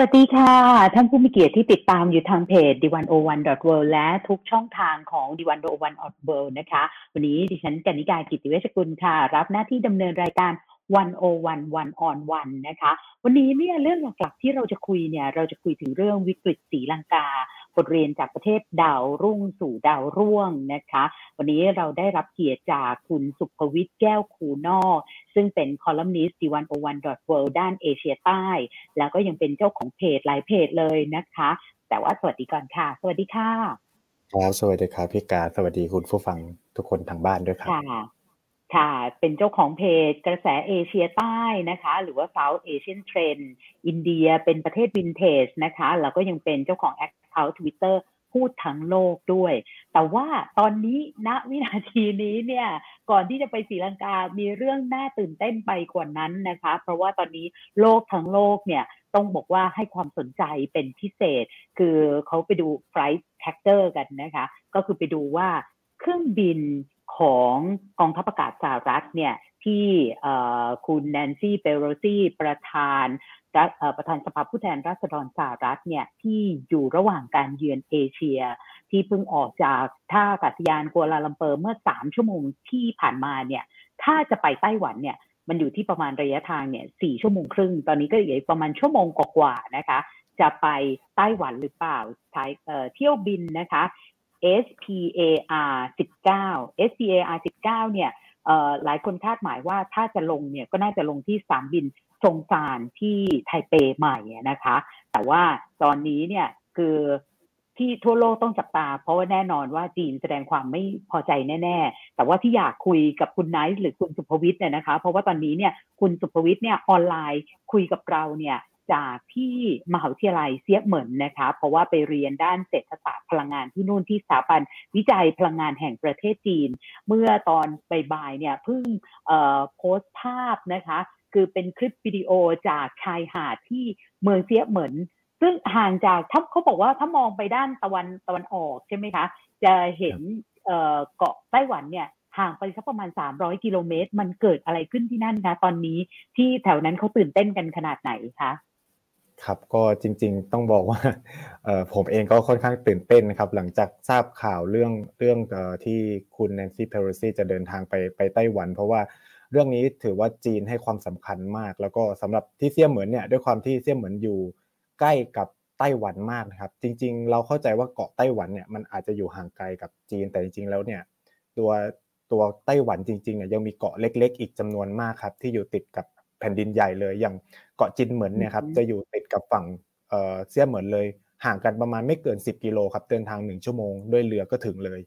วัสดีค่ะ ท่านผู้มีเกียรติที่ติดตามอยู่ทางเพจ d 1 0 1 w o r l d และทุกช่องทางของ d 1 0 1 w o r l d นะคะ วันนี้ดิฉันกนิกากิติเวชกุลค่ะ รับหน้าที่ดำเนินรายการ 101 1 on 1 นะคะ วันนี้เนี่ยเรื่องหลักๆที่เราจะคุยเนี่ย เราจะคุยถึงเรื่องวิกฤตสีลังกา บทเรียนจากประเทศดาวรุ่งสู่ดาวร่วงนะคะ วันนี้เราได้รับเกียรติจากคุณสุภวิทย์แก้วคูนอก ซึ่งเป็นคอลัมนิสต์ d101.world ด้านเอเชียใต้ แล้วก็ยังเป็นเจ้าของเพจหลายเพจเลยนะคะ แต่ว่าสวัสดีก่อนค่ะ สวัสดีค่ะครับสวัสดีครับพี่กาสวัสดีคุณผู้ฟังทุกคนทางบ้านด้วยครับค่ะค่ะเป็นเจ้าของเพจกระแสเอเชียใต้นะคะ หรือว่า South Asian Trend อินเดียเป็นประเทศวินเทจนะคะ แล้วก็ยังเป็นเจ้าของ Account Twitter พูดทั้งโลกด้วย แต่ว่าตอนนี้ณวินาทีนี้เนี่ย ก่อนที่จะไปศรีลังกา มีเรื่องน่าตื่นเต้นไปกว่านั้นนะคะ เพราะว่าตอนนี้โลกทั้งโลกเนี่ยต้องบอกว่าให้ความสนใจเป็นพิเศษ คือเขาไปดู Flight Tracker กันนะคะ ก็คือไปดูว่าเครื่องบินของกองทัพอากาศสหรัฐเนี่ยที่คุณแนนซี่เปโรซี่ประธาน ประธานสภาผู้แทนราษฎรสหรัฐเนี่ยที่อยู่ระหว่างการเยือนเอเชีย ที่เพิ่งออกจากท่าอากาศยานกัวลาลัมเปอร์เมื่อสามชั่วโมงที่ผ่านมาเนี่ยถ้าจะไปไต้หวันเนี่ยมันอยู่ที่ประมาณระยะทางเนี่ยสี่ชั่วโมงครึ่ง ตอนนี้ก็เหลือประมาณชั่วโมงกว่าๆนะคะ จะไปไต้หวันหรือเปล่าใช้เที่ยวบินนะคะ SPAR 19 SPAR 19เนี่ยหลายคนคาดหมายว่าถ้าจะลงเนี่ยก็น่าจะลงที่สนามบิน ซงซานที่ไทเปใหม่นะคะ แต่ว่าตอนนี้เนี่ยคือที่ทั่วโลกต้องจับตา เพราะว่าแน่นอนว่าจีนแสดงความไม่พอใจแน่ๆ แต่ว่าที่อยากคุยกับคุณไนท์หรือคุณสุภวิทย์เนี่ยนะคะ เพราะว่าตอนนี้เนี่ยคุณสุภวิทย์เนี่ยออนไลน์คุยกับเราเนี่ยจากที่มหาวิทยาลัยเซียเหมินนะคะ เพราะว่าไปเรียนด้านเศรษฐศาสตร์พลังงานที่นู่นที่สถาบันวิจัยพลังงานแห่งประเทศจีน เมื่อตอนบ่ายๆเนี่ยเพิ่งโพสต์ภาพนะคะ คือเป็นคลิปวิดีโอจากชายหาดที่เมืองเซียเหมินซึ่งห่างจากถ้าเขาบอกว่าถ้ามองไปด้านตะวันตะวันออกใช่ไหมคะ จะเห็นเกาะไต้หวันเนี่ยห่างไปสักประมาณ 300 กิโลเมตร มันเกิดอะไรขึ้นที่นั่นคะตอนนี้ที่แถวนั้นเขาตื่นเต้นกันขนาดไหนคะครับก็จริงๆต้องบอกว่าผมเองก็ค่อนข้างตื่นเต้นนะครับหลังจากทราบข่าวเรื่องเรื่องที่คุณแนนซี่เพโรซีจะเดินทางไปไปไต้หวัน เพราะว่า เรื่องนี้ถือว่าจีนให้ความสำคัญมาก แล้วก็สำหรับที่เซี่ยเหมือนเนี่ยด้วยความที่เซี่ยเหมือนอยู่ใกล้กับไต้หวันมากนะครับ จริง ๆ เราเข้าใจว่าเกาะไต้หวันเนี่ยมันอาจจะอยู่ห่างไกลกับจีนแต่จริง ๆ แล้วเนี่ยตัวตัวไต้หวันจริงๆเนี่ยยังมีเกาะเล็ก ๆ อีกจำนวนมากครับที่อยู่ติดกับแผ่นดินใหญ่เลยอย่างเกาะจินเหมือนเนี่ยครับจะอยู่ติดกับฝั่งเอ่อเซี่ยเหมือนเลย ห่างกันประมาณไม่เกิน 10 กิโลครับเดินทางหนึ่งชั่วโมงด้วยเรือก็ถึงเลย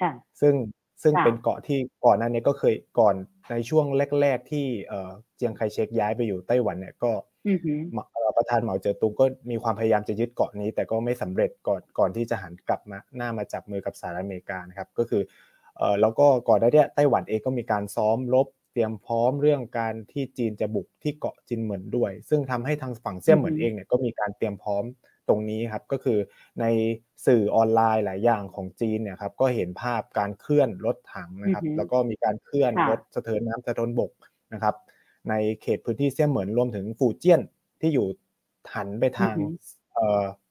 ค่ะซึ่งซึ่งเป็นเกาะที่ก่อนหน้านี้ก็เคยก่อน ในช่วงแรก ๆ ที่เอ่อเจียงไคเชกย้ายไปอยู่ไต้หวันเนี่ยก็ประธานเหมาเจ๋อตุงก็มีความพยายามจะยึดเกาะนี้ แต่ก็ไม่สำเร็จก่อนก่อนที่จะหันกลับมาหน้ามาจับมือกับสหรัฐอเมริกานะครับก็คือเอ่อแล้วก็ก่อนหน้านี้ไต้หวันเองก็มีการซ้อมรบเตรียมพร้อมเรื่องการที่จีนจะบุกที่เกาะจินเหมินด้วย ซึ่งทำให้ทางฝั่งเซี่ยเหมินเองเนี่ยก็มีการเตรียมพร้อม ตรงนี้ครับก็คือในสื่อออนไลน์หลายอย่างของจีนเนี่ยครับก็เห็นภาพการเคลื่อนรถถังนะครับ แล้วก็มีการเคลื่อนรถสะเทินน้ำสะเทินบกนะครับ ในเขตพื้นที่เซี่ยเหมินรวมถึงฟูเจี้ยนที่อยู่หันไปทาง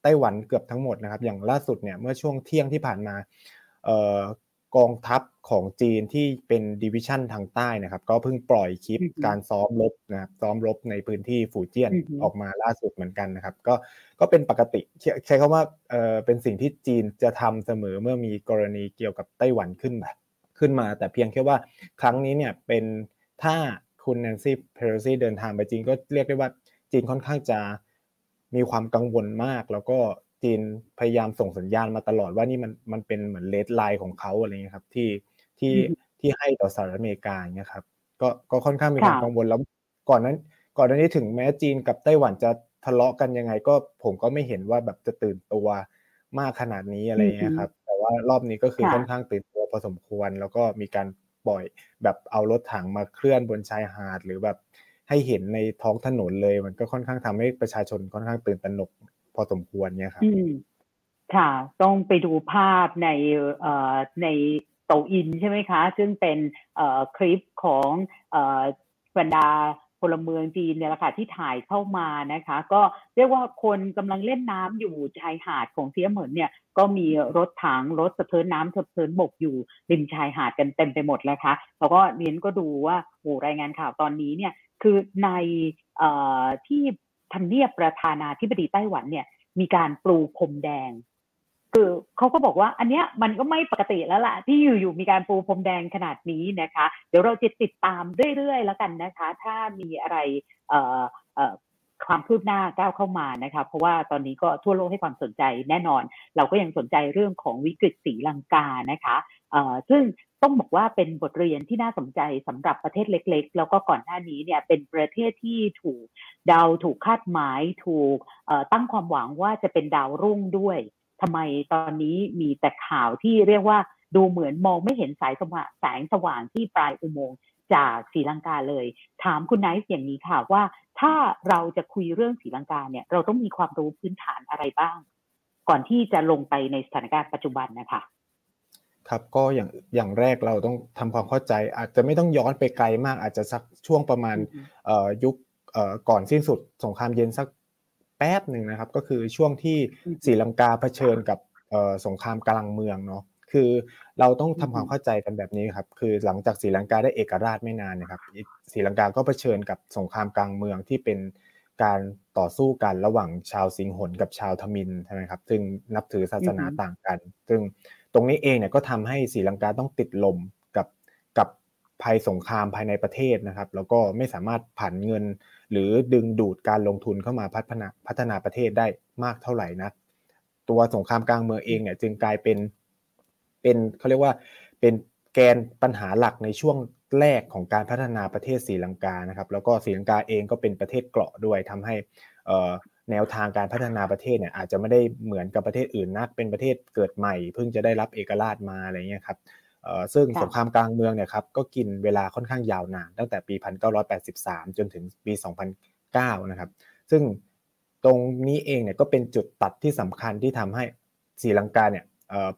ไต้หวันเกือบทั้งหมดนะครับ อย่างล่าสุดเนี่ยเมื่อช่วงเที่ยงที่ผ่านมา กองทัพของจีนที่เป็น division ทางใต้นะครับ ก็เพิ่งปล่อยคลิปการซ้อมรบนะครับซ้อมรบในพื้นที่ฟูเจียนออกมาล่าสุดเหมือนกันนะครับ ก็ก็เป็นปกติใช้คำว่าเออเป็นสิ่งที่จีนจะทำเสมอเมื่อมีกรณีเกี่ยวกับไต้หวันขึ้นแบบขึ้นมา แต่เพียงแค่ว่าครั้งนี้เนี่ยเป็นถ้าคุณแนนซี่เพโรซีเดินทางไปจีนก็เรียกได้ว่าจีนค่อนข้างจะมีความกังวลมากแล้วก็ จีนพยายามส่งสัญญาณมาตลอดว่านี่มันมันเป็นเหมือนเลดไลน์ของเขาอะไรเงี้ยครับ ที่ที่ที่ให้ต่อสหรัฐอเมริกาเนี่ยครับ ก็ก็ค่อนข้างมีความกังวลแล้วก่อนนั้น ก่อนหน้านี้ถึงแม้จีนกับไต้หวันจะทะเลาะกันยังไง ก็ผมก็ไม่เห็นว่าแบบจะตื่นตัวมากขนาดนี้อะไรเงี้ยครับ แต่ว่ารอบนี้ก็คือค่อนข้างตื่นตัวพอสมควร แล้วก็มีการปล่อยแบบเอารถถังมาเคลื่อนบนชายหาดหรือแบบให้เห็นในท้องถนนเลย มันก็ค่อนข้างทำให้ประชาชนค่อนข้างตื่นตระหนก พอสมควรเนี่ยครับค่ะ ต้องไปดูภาพในในโตอินใช่ไหมคะ ซึ่งเป็นคลิปของบรรดาพลเมืองจีนเนี่ยแหละค่ะที่ถ่ายเข้ามานะคะ ก็เรียกว่าคนกำลังเล่นน้ำอยู่ชายหาดของเซียเหมินเนี่ย ก็มีรถถังรถสะเทินน้ำสะเทินบกอยู่ริมชายหาดกันเต็มไปหมดแล้วคะแล้วก็เรียนก็ดูว่าโอ้รายงานข่าวตอนนี้เนี่ยคือในที่ ทำเนียบประธานาธิบดีไต้หวันเนี่ย มีการปลูพรมแดง คือเขาก็บอกว่า อันเนี้ยมันก็ไม่ปกติแล้วล่ะ ที่อยู่ๆมีการปูพรมแดงขนาดนี้นะคะ เดี๋ยวเราจะติดตามเรื่อยๆแล้วกันนะคะ ถ้ามีอะไรเอ่อเอ่อความคืบหน้าก้าวเข้ามานะคะ เพราะว่าตอนนี้ก็ทั่วโลกให้ความสนใจแน่นอน เราก็ยังสนใจเรื่องของวิกฤตสีลังกานะคะ เอ่อซึ่ง ต้องบอกว่าเป็นบทเรียนที่น่าสนใจสำหรับประเทศเล็ก ๆ แล้วก็ก่อนหน้านี้เนี่ยเป็นประเทศที่ถูกดาวถูกคาดหมาย ถูกตั้งความหวังว่าจะเป็นดาวรุ่งด้วยทำไมตอนนี้มีแต่ข่าวที่เรียกว่าดูเหมือนมองไม่เห็นสายสว่างแสงสว่างที่ปลายอุโมงค์จากศรีลังกาเลย ถามคุณไนท์อย่างนี้ค่ะว่า ถ้าเราจะคุยเรื่องศรีลังกาเนี่ยเราต้องมีความรู้พื้นฐานอะไรบ้าง ก่อนที่จะลงไปในสถานการณ์ปัจจุบันนะคะ ครับก็อย่างอย่างแรกเราต้องทำความเข้าใจ อาจจะไม่ต้องย้อนไปไกลมาก อาจจะสักช่วงประมาณยุคก่อนสิ้นสุดสงครามเย็นสักแป๊บหนึ่งนะครับ ก็คือช่วงที่ศรีลังกาเผชิญกับสงครามกลางเมืองเนาะคือเราต้องทำความเข้าใจกันแบบนี้ครับ คือหลังจากศรีลังกาได้เอกราชไม่นานนะครับศรีลังกาก็เผชิญกับสงครามกลางเมืองที่เป็นการต่อสู้กันระหว่างชาวสิงหนกับชาวทมินใช่ไหมครับซึ่งนับถือศาสนาต่างกัน ซึ่ง ตรงนี้เองเนี่ยก็ทำให้ศรีลังกาต้องติดลมกับกับภัยสงครามภายในประเทศนะครับ แล้วก็ไม่สามารถผันเงิน หรือดึงดูดการลงทุนเข้ามาพัฒนาพัฒนาประเทศได้มากเท่าไหร่นะตัวสงครามกลางเมืองเองเนี่ยจึงกลายเป็นเป็นเขาเรียกว่าเป็นแกนปัญหาหลักในช่วงแรกของการพัฒนาประเทศศรีลังกานะครับ แล้วก็ศรีลังกาเองก็เป็นประเทศเกราะด้วยทำให้ แนวทางการพัฒนาประเทศเนี่ยอาจจะไม่ได้เหมือนกับประเทศอื่นนัก เป็นประเทศเกิดใหม่ เพิ่งจะได้รับเอกราชมาอะไรเงี้ยครับซึ่งสงครามกลางเมืองเนี่ยครับก็กินเวลาค่อนข้างยาวนานตั้งแต่ปี 1983 จนถึงปี 2009 นะครับ ซึ่งตรงนี้เองเนี่ยก็เป็นจุดตัดที่สำคัญที่ทำให้ศรีลังกาเนี่ย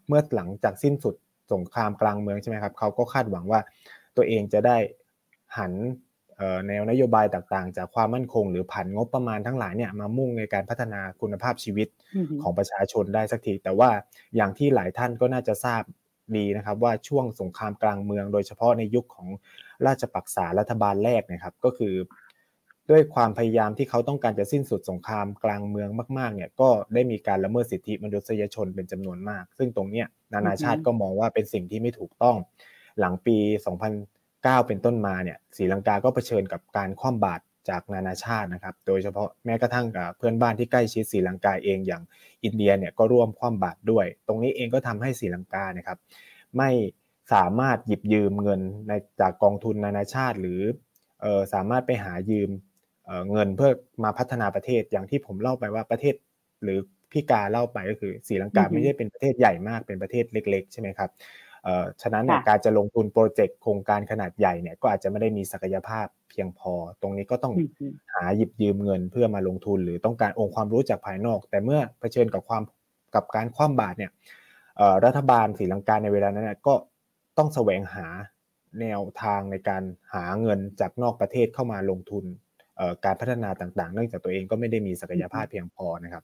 เมื่อหลังจากสิ้นสุดสงครามกลางเมืองใช่ไหมครับเขาก็คาดหวังว่าตัวเองจะได้หัน แนวนโยบายต่างๆ จากความมั่นคง หรือผันงบประมาณทั้งหลายเนี่ยมามุ่งในการพัฒนาคุณภาพชีวิตของประชาชนได้สักทีแต่ว่าอย่างที่หลายท่านก็น่าจะทราบดีนะครับว่าช่วงสงครามกลางเมือง โดยเฉพาะในยุคของราชปักษารัฐบาลแรกนะครับ ก็คือ ด้วยความพยายามที่เขาต้องการจะสิ้นสุดสงครามกลางเมืองมากๆเนี่ยก็ได้มีการละเมิดสิทธิมนุษยชนเป็นจำนวนมาก ซึ่งตรงเนี้ยนานาชาติก็มองว่าเป็นสิ่งที่ไม่ถูกต้อง หลังปี 2009เป็นต้นมาเนี่ยศรีลังกาก็เผชิญกับการคว่ำบาตรจากนานาชาตินะครับ โดยเฉพาะแม้กระทั่งกับเพื่อนบ้านที่ใกล้ชิดศรีลังกาเองอย่างอินเดียเนี่ยก็ร่วมคว่ำบาตรด้วย ตรงนี้เองก็ทำให้ศรีลังกานะครับไม่สามารถหยิบยืมเงินในจากกองทุนนานาชาติ หรือออสามารถไปหายืมเเงินเพื่อมาพัฒนาประเทศอย่างที่ผมเล่าไปว่าประเทศ หรือพี่กาเล่าไปก็คือศรีลังกาไม่ใช่เป็นประเทศใหญ่มากเป็นประเทศเล็ก ๆ ใช่ไหมครับ ฉะนั้นการจะลงทุนโปรเจกต์โครงการขนาดใหญ่เนี่ยก็อาจจะไม่ได้มีศักยภาพเพียงพอ ตรงนี้ก็ต้องหาหยิบยืมเงินเพื่อมาลงทุน หรือต้องการองค์ความรู้จากภายนอก แต่เมื่อเผชิญกับความกับการคว่ำบาตรเนี่ยรัฐบาลศรีลังกาในเวลานั้นก็ต้องแสวงหาแนวทางในการหาเงินจากนอกประเทศเข้ามาลงทุนการพัฒนาต่างๆ เนื่องจากตัวเองก็ไม่ได้มีศักยภาพเพียงพอนะครับ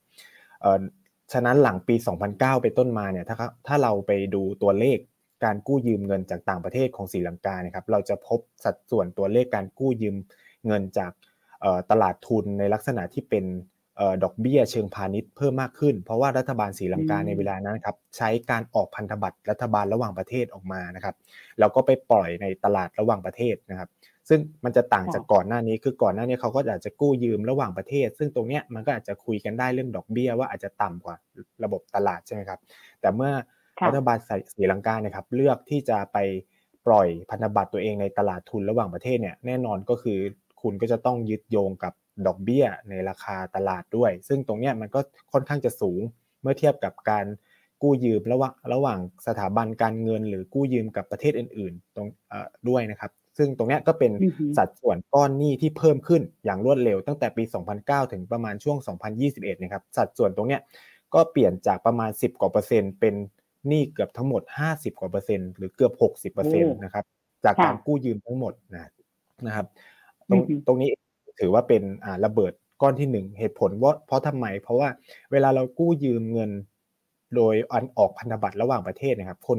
ฉะนั้นหลังปี 2009 ไปต้นมาเนี่ยถ้าถ้าเราไปดูตัวเลข การกู้ยืมเงินจากต่างประเทศของศรีลังกานะครับเราจะพบสัดส่วนตัวเลขการกู้ยืมเงินจากตลาดทุนในลักษณะที่เป็นดอกเบี้ยเชิงพาณิชย์เพิ่มมากขึ้น เพราะว่ารัฐบาลศรีลังกาในเวลานั้นครับใช้การออกพันธบัตรรัฐบาลระหว่างประเทศออกมานะครับแล้วก็ไปปล่อยในตลาดระหว่างประเทศนะครับ ซึ่งมันจะต่างจากก่อนหน้านี้คือก่อนหน้านี้เขาก็อาจจะกู้ยืมระหว่างประเทศ ซึ่งตรงเนี้ยมันก็อาจจะคุยกันได้เรื่องดอกเบี้ยว่าอาจจะต่ำกว่าระบบตลาดใช่ไหมครับแต่เมื่อ รัฐบาลศรีลังกาเนี่ยครับเลือกที่จะไปปล่อยพันธบัตรตัวเองในตลาดทุนระหว่างประเทศเนี่ยแน่นอนก็คือคุณก็จะต้องยึดโยงกับดอกเบี้ยในราคาตลาดด้วย ซึ่งตรงนี้มันก็ค่อนข้างจะสูงเมื่อเทียบกับการกู้ยืมระหว่างระหว่างสถาบันการเงิน หรือกู้ยืมกับประเทศอื่น ๆ ตรงด้วยนะครับ ซึ่งตรงนี้ก็เป็นสัดส่วนก้อนหนี้ที่เพิ่มขึ้นอย่างรวดเร็วตั้งแต่ปี 2009 ถึงประมาณช่วง 2021 นะครับ สัดส่วนตรงนี้ก็เปลี่ยนจากประมาณ 10 กว่าเปอร์เซ็นต์เป็น หนี้เกือบทั้งหมด 50 กว่าเปอร์เซ็นต์หรือเกือบ 60เปอร์เซ็นต์นะครับ จากการกู้ยืมทั้งหมดนะนะครับ ตรงตรงนี้ถือว่าเป็นอ่าระเบิดก้อนที่หนึ่งเหตุผลว่าเพราะทำไม เพราะว่าเวลาเรากู้ยืมเงิน โดยอันออกพันธบัตรระหว่างประเทศนะครับ คน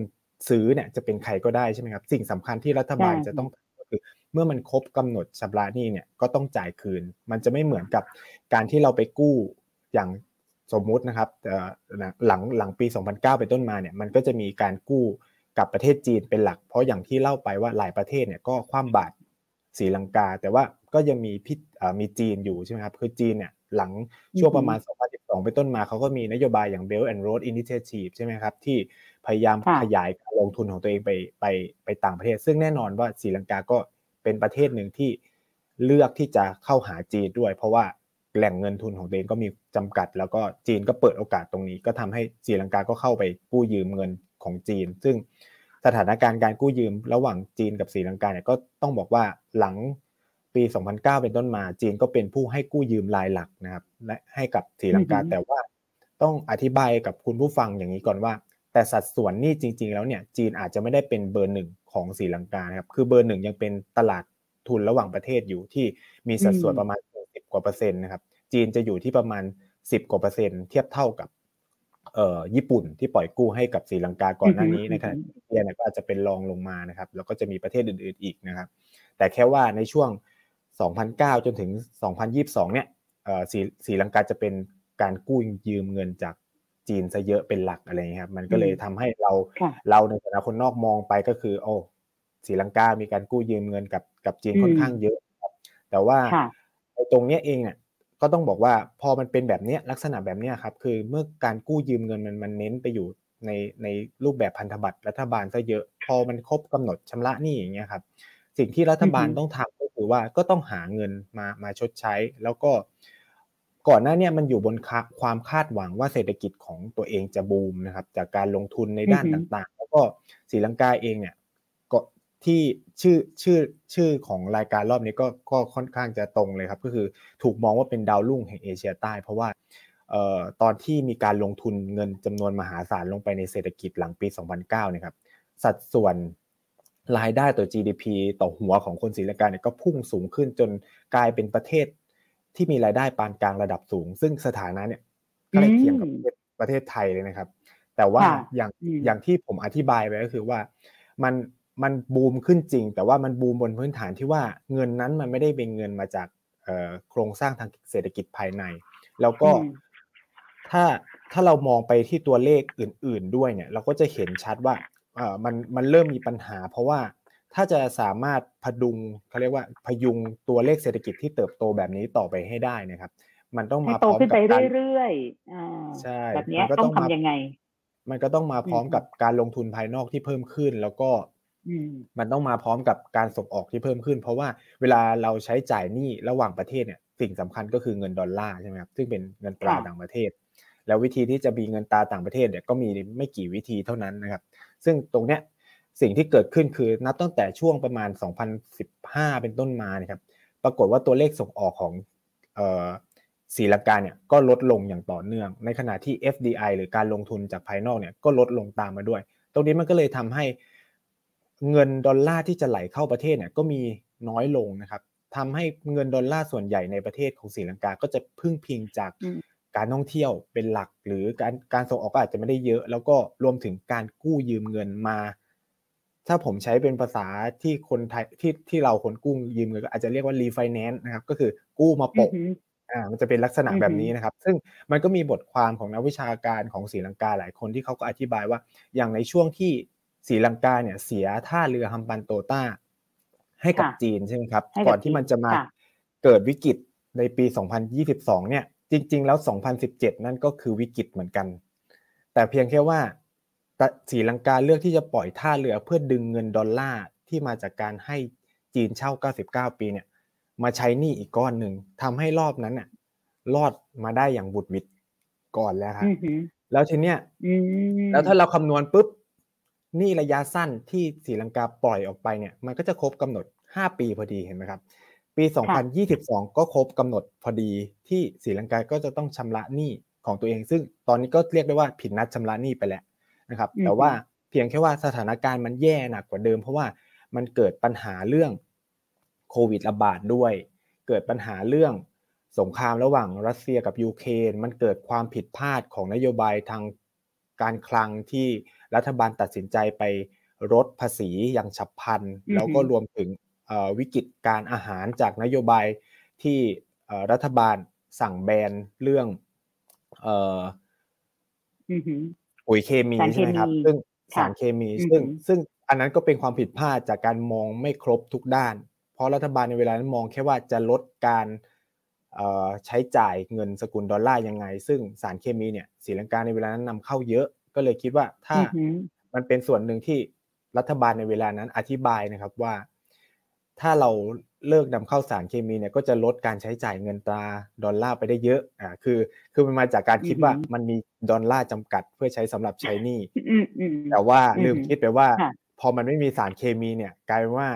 ซื้อเนี่ยจะเป็นใครก็ได้ใช่ไหมครับ สิ่งสำคัญที่รัฐบาลจะต้องก็คือ เมื่อมันครบกำหนดชำระหนี้เนี่ยก็ต้องจ่ายคืน มันจะไม่เหมือนกับการที่เราไปกู้อย่าง สมมุตินะครับหลังหลังปี 2009 เป็นต้นมาเนี่ยมันก็จะมีการกู้กับประเทศจีนเป็นหลัก เพราะอย่างที่เล่าไปว่าหลายประเทศเนี่ยก็คว่ำบาตรศรีลังกา แต่ว่าก็ยังมีพิษมีจีนอยู่ใช่ไหมครับคือจีนเนี่ยหลังช่วงประมาณ 2012 เป็นต้นมาเขาก็มีนโยบายอย่าง Belt and Road Initiative ใช่ไหมครับที่พยายามขยายการลงทุนของตัวเองไปไปไปต่างประเทศ ซึ่งแน่นอนว่าศรีลังกาก็เป็นประเทศหนึ่งที่เลือกที่จะเข้าหาจีนด้วย เพราะว่า แหล่งเงินทุนของตัวเองก็มีจำกัด แล้วก็จีนก็เปิดโอกาสตรงนี้ ก็ทำให้ศรีลังกาก็เข้าไปกู้ยืมเงินของจีน ซึ่งสถานการณ์การกู้ยืมระหว่างจีนกับศรีลังกาเนี่ยก็ต้องบอกว่าหลังปี 2009 เป็นต้นมา จีนก็เป็นผู้ให้กู้ยืมรายหลักนะครับและให้กับศรีลังกาแต่ว่าต้องอธิบายกับคุณผู้ฟังอย่างนี้ก่อนว่า แต่สัดส่วนนี่จริง ๆ แล้วเนี่ยจีนอาจจะไม่ได้เป็นเบอร์หนึ่งของศรีลังกาครับคือเบอร์หนึ่งยังเป็นตลาดทุนระหว่างประเทศอยู่ที่มีสัดส่วนประมาณ10ก ว่าเปอร์เซ็นต์นะครับ จีนจะอยู่ที่ประมาณ 10 กว่าเปอร์เซ็นต์เทียบเท่ากับเอ่อญี่ปุ่นที่ปล่อยกู้ให้กับศรีลังกาก่อนหน้านี้นะครับอินเดียเนี่ยก็อาจจะเป็นรองลงมานะครับ แล้วก็จะมีประเทศอื่น ๆอีกนะครับ แต่แค่ว่าในช่วง 2009 จนถึง 2022 เนี่ยสีสีลังกาจะเป็นการกู้ยืมเงินจากจีนซะเยอะเป็นหลักอะไรเงี้ยครับ มันก็เลยทำให้เราเราในฐานะคนนอกมองไปก็คือ โอ้สีลังกามีการกู้ยืมเงินกับกับจีนค่อนข้างเยอะครับแต่ว่าใน ตรงเนี้ยเองเนี่ยก็ต้องบอกว่าพอมันเป็นแบบเนี้ยลักษณะแบบเนี้ยครับคือเมื่อการกู้ยืมเงินมันมันเน้นไปอยู่ในในรูปแบบพันธบัตรรัฐบาลซะเยอะ พอมันครบกำหนดชำระหนี้อย่างเงี้ยครับสิ่งที่รัฐบาลต้องทำคือว่าก็ต้องหาเงินมามาชดใช้ แล้วก็ก่อนหน้านี้มันอยู่บนความคาดหวังว่าเศรษฐกิจของตัวเองจะบูมนะครับจากการลงทุนในด้านต่างๆ แล้วก็ศรีลังกาเองเนี่ยก็ ที่ชื่อชื่อชื่อของรายการรอบนี้ก็ก็ค่อนข้างจะตรงเลยครับ ก็คือถูกมองว่าเป็นดาวรุ่งแห่งเอเชียใต้ เพราะว่าเอ่อตอนที่มีการลงทุนเงินจำนวนมหาศาลลงไปในเศรษฐกิจหลังปี 2009เนี่ยครับสัดส่วนรายได้ต่อ GDP ต่อหัวของคนศรีลังกาเนี่ยก็พุ่งสูงขึ้นจนกลายเป็นประเทศที่มีรายได้ปานกลางระดับสูง ซึ่งสถานะเนี่ยใกล้เคียงกับประเทศไทยเลยนะครับ แต่ว่าอย่างอย่างที่ผมอธิบายไปก็คือว่ามัน มันบูมขึ้นจริง แต่ว่ามันบูมบนพื้นฐานที่ว่าเงินนั้นมันไม่ได้เป็นเงินมาจากโครงสร้างทางเศรษฐกิจภายใน แล้วก็ถ้าถ้าเรามองไปที่ตัวเลขอื่น ๆ ด้วยเนี่ย เราก็จะเห็นชัดว่าเอ่อมันมันเริ่มมีปัญหา เพราะว่าถ้าจะสามารถพดุงเขาเรียกว่าพยุงตัวเลขเศรษฐกิจที่เติบโตแบบนี้ต่อไปให้ได้นะครับ มันต้องมาพร้อมกับการเรื่อยๆใช่แบบนี้ต้องทำยังไง มันก็ต้องมาพร้อมกับการลงทุนภายนอกที่เพิ่มขึ้น แล้วก็ มันต้องมาพร้อมกับการส่งออกที่เพิ่มขึ้น เพราะว่าเวลาเราใช้จ่ายหนี้ระหว่างประเทศเนี่ยสิ่งสำคัญก็คือเงินดอลลาร์ใช่ไหมครับซึ่งเป็นเงินตราต่างประเทศ แล้ววิธีที่จะมีเงินตราต่างประเทศเนี่ยก็มีไม่กี่วิธีเท่านั้นนะครับ ซึ่งตรงเนี้ยสิ่งที่เกิดขึ้นคือนับตั้งแต่ช่วงประมาณ 2015 เป็นต้นมาเนี่ยครับ ปรากฏว่าตัวเลขส่งออกของศรีลังกาเนี่ยก็ลดลงอย่างต่อเนื่อง ในขณะที่ FDI หรือการลงทุนจากภายนอกเนี่ยก็ลดลงตามมาด้วย ตรงนี้มันก็เลยทำให้ เงินดอลลาร์ที่จะไหลเข้าประเทศเนี่ยก็มีน้อยลงนะครับทำให้เงินดอลลาร์ส่วนใหญ่ในประเทศของศรีลังกาก็จะพึ่งพิงจากการท่องเที่ยวเป็นหลัก หรือการการส่งออกก็อาจจะไม่ได้เยอะ แล้วก็รวมถึงการกู้ยืมเงินมา ถ้าผมใช้เป็นภาษาที่คนไทยที่ที่เราคนกู้ยืมเงินก็อาจจะเรียกว่ารีไฟแนนซ์นะครับ ก็คือกู้มาโปะอ่ามันจะเป็นลักษณะแบบนี้นะครับ ซึ่งมันก็มีบทความของนักวิชาการของศรีลังกาหลายคนที่เขาก็อธิบายว่าอย่างในช่วงที่ ศรีลังกาเนี่ยเสียท่าเรือฮัมบันโตต้า ให้กับจีนใช่ไหมครับ ก่อนที่มันจะมาเกิดวิกฤตในปี 2022 เนี่ย จริง ๆ แล้ว 2017 นั่นก็คือวิกฤตเหมือนกัน แต่เพียงแค่ว่าสีลังกาเลือกที่จะปล่อยท่าเรือเพื่อดึงเงินดอลลาร์ที่มาจากการให้จีนเช่า 99 ปีเนี่ย มาใช้หนี้อีกก้อนหนึ่งทำให้รอบนั้นน่ะรอดมาได้อย่างบุดวิดก่อนแล้วครับแล้วทีเนี้ยแล้วถ้าเราคำนวณปุ๊บห นี้ระยะสั้นที่สีลังกาปล่อยออกไปเนี่ยมันก็จะครบกำหนด 5 ปีพอดีเห็นไหมครับ ปี 2022 ก็ครบกำหนดพอดีที่ศรีลังกาก็จะต้องชำระหนี้ของตัวเอง ซึ่งตอนนี้ก็เรียกได้ว่าผิดนัดชำระหนี้ไปแล้วนะครับ แต่ว่าเพียงแค่ว่าสถานการณ์มันแย่หนักกว่าเดิม เพราะว่ามันเกิดปัญหาเรื่องโควิดระบาดด้วย เกิดปัญหาเรื่องสงครามระหว่างรัสเซียกับยูเครนมันเกิดความผิดพลาดของนโยบายทางการคลังที่ รัฐบาลตัดสินใจไปลดภาษีอย่างฉับพลัน แล้วก็รวมถึงวิกฤตการอาหารจากนโยบายที่รัฐบาลสั่งแบนเรื่องปุ๋ยเคมีใช่ไหมครับ ซึ่งสารเคมีซึ่งซึ่งอันนั้นก็เป็นความผิดพลาดจากการมองไม่ครบทุกด้าน เพราะรัฐบาลในเวลานั้นมองแค่ว่าจะลดการใช้จ่ายเงินสกุลดอลลาร์ยังไง ซึ่งสารเคมีเนี่ยศรีลังกาในเวลานั้นนำเข้าเยอะ ก็เลยคิดว่าถ้ามันเป็นส่วนหนึ่งที่รัฐบาลในเวลานั้นอธิบายนะครับว่า ถ้าเราเลิกนำเข้าสารเคมีเนี่ยก็จะลดการใช้จ่ายเงินตราดอลลาร์ไปได้เยอะอ่าคือ คือมันมาจากการคิดว่ามันมีดอลลาร์จำกัดเพื่อใช้สำหรับใช้หนี้แต่ว่าลืมคิดไปว่า พอมันไม่มีสารเคมีเนี่ย กลายเป็นว่า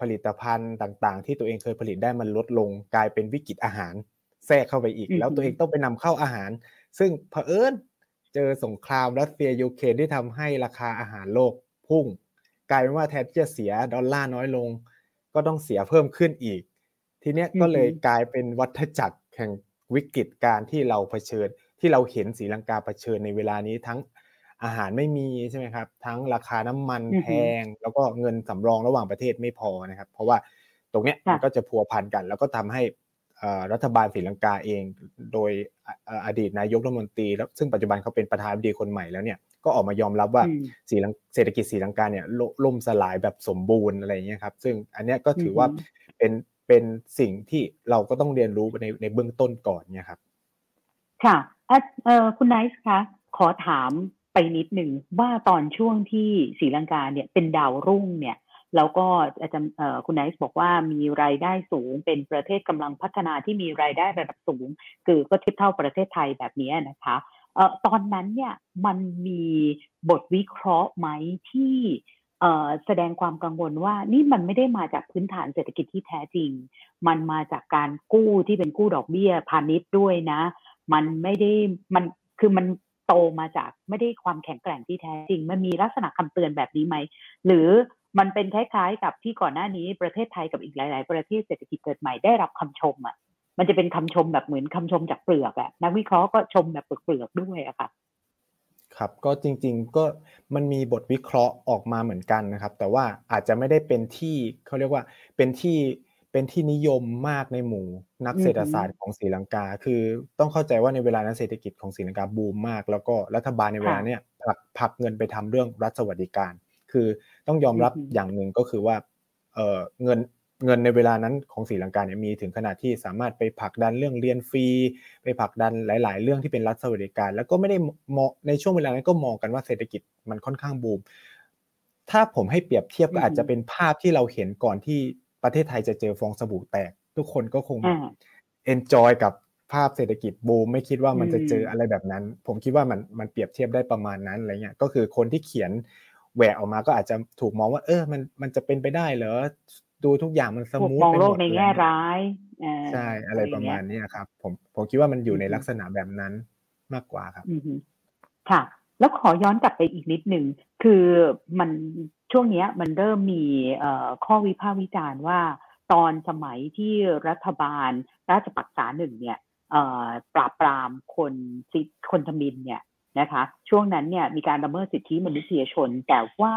ผลิตภัณฑ์ต่างๆ ที่ตัวเองเคยผลิตได้มันลดลง กลายเป็นวิกฤตอาหารแทรกเข้าไปอีก แล้วตัวเองต้องไปนำเข้าอาหาร ซึ่งเผอิญ เจอสงครามรัสเซียยูเครนที่ทำให้ราคาอาหารโลกพุ่ง กลายเป็นว่าแทนที่จะเสียดอลลาร์น้อยลง ก็ต้องเสียเพิ่มขึ้นอีก ทีเนี้ยก็เลยกลายเป็นวัฏจักรแห่งวิกฤตการที่เราเผชิญ ที่เราเห็นสีลังกาเผชิญในเวลานี้ทั้งอาหารไม่มีใช่ไหมครับ ทั้งราคาน้ำมันแพง แล้วก็เงินสำรองระหว่างประเทศไม่พอนะครับ เพราะว่าตรงเนี้ยมันก็จะพัวพันกัน แล้วก็ทำให้ รัฐบาลศรีลังกาเอง โดยอดีตนายกรัฐมนตรีแล้วซึ่งปัจจุบันเขาเป็นประธานาธิบดีคนใหม่แล้วเนี่ยก็ออกมายอมรับว่าสีลังเศรษฐกิจศรีลังกาเนี่ยล่มสลายแบบสมบูรณ์อะไรเงี้ยครับ ซึ่งอันเนี้ยก็ถือว่าเป็นเป็นสิ่งที่เราก็ต้องเรียนรู้ในในเบื้องต้นก่อนเนี่ยครับ ค่ะเออคุณไนซ์คะขอถามไปนิดหนึ่งว่าตอนช่วงที่ศรีลังกาเนี่ยเป็นดาวรุ่งเนี่ย แล้วก็อาจารย์คุณไนซ์บอกว่ามีรายได้สูงเป็นประเทศกำลังพัฒนาที่มีรายได้ระดับสูง คือก็เทียบเท่าประเทศไทยแบบนี้นะคะเอ่อตอนนั้นเนี่ยมันมีบทวิเคราะห์ไหมที่แสดงความกังวลว่านี่มันไม่ได้มาจากพื้นฐานเศรษฐกิจที่แท้จริง มันมาจากการกู้ที่เป็นกู้ดอกเบี้ยพาณิชย์ด้วยนะ มันไม่ได้มันคือมันโตมาจากไม่ได้ความแข็งแกร่งที่แท้จริง มันมีลักษณะคำเตือนแบบนี้ไหม หรือ มันเป็นคล้ายๆ กับที่ก่อนหน้านี้ประเทศไทยกับอีกหลาย ๆ ประเทศเศรษฐกิจเกิดใหม่ได้รับคำชมอะ มันจะเป็นคำชมแบบเหมือนคำชมจากเปลือกอะนักวิเคราะห์ก็ชมแบบเปลือกด้วยอะค่ะครับก็จริงๆก็มันมีบทวิเคราะห์ออกมาเหมือนกันนะครับ แต่ว่าอาจจะไม่ได้เป็นที่เขาเรียกว่าเป็นที่เป็นที่นิยมมากในหมู่นักเศรษฐศาสตร์ของศรีลังกา คือต้องเข้าใจว่าในเวลานั้นเศรษฐกิจของศรีลังกาบูมมาก แล้วก็รัฐบาลในเวลาเนี้ยผลักผักเงินไปทำเรื่องรัฐสวัสดิการ คือต้องยอมรับอย่างหนึ่งก็คือว่าเออเงินเงินในเวลานั้นของศรีลังกาเนี่ยมีถึงขนาดที่สามารถไปผลักดันเรื่องเรียนฟรี ไปผลักดันหลาย ๆ เรื่องที่เป็นรัฐสวัสดิการ แล้วก็ไม่ได้มองในช่วงเวลานั้นก็มองกันว่าเศรษฐกิจมันค่อนข้างบูม ถ้าผมให้เปรียบเทียบก็อาจจะเป็นภาพที่เราเห็นก่อนที่ประเทศไทยจะเจอฟองสบู่แตก ทุกคนก็คง enjoy กับภาพเศรษฐกิจบูมไม่คิดว่ามันจะเจออะไรแบบนั้น ผมคิดว่ามันมันเปรียบเทียบได้ประมาณนั้นอะไรเงี้ยก็คือคนที่เขียน แหวกออกมาก็อาจจะถูกมองว่า เออ มันมันจะเป็นไปได้เหรอดูทุกอย่างมันสมูทไปหมดมองโลกในแง่ร้ายใช่อะไรประมาณนี้ครับ ผมผมคิดว่ามันอยู่ในลักษณะแบบนั้นมากกว่าครับค่ะ แล้วขอย้อนกลับไปอีกนิดหนึ่งคือมันช่วงนี้มันเริ่มมีข้อวิพากษ์วิจารณ์ว่า ตอนสมัยที่รัฐบาลราชปักษาหนึ่งเนี่ยปราบปรามคนซิคนทมินเนี่ย นะคะ ช่วงนั้นเนี่ยมีการละเมิดสิทธิมนุษยชน แต่ว่า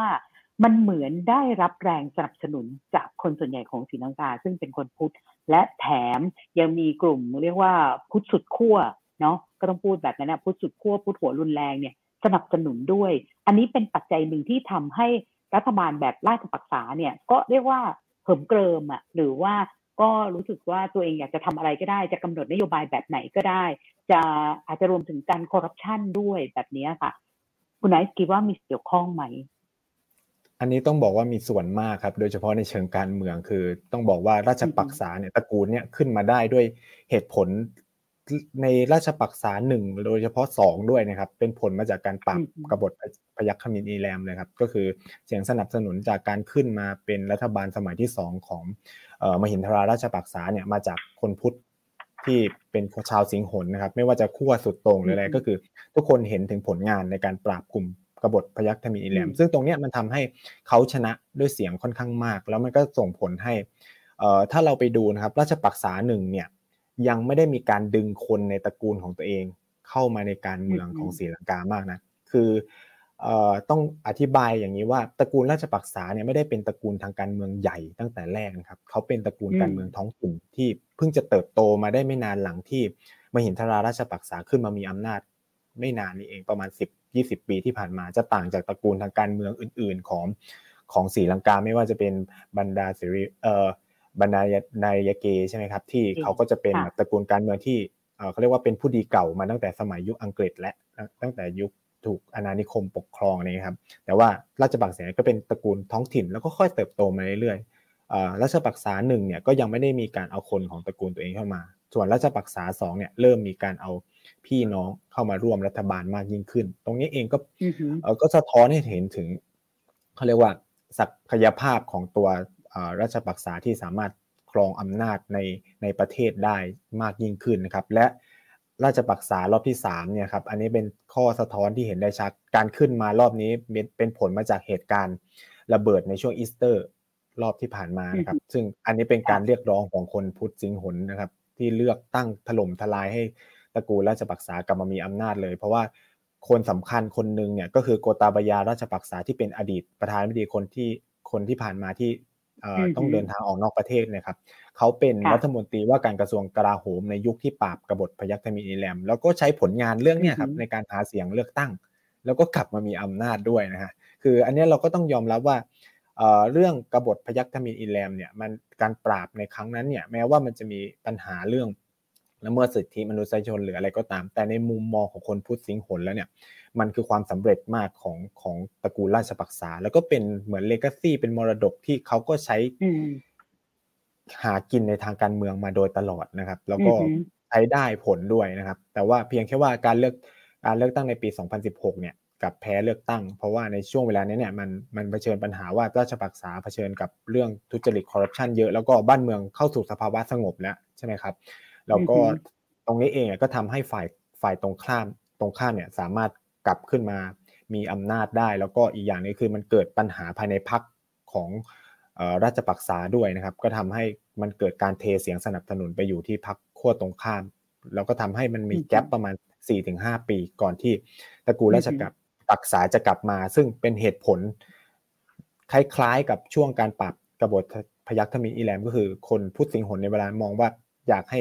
มันเหมือนได้รับแรงสนับสนุนจากคนส่วนใหญ่ของศรีลังกา ซึ่งเป็นคนพุทธ และแถมยังมีกลุ่มเรียกว่าพุทธสุดขั้วเนาะก็ต้องพูดแบบนั้นนะพุทธสุดขั้วพุทธหัวรุนแรงเนี่ยสนับสนุนด้วย อันนี้เป็นปัจจัยหนึ่งที่ทำให้รัฐบาลแบบราชปักษาเนี่ยก็เรียกว่าเหิมเกริมอะหรือว่า ก็รู้สึกว่าตัวเองอยากจะทำอะไรก็ได้ จะกำหนดนโยบายแบบไหนก็ได้ จะอาจจะรวมถึงการคอร์รัปชันด้วยแบบนี้ค่ะ คุณไนท์คิดว่ามีเกี่ยวข้องไหม อันนี้ต้องบอกว่ามีส่วนมากครับ โดยเฉพาะในเชิงการเมืองคือ ต้องบอกว่าราชปักษาเนี่ยตระกูลเนี่ยขึ้นมาได้ด้วยเหตุผล ในราชปักษาหนึ่งโดยเฉพาะสองด้วยนะครับ เป็นผลมาจากการปรับกบฏพยัคฆมินอีแรมเลยครับ ก็คือเสียงสนับสนุนจากการขึ้นมาเป็นรัฐบาลสมัยที่สองของมหินทราราชปักษาเนี่ยมาจากคนพุทธที่เป็นชาวสิงหนนะครับ ไม่ว่าจะขั้วสุดตรงหรืออะไรก็คือ ทุกคนเห็นถึงผลงานในการปราบกลุ่มกบฏพยัคฆมินอีแรม ซึ่งตรงนี้มันทำให้เขาชนะด้วยเสียงค่อนข้างมาก แล้วมันก็ส่งผลให้ถ้าเราไปดูนะครับ ราชปักษาหนึ่งเนี่ย ยังไม่ได้มีการดึงคนในตระกูลของตัวเองเข้ามาในการเมืองของศรีลังกามากนะคือต้องอธิบายอย่างนี้ว่าตระกูลราชปักษาเนี่ยไม่ได้เป็นตระกูลทางการเมืองใหญ่ตั้งแต่แรกนะครับเขาเป็นตระกูลการเมืองท้องถิ่นที่เพิ่งจะเติบโตมาได้ไม่นานหลังที่มหินทราราชปักษาขึ้นมามีอำนาจ ไม่นานนี้เองประมาณ 10 20 ปีที่ผ่านมาจะต่างจากตระกูลทางการเมืองอื่น ๆ ของของศรีลังกาไม่ว่าจะเป็นบรรดาสิริเอ่อ บรรดานายเกใช่ไหมครับ ที่เขาก็จะเป็นตระกูลการเมืองที่เขาเรียกว่าเป็นผู้ดีเก่ามาตั้งแต่สมัยยุคอังกฤษและตั้งแต่ยุคถูกอาณานิคมปกครองนี่ครับ แต่ว่าราชบักษาก็เป็นตระกูลท้องถิ่นแล้วก็ค่อยเติบโตมาเรื่อยๆราชบักษาหนึ่งเนี่ยก็ยังไม่ได้มีการเอาคนของตระกูลตัวเองเข้ามา ส่วนราชบักษาสองเนี่ยเริ่มมีการเอาพี่น้องเข้ามาร่วมรัฐบาลมากยิ่งขึ้น ตรงนี้เองก็ก็สะท้อนให้เห็นถึงเขาเรียกว่าศักยภาพของตัว ราชบักษาที่สามารถครองอำนาจในในประเทศได้มากยิ่งขึ้นนะครับ และราชปักษารอบที่3เนี่ยครับอันนี้เป็นข้อสะท้อนที่เห็นได้ชัดการขึ้นมารอบนี้เป็นผลมาจากเหตุการณ์ระเบิดในช่วงอีสเตอร์รอบที่ผ่านมานะครับ ซึ่งอันนี้เป็นการเรียกร้องของคนพุทธสิงหนนะครับ ที่เลือกตั้งถล่มทลายให้ตระกูลราชปักษากลับมามีอำนาจเลย เพราะว่าคนสำคัญคนหนึ่งเนี่ยก็คือโกตาบายาราชปักษาที่เป็นอดีตประธานาธิบดีคนที่คนที่ผ่านมาที่ ต้องเดินทางออกนอกประเทศนะครับเขาเป็นรัฐมนตรีว่าการกระทรวงกลาโหมในยุคที่ปราบกบฏพยัคฆ์ทมิฬอีแลมแล้วก็ใช้ผลงานเรื่องนี้ครับในการหาเสียงเลือกตั้ง แล้วก็กลับมามีอำนาจด้วยนะฮะคืออันนี้เราก็ต้องยอมรับว่าเรื่องกบฏพยัคฆ์ทมิฬอีแลมเนี่ยมันการปราบในครั้งนั้นเนี่ยแม้ว่ามันจะมีปัญหาเรื่อง ละเมิดสิทธิมนุษยชนหรืออะไรก็ตาม แต่ในมุมมองของคนพุทธสิงหนแล้วเนี่ยมันคือความสำเร็จมากของของตระกูลราชปักษา แล้วก็เป็นเหมือนเลกาซีเป็นมรดกที่เขาก็ใช้หากินในทางการเมืองมาโดยตลอดนะครับ แล้วก็ใช้ได้ผลด้วยนะครับ แต่ว่าเพียงแค่ว่าการเลือกการเลือกตั้งในปี 2016 เนี่ยกับแพ้เลือกตั้ง เพราะว่าในช่วงเวลานี้เนี่ยมันมันเผชิญปัญหาว่าราชปักษาเผชิญกับเรื่องทุจริตคอร์รัปชันเยอะแล้วก็บ้านเมืองเข้าสู่สภาวะสงบแล้วใช่ไหมครับ แล้วก็ตรงนี้เองก็ทำให้ฝ่ายฝ่ายตรงข้ามตรงข้ามเนี่ยสามารถกลับขึ้นมามีอำนาจได้ แล้วก็อีกอย่างนึงคือมันเกิดปัญหาภายในพักของราชปักษาด้วยนะครับ ก็ทำให้มันเกิดการเทเสียงสนับสนุนไปอยู่ที่พักขั้วตรงข้าม แล้วก็ทำให้มันมีแกลบประมาณ 4-5 ปีก่อนที่ตระกูลราชปักษาจะกลับมา ซึ่งเป็นเหตุผล คล้ายๆกับช่วงการปรับกบฏพยัคฆ์ทมินอีแลมก็คือคนพุทธสิงหนในเวลามองว่าอยากให้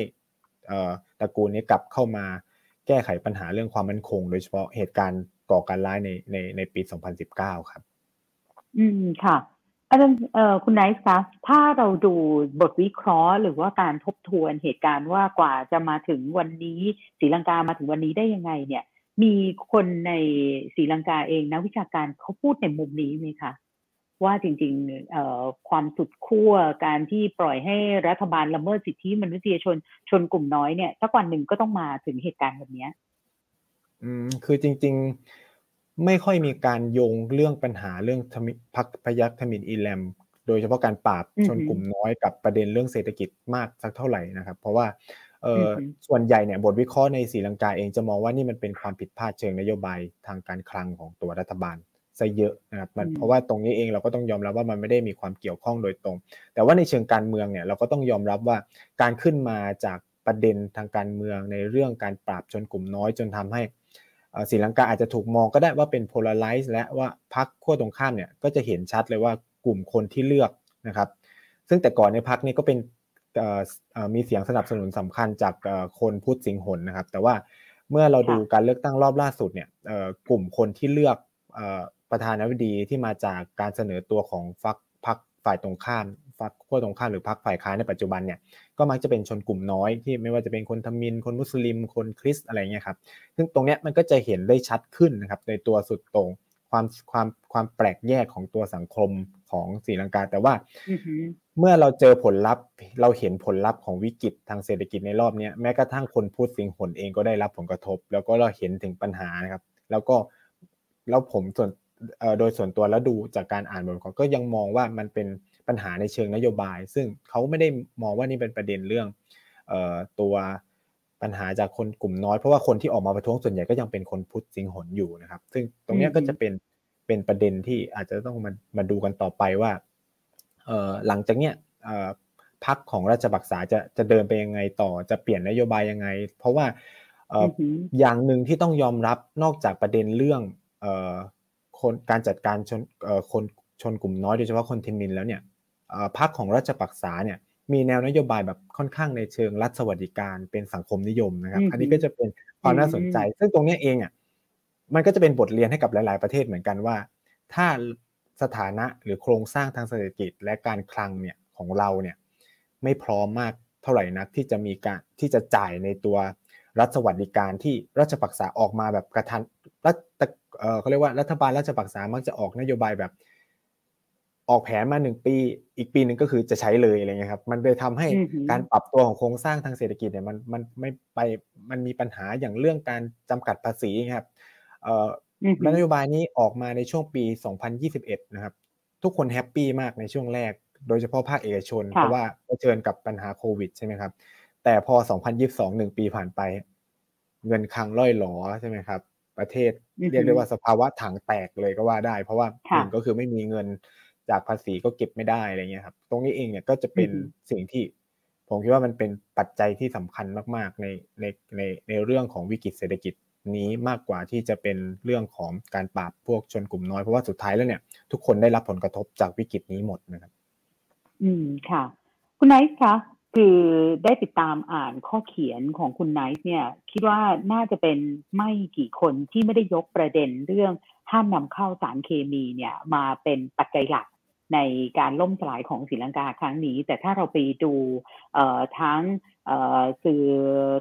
ตระกูลนี้กลับเข้ามาแก้ไขปัญหาเรื่องความมั่นคง โดยเฉพาะเหตุการณ์ก่อการร้ายในในในปี 2019 ครับ อืมค่ะอาจารย์คุณไนท์คะถ้าเราดูบทวิเคราะห์ หรือว่าการทบทวนเหตุการณ์ว่ากว่าจะมาถึงวันนี้ศรีลังกามาถึงวันนี้ได้ยังไงเนี่ย มีคนในศรีลังกาเองนักวิชาการเขาพูดในมุมนี้ไหมคะ ว่าจริงๆความสุดขั้วการที่ปล่อยให้รัฐบาลละเมิดสิทธิมนุษยชนชนกลุ่มน้อยเนี่ยสักวันหนึ่งก็ต้องมาถึงเหตุการณ์แบบนี้อืมคือจริง ๆไม่ค่อยมีการโยงเรื่องปัญหาเรื่องพักพยัคฆ์ทมินอีแลมโดยเฉพาะการปราบชนกลุ่มน้อยกับประเด็นเรื่องเศรษฐกิจมากสักเท่าไหร่นะครับ เพราะว่าส่วนใหญ่เนี่ยบทวิเคราะห์ในศรีลังกาเองจะมองว่านี่มันเป็นความผิดพลาดเชิงนโยบายทางการคลังของตัวรัฐบาล ซะเยอะนะครับมันเพราะว่าตรงนี้เองเราก็ต้องยอมรับว่ามันไม่ได้มีความเกี่ยวข้องโดยตรง แต่ว่าในเชิงการเมืองเนี่ยเราก็ต้องยอมรับว่าการขึ้นมาจากประเด็นทางการเมืองในเรื่องการปราบชนกลุ่มน้อยจนทำให้ศรีลังกาอาจจะถูกมองก็ได้ว่าเป็นโพลาไรซ์และว่าพรรคขั้วตรงข้ามเนี่ยก็จะเห็นชัดเลยว่ากลุ่มคนที่เลือกนะครับ ซึ่งแต่ก่อนในพรรคนี้ก็เป็นมีเสียงสนับสนุนสำคัญจากคนพูดสิงหนนะครับ แต่ว่าเมื่อเราดูการเลือกตั้งรอบล่าสุดเนี่ยกลุ่มคนที่เลือก ประธานาธิบดีที่มาจากการเสนอตัวของฝักพักฝ่ายตรงข้ามฝักขั้วตรงข้ามหรือพักฝ่ายค้านในปัจจุบันเนี่ยก็มักจะเป็นชนกลุ่มน้อยที่ไม่ว่าจะเป็นคนทมิน คนมุสลิม คนคริสอะไรเงี้ยครับซึ่งตรงเนี้ยมันก็จะเห็นได้ชัดขึ้นนะครับในตัวสุดตรงความความความแปลกแยกของตัวสังคมของศรีลังกา แต่ว่าเมื่อเราเจอผลลัพธ์ เราเห็นผลลัพธ์ของวิกฤตทางเศรษฐกิจในรอบนี้แม้กระทั่งคนพูดสิงหนเองก็ได้รับผลกระทบ แล้วก็เราเห็นถึงปัญหานะครับ แล้วก็แล้วผมส่วน โดยส่วนตัวแล้วดูจากการอ่านบทความก็ยังมองว่ามันเป็นปัญหาในเชิงนโยบาย ซึ่งเขาไม่ได้มองว่านี่เป็นประเด็นเรื่องตัวปัญหาจากคนกลุ่มน้อยเพราะว่าคนที่ออกมาประท้วงส่วนใหญ่ก็ยังเป็นคนพุทธสิงหนอยู่นะครับ ซึ่งตรงนี้ก็จะเป็นเป็นประเด็นที่อาจจะต้องมามาดูกันต่อไปว่าหลังจากเนี้ยพักของราชบักษาจะจะเดินไปยังไงต่อจะเปลี่ยนนโยบายยังไง เพราะว่าอย่างหนึ่งที่ต้องยอมรับนอกจากประเด็นเรื่อง คนการจัดการชนคนชนกลุ่มน้อยโดยเฉพาะคนทิมินแล้วเนี่ยพรรคของราชปักษาเนี่ยมีแนวนโยบายแบบค่อนข้างในเชิงรัฐสวัสดิการเป็นสังคมนิยมนะครับ อันนี้ก็จะเป็นความน่าสนใจ ซึ่งตรงนี้เองอะมันก็จะเป็นบทเรียนให้กับหลาย ๆประเทศเหมือนกันว่า ถ้าสถานะหรือโครงสร้างทางเศรษฐกิจและการคลังเนี่ยของเราเนี่ยไม่พร้อมมากเท่าไหร่นักที่จะมีการที่จะจ่ายในตัวรัฐสวัสดิการที่ราชปักษาออกมาแบบกระทัน รัฐเขาเรียกว่ารัฐบาลราชปักษามักจะออกนโยบายแบบ ออกแผนมาหนึ่งปี อีกปีหนึ่งก็คือจะใช้เลยอะไรเงี้ยครับ มันเลยทำให้การปรับตัวของโครงสร้างทางเศรษฐกิจเนี่ยมันมันไม่ไปมันมีปัญหาอย่างเรื่องการจำกัดภาษีครับเอ่อนโยบายนี้ออกมาในช่วงปี 2021 นะครับ ทุกคนแฮปปี้มากในช่วงแรก โดยเฉพาะภาคเอกชน เพราะว่าเผชิญกับปัญหาโควิดใช่ไหมครับ แต่พอ 2022 หนึ่งปีผ่านไป เงินคลังล่อยหลอใช่ไหมครับ ประเทศเรียกได้ว่าสภาวะถังแตกเลยก็ว่าได้ เพราะว่าหนึ่งก็คือไม่มีเงินจากภาษีก็เก็บไม่ได้อะไรเงี้ยครับ ตรงนี้เองเนี่ยก็จะเป็นสิ่งที่ผมคิดว่ามันเป็นปัจจัยที่สำคัญมาก ๆ ในในในในเรื่องของวิกฤตเศรษฐกิจนี้มากกว่าที่จะเป็นเรื่องของการปราบพวกชนกลุ่มน้อย เพราะว่าสุดท้ายแล้วเนี่ย ทุกคนได้รับผลกระทบจากวิกฤตนี้หมดนะครับ อืมค่ะ คุณไนท์คะ คือได้ติดตามอ่านข้อเขียนของคุณไนท์เนี่ย คิดว่าน่าจะเป็นไม่กี่คนที่ไม่ได้ยกประเด็นเรื่องห้ามนำเข้าสารเคมีเนี่ยมาเป็นปัจจัยหลักในการล่มสลายของศรีลังกาครั้งนี้ แต่ถ้าเราไปดูทั้งสื่อ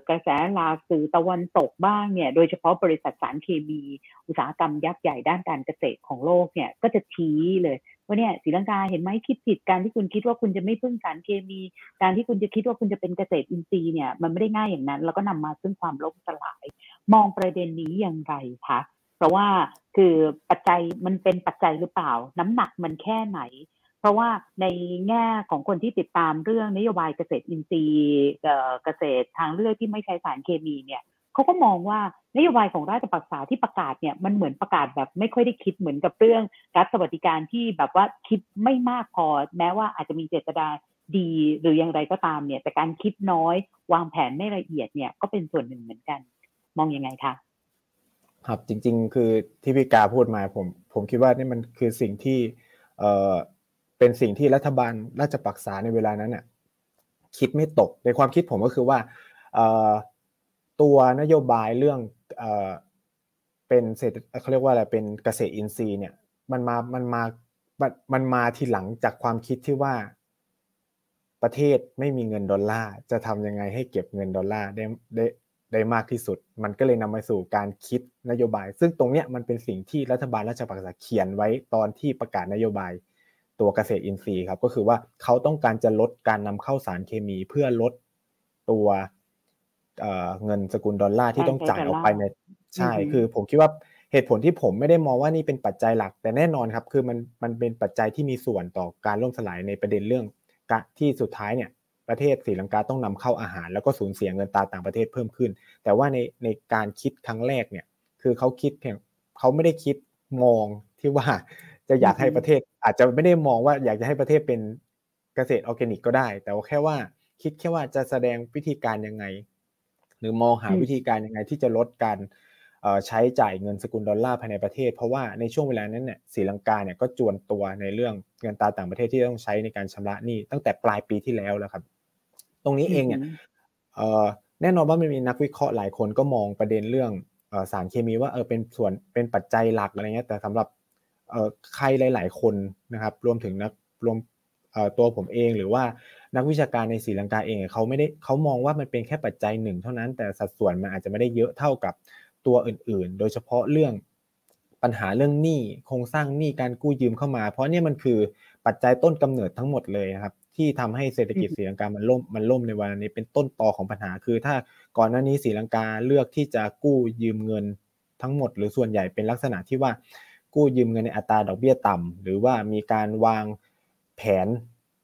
กระแสลาสื่อตะวันตกบ้างเนี่ย โดยเฉพาะบริษัทสารเคมี อุตสาหกรรมยักษ์ใหญ่ด้านการเกษตรของโลกเนี่ย ก็จะชี้เลย ว่าเนี่ยศรีลังกาเห็นไหมคิดผิดการที่คุณคิดว่าคุณจะไม่พึ่งสารเคมี การที่คุณจะคิดว่าคุณจะเป็นเกษตรอินทรีย์เนี่ยมันไม่ได้ง่ายอย่างนั้น แล้วก็นำมาซึ่งความล่มสลาย มองประเด็นนี้อย่างไรคะเพราะว่าคือปัจจัยมันเป็นปัจจัยหรือเปล่า น้ำหนักมันแค่ไหน เพราะว่าในแง่ของคนที่ติดตามเรื่องนโยบายเกษตรอินทรีย์เกษตรทางเลือกที่ไม่ใช้สารเคมีเนี่ย เขาก็มองว่านโยบายของราชปักษาที่ประกาศเนี่ยมันเหมือนประกาศแบบไม่ค่อยได้คิดเหมือนกับเรื่องรัฐสวัสดิการที่แบบว่าคิดไม่มากพอ แม้ว่าอาจจะมีเจตนาดีหรืออย่างไรก็ตามเนี่ย แต่การคิดน้อยวางแผนไม่ละเอียดเนี่ยก็เป็นส่วนหนึ่งเหมือนกัน มองยังไงคะครับจริง ๆ คือที่พี่กาพูดมาผมผมคิดว่านี่มันคือสิ่งที่เอ่อเป็นสิ่งที่รัฐบาลราชปักษาในเวลานั้นเนี่ยคิดไม่ตกในความคิดผมก็คือว่าเอ่อ ตัวนโยบายเรื่องเอ่อเป็นเศรษฐเขาเรียกว่าอะไรเป็นเกษตรอินทรีย์เนี่ยมันมามันมามันมาทีหลังจากความคิดที่ว่า ประเทศไม่มีเงินดอลลาร์จะทำยังไงให้เก็บเงินดอลลาร์ได้ได้ได้มากที่สุด มันก็เลยนำมาสู่การคิดนโยบาย ซึ่งตรงเนี้ยมันเป็นสิ่งที่รัฐบาลราชปักษาเขียนไว้ตอนที่ประกาศนโยบายตัวเกษตรอินทรีย์ครับก็คือว่าเขาต้องการจะลดการนำเข้าสารเคมีเพื่อลดตัว เงินสกุลดอลลาร์ที่ต้องจ่ายออกไปในใช่คือผมคิดว่าเหตุผลที่ผมไม่ได้มองว่านี่เป็นปัจจัยหลัก แต่แน่นอนครับ คือมันมันเป็นปัจจัยที่มีส่วนต่อการล่มสลายในประเด็นเรื่องที่สุดท้ายเนี่ยประเทศศรีลังกาต้องนำเข้าอาหาร แล้วก็สูญเสียเงินตาต่างประเทศเพิ่มขึ้น แต่ว่าในในการคิดครั้งแรกเนี่ย คือเขาคิดเพียงเขาไม่ได้คิดมองที่ว่าจะอยากให้ประเทศอาจจะไม่ได้มองว่าอยากจะให้ประเทศเป็นเกษตรออร์แกนิกก็ได้ แต่ว่าแค่ว่าคิดแค่ว่าจะแสดงวิธีการยังไง หรือมองหาวิธีการยังไงที่จะลดการใช้จ่ายเงินสกุลดอลลาร์ภายในประเทศ เพราะว่าในช่วงเวลานั้นเนี่ยศรีลังกาเนี่ยก็จวนตัวในเรื่องเงินตาต่างประเทศที่ต้องใช้ในการชำระหนี้ตั้งแต่ปลายปีที่แล้วแล้วครับ ตรงนี้เองเนี่ยแน่นอนว่ามันมีนักวิเคราะห์หลายคนก็มองประเด็นเรื่องสารเคมีว่าเออเป็นส่วนเป็นปัจจัยหลักอะไรเงี้ยแต่สำหรับใครหลาย ๆ คนนะครับ รวมถึงนักรวมตัวผมเองหรือว่า นักวิชาการในศรีลังกาเองเขาไม่ได้เขามองว่ามันเป็นแค่ปัจจัยหนึ่งเท่านั้นแต่สัดส่วนมันอาจจะไม่ได้เยอะเท่ากับตัวอื่นๆ โดยเฉพาะเรื่องปัญหาเรื่องหนี้โครงสร้างหนี้การกู้ยืมเข้ามา เพราะเนี่ยมันคือปัจจัยต้นกำเนิดทั้งหมดเลยครับที่ทำให้เศรษฐกิจศรีลังกามันล่มมันล่มในวันนี้เป็นต้นตอของปัญหา คือ ถ้าก่อนหน้านี้ศรีลังกาเลือกที่จะกู้ยืมเงินทั้งหมด หรือส่วนใหญ่เป็นลักษณะที่ว่ากู้ยืมเงินในอัตราดอกเบี้ยต่ำหรือว่ามีการวางแผน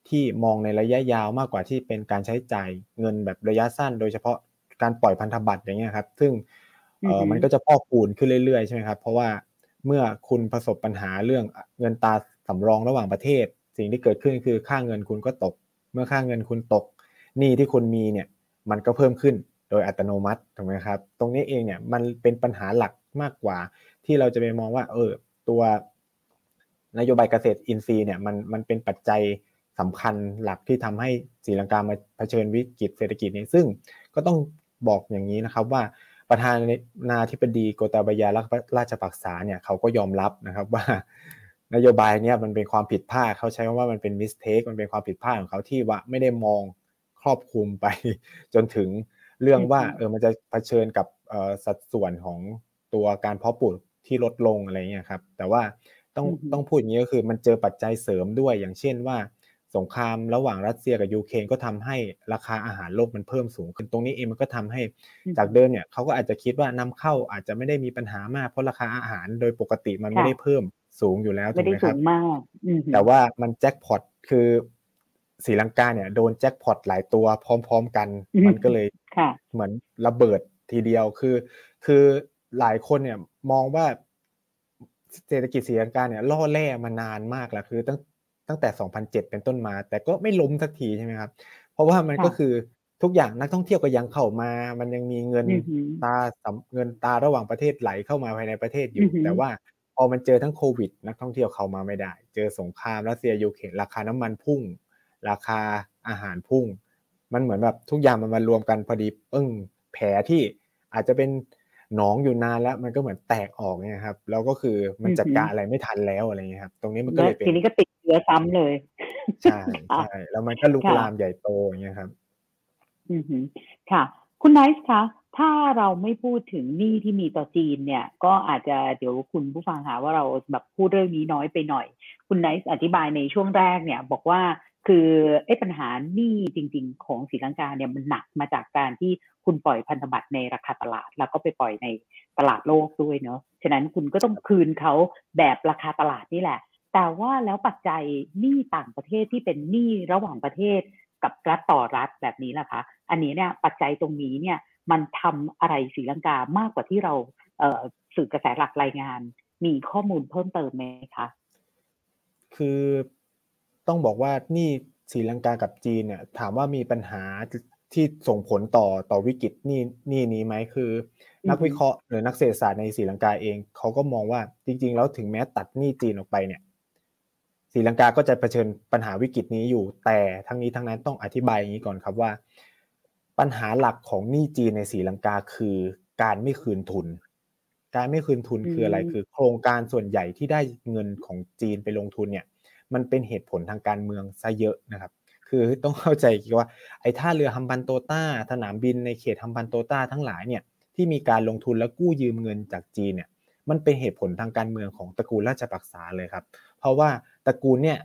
ที่มองในระยะยาวมากกว่าที่เป็นการใช้จ่ายเงินแบบระยะสั้น โดยเฉพาะการปล่อยพันธบัตรอย่างเงี้ยครับ ซึ่งเออมันก็จะพอกคูณขึ้นเรื่อยๆใช่ไหมครับ เพราะว่าเมื่อคุณประสบปัญหาเรื่องเงินตาสำรองระหว่างประเทศ สิ่งที่เกิดขึ้นคือค่าเงินคุณก็ตก เมื่อค่าเงินคุณตกหนี้ที่คุณมีเนี่ยมันก็เพิ่มขึ้นโดยอัตโนมัติถูกไหมครับ ตรงนี้เองเนี่ยมันเป็นปัญหาหลักมากกว่า ที่เราจะไปมองว่า เออตัวนโยบายเกษตรอินทรีย์เนี่ยมันมันเป็นปัจจัย สำคัญหลักที่ทำให้ศรีลังกามาเผชิญวิกฤตเศรษฐกิจนี้ซึ่งก็ต้องบอกอย่างนี้นะครับว่าประธานาธิบดีโกตาบายาราชปักษาเนี่ยเขาก็ยอมรับนะครับว่านโยบายเนี่ยมันเป็นความผิดพลาดเขาใช้คำว่ามันเป็นมิสเทคมันเป็นความผิดพลาดของเขาที่ว่าไม่ได้มองครอบคลุมไป จนถึงเรื่องว่าเออมันจะเผชิญกับสัดส่วนของตัวการเพาะปลูกที่ลดลงอะไรเงี้ยครับแต่ว่าต้องต้องพูดอย่างนี้ก็คือมันเจอปัจจัยเสริมด้วยอย่างเช่นว่า สงครามระหว่างรัสเซียกับยูเครนก็ทำให้ราคาอาหารโลกมันเพิ่มสูงขึ้นตรงนี้เองมันก็ทำให้จากเดิมเนี่ยเขาก็อาจจะคิดว่านำเข้าอาจจะไม่ได้มีปัญหามากเพราะราคาอาหารโดยปกติมันไม่ได้เพิ่มสูงอยู่แล้วถูกไหมครับมากแต่ว่ามันแจ็คพอตคือศรีลังกาเนี่ยโดนแจ็คพอตหลายตัวพร้อม ๆ กัน มันก็เลยเหมือนระเบิดทีเดียวคือ คือหลายคนเนี่ยมองว่าเศรษฐกิจศรีลังกาเนี่ยล่อแร่มานานมากแล้วคือตั้ง ตั้งแต่ 2007 เป็นต้นมา แต่ก็ไม่ล้มสักทีใช่ไหมครับ เพราะว่ามันก็คือทุกอย่างนักท่องเที่ยวก็ยังเข้ามา มันยังมีเงินตาเงินตาระหว่างประเทศไหลเข้ามาภายในประเทศอยู่ แต่ว่าพอมันเจอทั้งโควิด นักท่องเที่ยวเข้ามาไม่ได้ เจอสงครามรัสเซียยูเครนราคาน้ำมันพุ่ง ราคาอาหารพุ่ง มันเหมือนแบบทุกอย่างมันมารวมกันพอดีเอ่อแผลที่อาจจะเป็น หนองอยู่นานแล้วมันก็เหมือนแตกออกเนี่ยครับแล้วก็คือมันจัดการอะไรไม่ทันแล้วอะไรเงี้ยครับ ตรงนี้มันก็เลยเป็นทีนี้ก็ติดเชื้อซ้ำเลยใช่ใช่แล้วมันก็ลุกลามใหญ่โตอย่างเงี้ยครับ อือค่ะ คุณไนซ์คะถ้าเราไม่พูดถึงหนี้ที่มีต่อจีนเนี่ย ก็อาจจะเดี๋ยวคุณผู้ฟังหาว่าเราแบบพูดเรื่องนี้น้อยไปหน่อย คุณไนซ์อธิบายในช่วงแรกเนี่ย บอกว่า คือไอ้ปัญหาหนี้จริง ๆ ของศรีลังกาเนี่ยมันหนักมาจากการที่คุณปล่อยพันธบัตรในราคาตลาด แล้วก็ไปปล่อยในตลาดโลกด้วยเนาะฉะนั้นคุณก็ต้องคืนเขาแบบราคาตลาดนี่แหละ แต่ว่าแล้วปัจจัยหนี้ต่างประเทศที่เป็นหนี้ระหว่างประเทศกับรัฐต่อรัฐแบบนี้ล่ะคะอันนี้เนี่ยปัจจัยตรงนี้เนี่ยมันทำอะไรศรีลังกามากกว่าที่เราเสื่อกระแสหลักรายงาน มีข้อมูลเพิ่มเติมไหมคะคือ ต้องบอกว่านี่ศรีลังกากับจีนเนี่ยถามว่ามีปัญหาที่ส่งผลต่อต่อวิกฤตนี่นี่นี้ไหมคือ นักวิเคราะห์หรือนักเศรษฐศาสตร์ในศรีลังกาเองเขาก็มองว่าจริง ๆ แล้วถึงแม้ตัดหนี้จีนออกไปเนี่ยศรีลังกาก็จะเผชิญปัญหาวิกฤตนี้อยู่ แต่ทั้งนี้ทั้งนั้นต้องอธิบายอย่างนี้ก่อนครับว่า ปัญหาหลักของหนี้จีนในศรีลังกาคือการไม่คืนทุน การไม่คืนทุนคืออะไรคือ โครงการส่วนใหญ่ที่ได้เงินของจีนไปลงทุนเนี่ย มันเป็นเหตุผลทางการเมืองซะเยอะนะครับ คือต้องเข้าใจว่าไอ้ท่าเรือฮัมบันโตต้าสนามบินในเขตฮัมบันโตต้าทั้งหลายเนี่ยที่มีการลงทุนและกู้ยืมเงินจากจีนเนี่ยมันเป็นเหตุผลทางการเมืองของตระกูลราชปักษาเลยครับ เพราะว่าตระกูลเนี่ย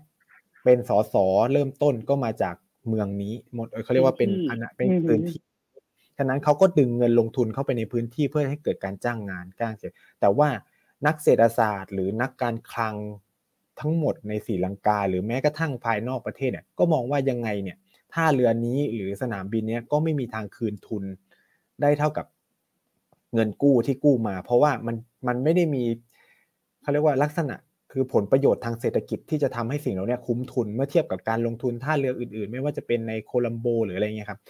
เป็นสสเริ่มต้นก็มาจากเมืองนี้หมดเขาเรียกว่าเป็นอณเป็นพื้นที่ฉะนั้นเขาก็ดึงเงินลงทุนเข้าไปในพื้นที่เพื่อให้เกิดการจ้างงานก้างเสียแต่ว่านักเศรษฐศาสตร์ หรือนักการคลัง ทั้งหมดในศรีลังกา หรือแม้กระทั่งภายนอกประเทศเนี่ยก็มองว่ายังไงเนี่ยท่าเรือนี้หรือสนามบินเนี้ยก็ไม่มีทางคืนทุนได้เท่ากับเงินกู้ที่กู้มา เพราะว่ามันมันไม่ได้มีเขาเรียกว่าลักษณะคือผลประโยชน์ทางเศรษฐกิจที่จะทำให้สิ่งเหล่านี้คุ้มทุนเมื่อเทียบกับการลงทุนท่าเรืออื่นๆ ไม่ว่าจะเป็นในโคลัมโบหรืออะไรเงี้ยครับ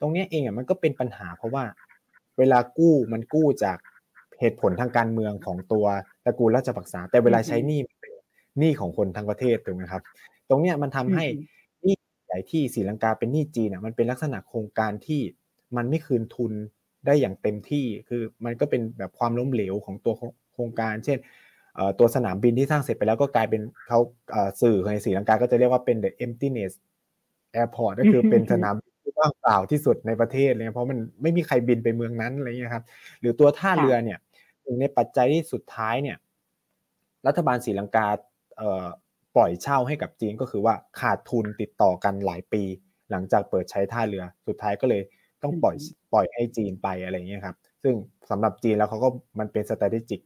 ตรงนี้เองอะมันก็เป็นปัญหา เพราะว่าเวลากู้มันกู้จากเหตุผลทางการเมืองของตัวตระกูลราชปักษาแต่เวลาใช้หนี้เป็น หนี้ของคนทั้งประเทศถูกไหมครับ ตรงเนี้ยมันทำให้หนี้ใหญ่ที่ศรีลังกาเป็นหนี้จีนอะมันเป็นลักษณะโครงการที่มันไม่คืนทุนได้อย่างเต็มที่คือมันก็เป็นแบบความล้มเหลวของตัวโครงการ เช่นตัวสนามบินที่สร้างเสร็จไปแล้วก็กลายเป็นเขาสื่อในศรีลังกาก็จะเรียกว่าเป็น the emptiness airport ก็คือเป็นสนามที่ว่างเปล่าที่สุดในประเทศเลยเพราะมันไม่มีใครบินไปเมืองนั้นอะไรเงี้ยครับ หรือตัวท่าเรือเนี่ยหนึ่งในปัจจัยที่สุดท้ายเนี่ย รัฐบาลศรีลังกา ปล่อยเช่าให้กับจีนก็คือว่าขาดทุนติดต่อกันหลายปี หลังจากเปิดใช้ท่าเรือ สุดท้ายก็เลยต้องปล่อยปล่อยให้จีนไปอะไรเงี้ยครับ ซึ่งสำหรับจีนแล้วเขาก็มันเป็น strategic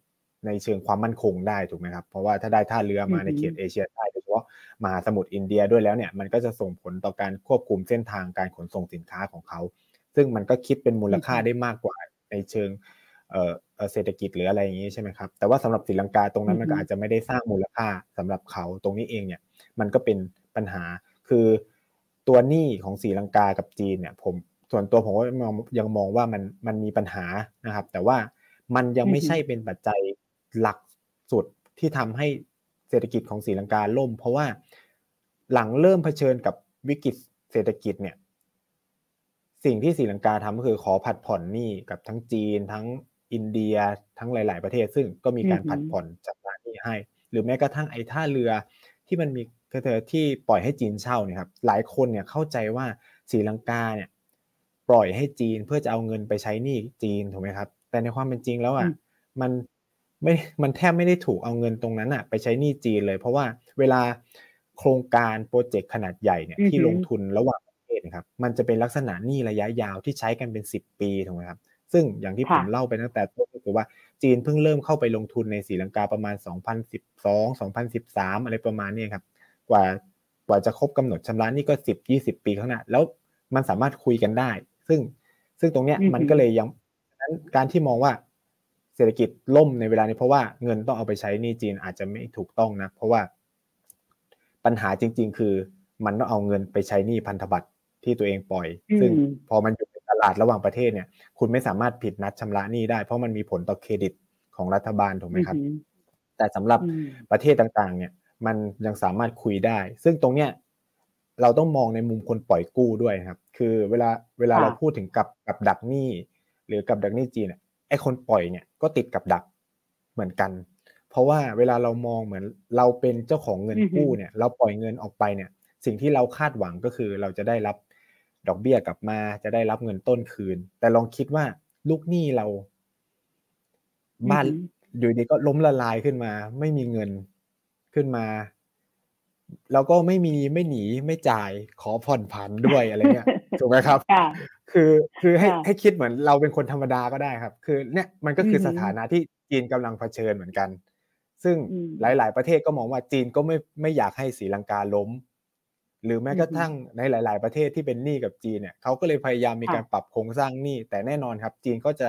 ในเชิงความมั่นคงได้ถูกไหมครับ เพราะว่าถ้าได้ท่าเรือมาในเขตเอเชียใต้โดยเฉพาะมหาสมุทรอินเดียด้วยแล้วเนี่ยมันก็จะส่งผลต่อการควบคุมเส้นทางการขนส่งสินค้าของเขา ซึ่งมันก็คิดเป็นมูลค่าได้มากกว่าในเชิง เศรษฐกิจหรืออะไรอย่างนี้ใช่ไหมครับแต่ว่าสำหรับศรีลังกาตรงนั้นมันก็อาจจะไม่ได้สร้างมูลค่าสำหรับเขาตรงนี้เองเนี่ยมันก็เป็นปัญหาคือตัวหนี้ของศรีลังกากับจีนเนี่ยผมส่วนตัวผมก็ยังมองว่ามันมันมีปัญหานะครับ แต่ว่ามันยังไม่ใช่เป็นปัจจัยหลักสุดที่ทำให้เศรษฐกิจของศรีลังกาล่ม เพราะว่าหลังเริ่มเผชิญกับวิกฤตเศรษฐกิจเนี่ยสิ่งที่ศรีลังกาทำก็คือขอผัดผ่อนหนี้กับทั้งจีนทั้ง อินเดียทั้งหลาย ๆ ประเทศ ซึ่งก็มีการผัดผ่อนจากร้านนี้ให้ หรือแม้กระทั่งไอ้ท่าเรือที่มันมีคือเธอที่ปล่อยให้จีนเช่าเนี่ยครับหลายคนเนี่ยเข้าใจว่าศรีลังกาเนี่ยปล่อยให้จีนเพื่อจะเอาเงินไปใช้หนี้จีนถูกไหมครับ แต่ในความเป็นจริงแล้วอะมันไม่มันแทบไม่ได้ถูกเอาเงินตรงนั้นอะไปใช้หนี้จีนเลย เพราะว่าเวลาโครงการโปรเจกต์ขนาดใหญ่เนี่ยที่ลงทุนระหว่างประเทศนะครับมันจะเป็นลักษณะหนี้ระยะยาวที่ใช้กันเป็นสิบปีถูกไหมครับ ซึ่งอย่างที่ผมเล่าไปตั้งแต่ต้นก็คือว่าจีนเพิ่งเริ่มเข้าไปลงทุนในศรีลังกาประมาณ 2012 2013 อะไรประมาณนี้ครับ กว่ากว่าจะครบกำหนดชำระนี่ก็สิบยี่สิบปีข้างหน้า แล้วมันสามารถคุยกันได้ ซึ่งซึ่งตรงเนี้ยมันก็เลยยังนั้นการที่มองว่าเศรษฐกิจล่มในเวลานี้เพราะว่าเงินต้องเอาไปใช้นี่จีนอาจจะไม่ถูกต้องนะ เพราะว่าปัญหาจริง ๆ คือมันต้องเอาเงินไปใช้นี่พันธบัตรที่ตัวเองปล่อย ซึ่งพอมันอยู่ในต ลาดระหว่างประเทศเนี่ย คุณไม่สามารถผิดนัดชำระหนี้ได้ เพราะมันมีผลต่อเครดิตของรัฐบาลถูกไหมครับ แต่สำหรับประเทศต่างๆ เนี่ย มันยังสามารถคุยได้ ซึ่งตรงเนี้ยเราต้องมองในมุมคนปล่อยกู้ด้วยครับ คือเวลาเวลาเราพูดถึงกับกับดักหนี้หรือกับดักหนี้จีนไอ้คนปล่อยเนี่ยก็ติดกับดักเหมือนกัน เพราะว่าเวลาเรามองเหมือนเราเป็นเจ้าของเงินกู้เนี่ย เราปล่อยเงินออกไปเนี่ย สิ่งที่เราคาดหวังก็คือเราจะได้รับ ดอกเบี้ยกลับมาจะได้รับเงินต้นคืน แต่ลองคิดว่าลูกหนี้เรา บ้านอยู่ดีก็ล้มละลายขึ้นมา ไม่มีเงินขึ้นมาแล้วก็ไม่มีไม่หนีไม่จ่ายขอผ่อนผันด้วยอะไรเงี้ยถูกไหมครับ คือคือให้ให้คิดเหมือนเราเป็นคนธรรมดาก็ได้ครับ คือเนี่ยมันก็คือสถานะที่จีนกำลังเผชิญเหมือนกัน ซึ่งหลาย ๆ ประเทศก็มองว่าจีนก็ไม่ไม่อยากให้ศรีลังกาล้ม หรือแม้กระทั่งในหลาย ๆ ประเทศที่เป็นหนี้กับจีนเนี่ยเขาก็เลยพยายามมีการปรับโครงสร้างหนี้แต่แน่นอนครับ จีนก็จะ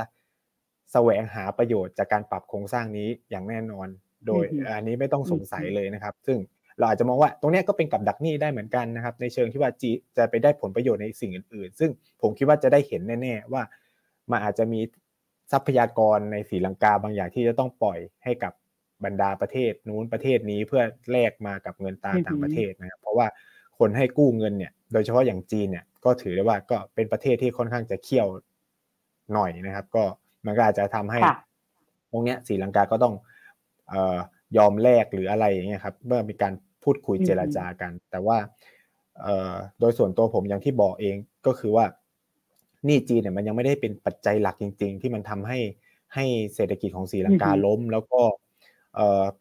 แสวงหาประโยชน์จากการปรับโครงสร้างนี้อย่างแน่นอน โดยอันนี้ไม่ต้องสงสัยเลยนะครับ ซึ่งเราอาจจะมองว่าตรงนี้ก็เป็นกับดักหนี้ได้เหมือนกันนะครับ ในเชิงที่ว่าจีจะไปได้ผลประโยชน์ในสิ่งอื่น ๆ ซึ่งผมคิดว่าจะได้เห็นแน่ ๆ ว่ามันอาจจะมีทรัพยากรในศรีลังกาบางอย่างที่จะต้องปล่อยให้กับบรรดาประเทศนู้นประเทศนี้เพื่อแลกมากับเงินตาต่างประเทศนะครับ เพราะว่า คนให้กู้เงินเนี่ย โดยเฉพาะอย่างจีนเนี่ยก็ถือได้ว่าก็เป็นประเทศที่ค่อนข้างจะเขี่ยวหน่อยนะครับ ก็มันก็อาจจะทำให้ตรงเนี้ยศรีลังกาก็ต้องเอ่อยอมแลกหรืออะไรอย่างเงี้ยครับเมื่อมีการพูดคุยเจรจากัน แต่ว่าโดยส่วนตัวผมอย่างที่บอกเองก็คือว่านี่จีนเนี่ยมันยังไม่ได้เป็นปัจจัยหลักจริง ๆ ที่มันทำให้ให้เศรษฐกิจของศรีลังกาล้ม แล้วก็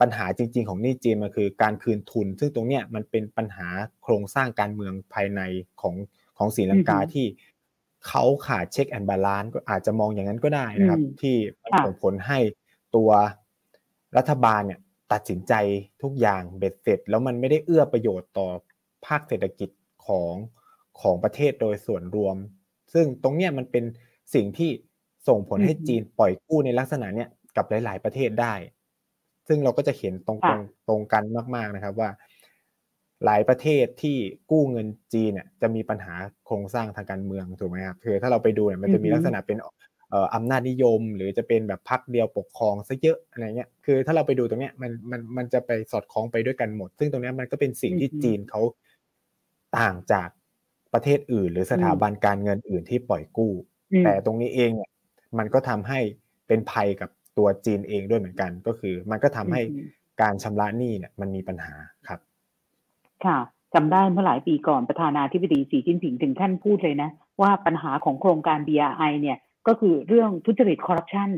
ปัญหาจริง ๆ ของนี่จีนมันคือการคืนทุน ซึ่งตรงเนี้ยมันเป็นปัญหาโครงสร้างการเมืองภายในของของศรีลังกาที่เขาขาด check and balance ก็อาจจะมองอย่างนั้นก็ได้นะครับ ที่มันส่งผลให้ตัวรัฐบาลเนี่ยตัดสินใจทุกอย่างเบ็ดเสร็จ แล้วมันไม่ได้เอื้อประโยชน์ต่อภาคเศรษฐกิจของของประเทศโดยส่วนรวม ซึ่งตรงเนี้ยมันเป็นสิ่งที่ส่งผลให้จีนปล่อยกู้ในลักษณะเนี้ยกับหลาย ๆ ประเทศได้ ซึ่งเราก็จะเห็นตรงตรงตรงกันมากๆนะครับว่า หลายประเทศที่กู้เงินจีนเนี่ยจะมีปัญหาโครงสร้างทางการเมืองถูกไหมครับคือถ้าเราไปดูเนี่ยมันจะมีลักษณะเป็นอำนาจนิยม หรือจะเป็นแบบพรรคเดียวปกครองซะเยอะอะไรเงี้ยคือถ้าเราไปดูตรงเนี้ยมันมันมันจะไปสอดคล้องไปด้วยกันหมด ซึ่งตรงนี้มันก็เป็นสิ่งที่จีนเขาต่างจากประเทศอื่น หรือสถาบันการเงินอื่นที่ปล่อยกู้ แต่ตรงนี้เองเนี่ยมันก็ทำให้เป็นภัยกับ ตัวจีนเองด้วยเหมือนกัน ก็คือ มันก็ทำให้การชำระหนี้เนี่ยมันมีปัญหาครับ ค่ะจำได้เมื่อหลายปีก่อนประธานาธิบดีสีจิ้นผิงถึงท่านพูดเลยนะ ว่าปัญหาของโครงการ BRI เนี่ยก็คือเรื่องทุจริตคอร์รัปชัน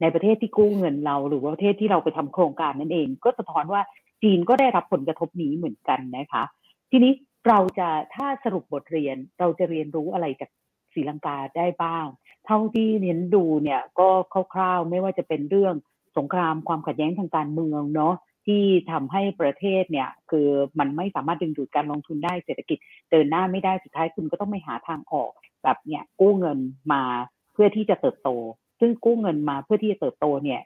ในประเทศที่กู้เงินเรา หรือว่าประเทศที่เราไปทำโครงการนั่นเอง ก็สะท้อนว่าจีนก็ได้รับผลกระทบนี้เหมือนกันนะคะ ทีนี้เราจะถ้าสรุปบทเรียนเราจะเรียนรู้อะไรจาก ศรีลังกาได้บ้าง เท่าที่เรียนดูเนี่ยก็คร่าวๆไม่ว่าจะเป็นเรื่องสงครามความขัดแย้งทางการเมืองเนาะที่ทำให้ประเทศเนี่ยคือมันไม่สามารถดึงดูดการลงทุนได้เศรษฐกิจเดินหน้าไม่ได้สุดท้ายคุณก็ต้องไม่หาทางออกแบบเนี่ยกู้เงินมาเพื่อที่จะเติบโต ซึ่งกู้เงินมาเพื่อที่จะเติบโตเนี่ย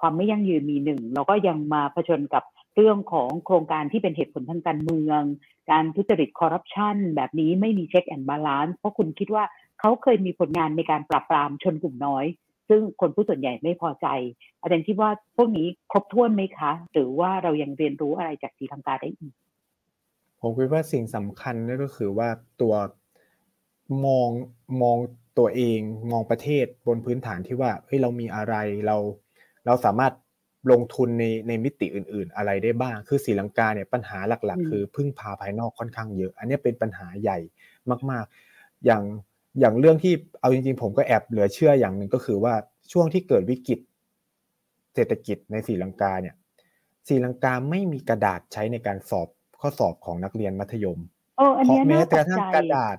ความไม่ยั่งยืนมีหนึ่งเราก็ยังมาเผชิญกับ เรื่องของโครงการที่เป็นเหตุผลทางการเมือง การทุจริตคอร์รัปชันแบบนี้ไม่มี check and balance เพราะคุณคิดว่าเขาเคยมีผลงานในการปราบปรามชนกลุ่มน้อย ซึ่งคนผู้ส่วนใหญ่ไม่พอใจ อาจารย์คิดว่าพวกนี้ครบถ้วนไหมคะ หรือว่าเรายังเรียนรู้อะไรจากศรีลังกาได้อีก ผมคิดว่าสิ่งสำคัญนั่นก็คือว่าตัวมองมองตัวเองมองประเทศบนพื้นฐานที่ว่าเฮ้ยเรามีอะไรเรา เราสามารถ ลงทุนในในมิติอื่น ๆ อะไรได้บ้าง คือสีลังกาเนี่ยปัญหาหลัก ๆ คือพึ่งพาภายนอกค่อนข้างเยอะ อันนี้เป็นปัญหาใหญ่มาก ๆ อย่างอย่างเรื่องที่เอาจริง ๆ ผมก็แอบเหลือเชื่ออย่างหนึ่งก็คือว่าช่วงที่เกิดวิกฤตเศรษฐกิจในสีลังกาเนี่ยสีลังกาไม่มีกระดาษใช้ในการสอบข้อสอบของนักเรียนมัธยมเพราะแม้แต่ทั้งกระดาษ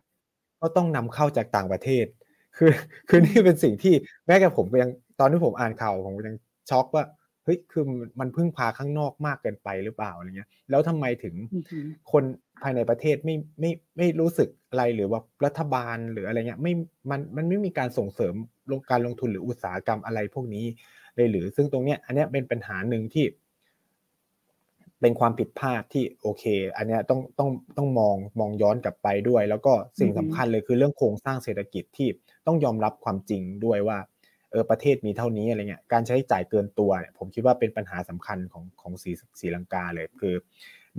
ก็ต้องนำเข้าจากต่างประเทศ คือ คือนี่เป็นสิ่งที่แม้แต่ผมก็ยังตอนที่ผมอ่านข่าวผมก็ยังช็อกว่า เฮ้ยคือมันพึ่งพาข้างนอกมากเกินไปหรือเปล่าอะไรเงี้ย แล้วทำไมถึงคนภายในประเทศไม่ไม่ไม่รู้สึกอะไรหรือว่ารัฐบาลหรืออะไรเงี้ยไม่มันมันไม่มีการส่งเสริมลงการลงทุนหรืออุตสาหกรรมอะไรพวกนี้เลยหรือ ซึ่งตรงเนี้ย อันเนี้ยเป็นปัญหาหนึ่งที่ เป็นความผิดพลาดที่โอเค อันเนี้ยต้องต้องต้องมองมองย้อนกลับไปด้วย แล้วก็สิ่งสำคัญเลยคือเรื่องโครงสร้างเศรษฐกิจที่ต้องยอมรับความจริงด้วยว่าเออประเทศมีเท่านี้อะไรเงี้ยการใช้จ่ายเกินตัวเนี่ยผมคิดว่าเป็นปัญหาสำคัญของของสีสีลังกาเลย คือ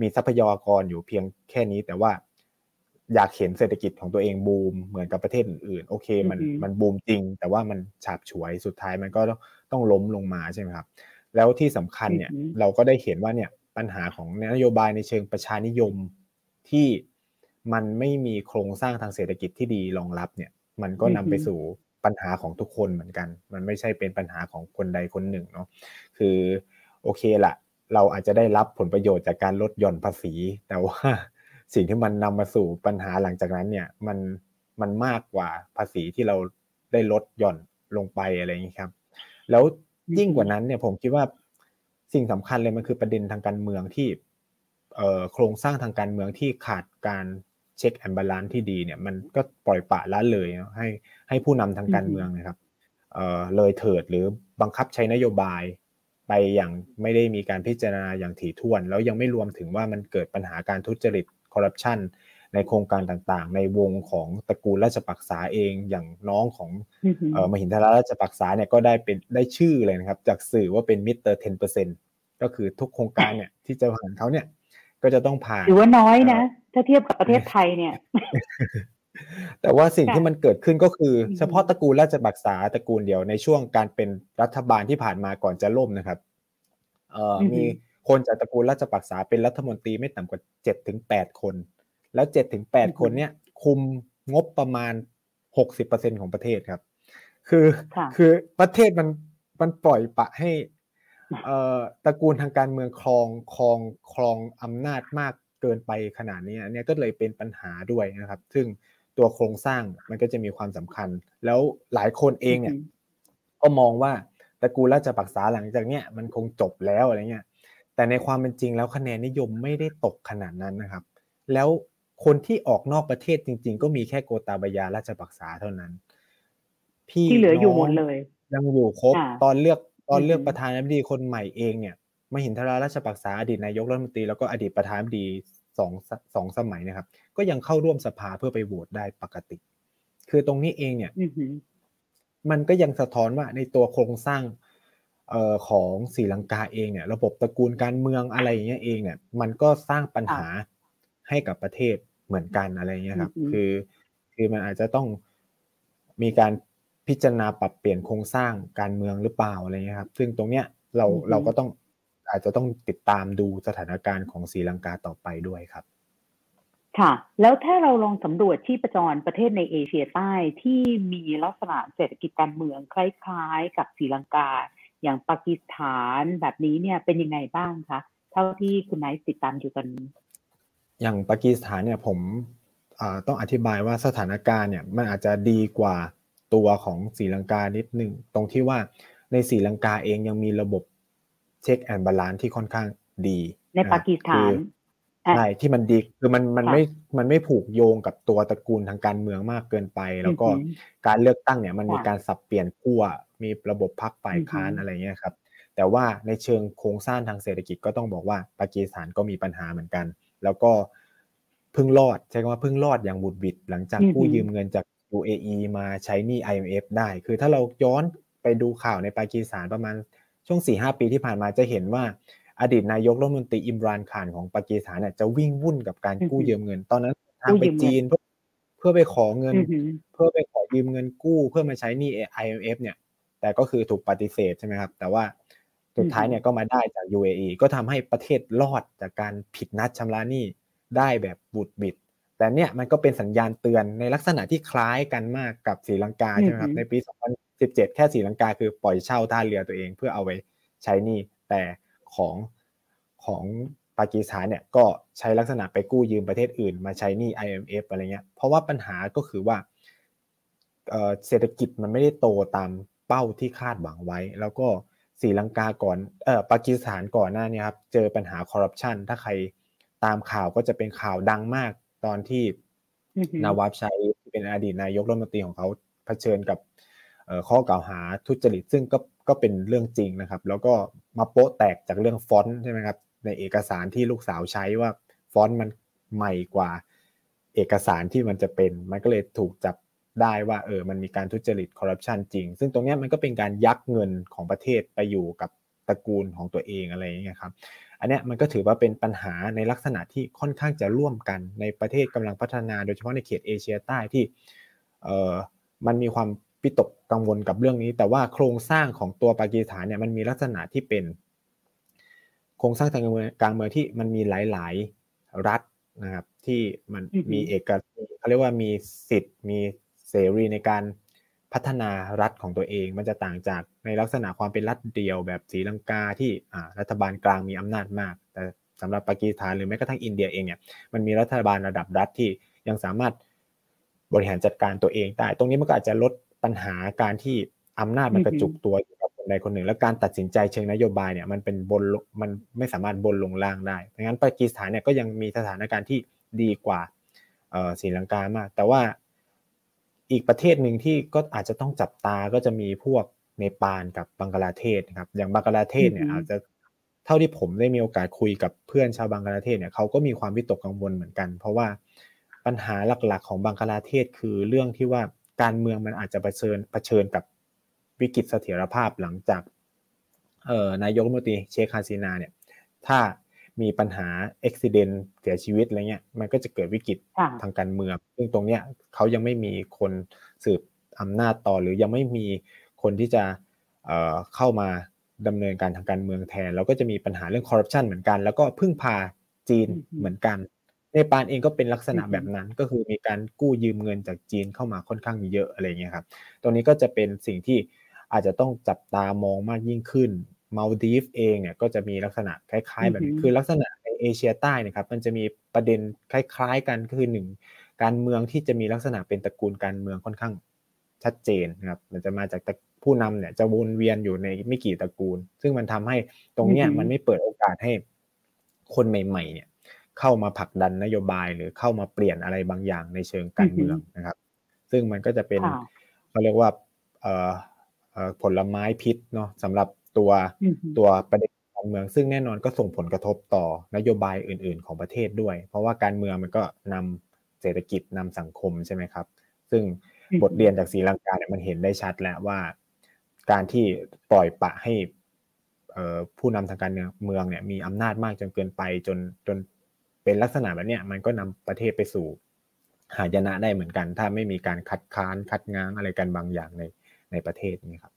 มีทรัพยากรอยู่เพียงแค่นี้แต่ว่าอยากเห็นเศรษฐกิจของตัวเองบูมเหมือนกับประเทศอื่นๆโอเคมันมันบูมจริง แต่ว่ามันฉาบฉวยสุดท้ายมันก็ต้องต้องล้มลงมาใช่ไหมครับ แล้วที่สำคัญเนี่ยเราก็ได้เห็นว่าเนี่ยปัญหาของนโยบายในเชิงประชานิยมที่มันไม่มีโครงสร้างทางเศรษฐกิจที่ดีรองรับเนี่ย มันก็นำไปสู่ ปัญหาของทุกคนเหมือนกัน มันไม่ใช่เป็นปัญหาของคนใดคนหนึ่งเนาะคือโอเคละเราอาจจะได้รับผลประโยชน์จากการลดหย่อนภาษี แต่ว่าสิ่งที่มันนำมาสู่ปัญหาหลังจากนั้นเนี่ยมันมันมากกว่าภาษีที่เราได้ลดหย่อนลงไปอะไรอย่างนี้ครับ แล้วยิ่งกว่านั้นเนี่ยผมคิดว่าสิ่งสำคัญเลยมันคือประเด็นทางการเมืองที่โครงสร้างทางการเมืองที่ขาดการ เช็คแอนบาลานที่ดีเนี่ยมันก็ปล่อยปะละเลยให้ให้ผู้นำทางการเมืองนะครับเอ่อเลยเถิดหรือบังคับใช้นโยบายไปอย่างไม่ได้มีการพิจารณาอย่างถี่ถ้วน แล้วยังไม่รวมถึงว่ามันเกิดปัญหาการทุจริตคอร์รัปชันในโครงการต่างๆ ในวงของตระกูลราชปักษาเองอย่างน้องของมหินทราราชปักษาเนี่ยก็ได้เป็นได้ชื่อเลยนะครับ จากสื่อว่าเป็นมิเตอร์เทนเปอร์เซ็นก็คือทุกโครงการเนี่ยที่จะผ่านเขาเนี่ย ก็จะต้องผ่านหรือว่าน้อยนะ ถ้าเทียบกับประเทศไทยเนี่ย แต่ว่าสิ่งที่มันเกิดขึ้นก็คือ เฉพาะตระกูลราชบักษาตระกูลเดียวในช่วงการเป็นรัฐบาลที่ผ่านมาก่อนจะล่มนะครับเอ่อมีคนจากตระกูลราชบักษาเป็นรัฐมนตรีไม่ต่ำกว่าเจ็ดถึงแปดคน แล้วเจ็ดถึงแปดคนเนี่ยคุมงบประมาณหกสิบเปอร์เซ็นของประเทศครับ คือคือประเทศมันมันปล่อยปะให้ ตระกูลทางการเมืองครองครองครองอำนาจมากเกินไปขนาดนี้เนี่ยก็เลยเป็นปัญหาด้วยนะครับ ซึ่งตัวโครงสร้างมันก็จะมีความสำคัญ แล้วหลายคนเองเนี่ยก็มองว่าตระกูลราชปักษาหลังจากเนี้ยมันคงจบแล้วอะไรเงี้ยแต่ในความเป็นจริงแล้วคะแนนนิยมไม่ได้ตกขนาดนั้นนะครับ แล้วคนที่ออกนอกประเทศจริง ๆ ก็มีแค่โกตาบายาราชปักษาเท่านั้น พี่ที่เหลืออยู่หมดเลย ยังอยู่ครบตอนเลือก ตอนเลือกประธานาธิบดีคนใหม่เองเนี่ยมหินทราราชปักษาอดีตนายกรัฐมนตรีแล้วก็อดีตประธานาธิบดีสองสองสมัยนะครับ ก็ยังเข้าร่วมสภาเพื่อไปโหวตได้ปกติ คือตรงนี้เองเนี่ยมันก็ยังสะท้อนว่าในตัวโครงสร้างเอ่อของศรีลังกาเองเนี่ย ระบบตระกูลการเมืองอะไรอย่างเงี้ยเองเนี่ย มันก็สร้างปัญหาให้กับประเทศเหมือนกันอะไรเงี้ยครับ คือ คือมันอาจจะต้องมีการ พิจารณาปรับเปลี่ยนโครงสร้างการเมืองหรือเปล่าอะไรเงี้ยครับ ซึ่งตรงเนี้ยเราเราก็ต้องอาจจะต้องติดตามดูสถานการณ์ของศรีลังกาต่อไปด้วยครับ ค่ะ แล้วถ้าเราลองสำรวจที่ประจรประเทศในเอเชียใต้ที่มีลักษณะเศรษฐกิจการเมืองคล้ายๆ กับศรีลังกา อย่างปากีสถานแบบนี้เนี่ยเป็นยังไงบ้างคะเท่าที่คุณไนท์ติดตามอยู่ตอนนี้อย่างปากีสถานเนี่ยผมต้องอธิบายว่าสถานการณ์เนี่ยมันอาจจะดีกว่า ตัวของศรีลังกานิดหนึ่งตรงที่ว่าในศรีลังกาเองยังมีระบบ check and balance ที่ค่อนข้างดี ในปากีสถานใช่ที่มันดีคือมันมันไม่มันไม่ผูกโยงกับตัวตระกูลทางการเมืองมากเกินไป แล้วก็การเลือกตั้งเนี่ยมันมีการสับเปลี่ยนขั้วมีระบบพักฝ่ายค้านอะไรเงี้ยครับแต่ว่าในเชิงโครงสร้างทางเศรษฐกิจก็ต้องบอกว่าปากีสถานก็มีปัญหาเหมือนกัน แล้วก็พึ่งรอดใช้คำว่าพึ่งรอดอย่างบุดบิดหลังจากกู้ยืมเงินจาก UAE มาใช้หนี้ IMF ได้ คือถ้าเราย้อนไปดูข่าวในปากีสถานประมาณช่วง 4-5 ปีที่ผ่านมาจะเห็นว่าอดีตนายกรัฐมนตรีอิมรานขานของปากีสถานเนี่ยจะวิ่งวุ่นกับการกู้ยืมเงิน ตอนนั้นทางไปจีนเพื่อเพื่อไปขอเงิน เพื่อไปขอยืมเงินกู้เพื่อมาใช้หนี้ IMF เนี่ย แต่ก็คือถูกปฏิเสธใช่ไหมครับ แต่ว่าสุดท้ายเนี่ยก็มาได้จาก UAE ก็ทำให้ประเทศรอดจากการผิดนัดชำระหนี้ได้แบบบุดบิด แต่เนี่ยมันก็เป็นสัญญาณเตือนในลักษณะที่คล้ายกันมากกับศรีลังกาใช่ไหมครับในปี 2017 แค่ศรีลังกาคือปล่อยเช่าท่าเรือตัวเองเพื่อเอาไว้ใช้หนี้แต่ของของปากีสถานเนี่ยก็ใช้ลักษณะไปกู้ยืมประเทศอื่น มาใช้หนี้ IMF อะไรเงี้ยเพราะว่าปัญหาก็คือว่าเศรษฐกิจมันไม่ได้โตตามเป้าที่คาดหวังไว้ แล้วก็ศรีลังกาก่อนเออปากีสถานก่อนหน้านี้ครับเจอปัญหาคอร์รัปชันถ้าใครตามข่าวก็จะเป็นข่าวดังมาก ตอนที่นาวาบชัยเป็นอดีตนายกรัฐมนตรีของเขาเผชิญกับข้อกล่าวหาทุจริต ซึ่งก็ก็เป็นเรื่องจริงนะครับ แล้วก็มาโป๊ะแตกจากเรื่องฟอนต์ใช่ไหมครับในเอกสารที่ลูกสาวใช้ว่าฟอนต์มันใหม่กว่าเอกสารที่มันจะเป็น มันก็เลยถูกจับได้ว่าเออมันมีการทุจริตคอร์รัปชันจริง ซึ่งตรงนี้มันก็เป็นการยักเงินของประเทศไปอยู่กับตระกูลของตัวเองอะไรอย่างเงี้ยครับ อันนี้มันก็ถือว่าเป็นปัญหาในลักษณะที่ค่อนข้างจะร่วมกันในประเทศกำลังพัฒนา โดยเฉพาะในเขตเอเชียใต้ที่เออมันมีความวิตกกังวลกับเรื่องนี้ แต่ว่าโครงสร้างของตัวปากีสถานเนี่ยมันมีลักษณะที่เป็น โครงสร้างทางการเมืองการเมืองที่มันมีหลาย ๆ รัฐนะครับที่มันมีเอกเขาเรียกว่ามีสิทธิ์มีเสรีในการ พัฒนารัฐของตัวเอง มันจะต่างจากในลักษณะความเป็นรัฐเดียวแบบศรีลังกาที่รัฐบาลกลางมีอำนาจมาก แต่สำหรับปากีสถานหรือแม้กระทั่งอินเดียเองเนี่ยมันมีรัฐบาลระดับรัฐที่ยังสามารถบริหารจัดการตัวเองได้ ตรงนี้มันก็อาจจะลดปัญหาการที่อำนาจมันกระจุกตัวอยู่กับคนใดคนหนึ่ง และการตัดสินใจเชิงนโยบายเนี่ยมันเป็นบนมันไม่สามารถบนลงล่างได้ดังนั้นปากีสถานเนี่ยก็ยังมีสถานการณ์ที่ดีกว่าศรีลังกามาก แต่ว่า อีกประเทศหนึ่งที่ก็อาจจะต้องจับตาก็จะมีพวกเนปาลกับบังกลาเทศนะครับ อย่างบังกลาเทศเนี่ยอาจจะเท่าที่ผมได้มีโอกาสคุยกับเพื่อนชาวบังกลาเทศเนี่ยเขาก็มีความวิตกกังวลเหมือนกัน เพราะว่าปัญหาหลักๆ ของบังกลาเทศคือเรื่องที่ว่าการเมืองมันอาจจะเผชิญเผชิญกับวิกฤตเสถียรภาพหลังจากเอ่อนายกรัฐมนตรีเชคฮาซีนาเนี่ยถ้า มีปัญหาอุบิเหตุเสียชีวิตอะไรเงี้ยมันก็จะเกิดวิกฤตทางการเมือง ซึ่งตรงเนี้ยเขายังไม่มีคนสืบอำนาจต่อหรือยังไม่มีคนที่จะเอ่อเข้ามาดำเนินการทางการเมืองแทน แล้วก็จะมีปัญหาเรื่องคอร์รัปชันเหมือนกัน แล้วก็พึ่งพาจีนเหมือนกันในปานเองก็เป็นลักษณะแบบนั้นก็คือมีการกู้ยืมเงินจากจีนเข้ามาค่อนข้างเยอะอะไรเงี้ยครับ ตรงนี้ก็จะเป็นสิ่งที่อาจจะต้องจับตามองมากยิ่งขึ้น มาลดีฟเองเนี่ยก็จะมีลักษณะคล้ายๆ แบบคือลักษณะในเอเชียใต้นะครับมันจะมีประเด็นคล้ายๆกันก็คือหนึ่งการเมืองที่จะมีลักษณะเป็นตระกูลการเมืองค่อนข้างชัดเจนนะครับมันจะมาจากผู้นำเนี่ยจะวนเวียนอยู่ในไม่กี่ตระกูล ซึ่งมันทำให้ตรงเนี้ยมันไม่เปิดโอกาสให้คนใหม่ ๆ เนี่ยเข้ามาผลักดันนโยบายหรือเข้ามาเปลี่ยนอะไรบางอย่างในเชิงการเมืองนะครับ ซึ่งมันก็จะเป็นเขาเรียกว่าผลไม้พิษเนาะสำหรับ ตัวตัวประเด็นการเมืองซึ่งแน่นอนก็ส่งผลกระทบต่อนโยบายอื่น ๆ ของประเทศด้วย เพราะว่าการเมืองมันก็นำเศรษฐกิจนำสังคมใช่ไหมครับ ซึ่งบทเรียนจากศรีลังกาเนี่ยมันเห็นได้ชัดแล้วว่า การที่ปล่อยปะให้ผู้นำทางการเมืองเนี่ยมีอำนาจมากจนเกินไปจนจนเป็นลักษณะแบบนี้มันก็นำประเทศไปสู่หายนะได้เหมือนกัน ถ้าไม่มีการคัดค้านคัดง้างอะไรกันบางอย่างในในประเทศนี้ครับ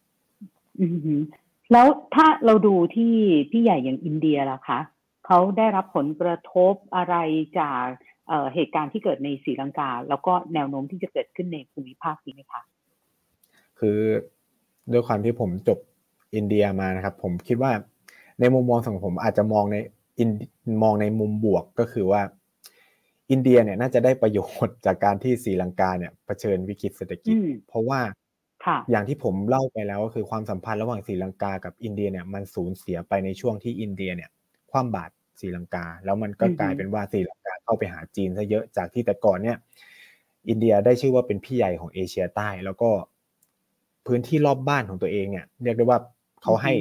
แล้วถ้าเราดูที่พี่ใหญ่อย่างอินเดียล่ะคะเขาได้รับผลกระทบอะไรจากเหตุการณ์ที่เกิดในศรีลังกา แล้วก็แนวโน้มที่จะเกิดขึ้นในภูมิภาคนี้ไหมคะคือด้วยความที่ผมจบอินเดียมานะครับ ผมคิดว่าในมุมมองของผมอาจจะมองในมองในมุมบวกก็คือว่า อินเดียเนี่ยน่าจะได้ประโยชน์จากการที่ศรีลังกาเนี่ยเผชิญวิกฤตเศรษฐกิจ เพราะว่า อย่างที่ผมเล่าไปแล้วก็คือความสัมพันธ์ระหว่างศรีลังกากับอินเดียเนี่ยมันสูญเสียไปในช่วงที่อินเดียเนี่ยคว่ำบาตรศรีลังกา แล้วมันก็กลายเป็นว่าศรีลังกาเข้าไปหาจีนซะเยอะจากที่แต่ก่อนเนี่ย อินเดียได้ชื่อว่าเป็นพี่ใหญ่ของเอเชียใต้ แล้วก็พื้นที่รอบบ้านของตัวเองเนี่ย เรียกได้ว่าเขาให้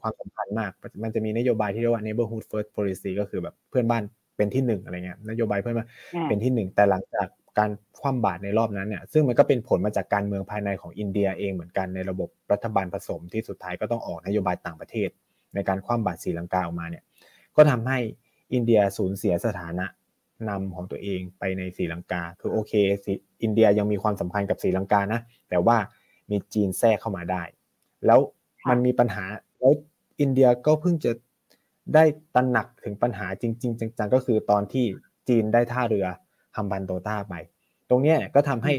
ความสำคัญมาก มันจะมีนโยบายที่เรียกว่า neighborhood first policy ก็คือแบบเพื่อนบ้านเป็นที่หนึ่งอะไรเงี้ยนโยบายเพื่อนบ้านเป็นที่หนึ่งแต่หลังจาก การคว่ำบาตรในรอบนั้นเนี่ยซึ่งมันก็เป็นผลมาจากการเมืองภายในของอินเดียเองเหมือนกันในระบบรัฐบาลผสมที่สุดท้ายก็ต้องออกนโยบายต่างประเทศ ในการคว่ำบาตรศรีลังกาออกมาเนี่ยก็ทำให้อินเดียสูญเสียสถานะนำของตัวเองไปในศรีลังกา คือโอเคอินเดียยังมีความสำคัญกับศรีลังกานะแต่ว่ามีจีนแทรกเข้ามาได้ แล้วมันมีปัญหาแล้วอินเดียก็เพิ่งจะได้ตระหนักถึงปัญหาจริง ๆ จังๆก็คือตอนที่จีนได้ท่าเรือ ฮัมบันโตต้าไป ตรงนี้ก็ทำให้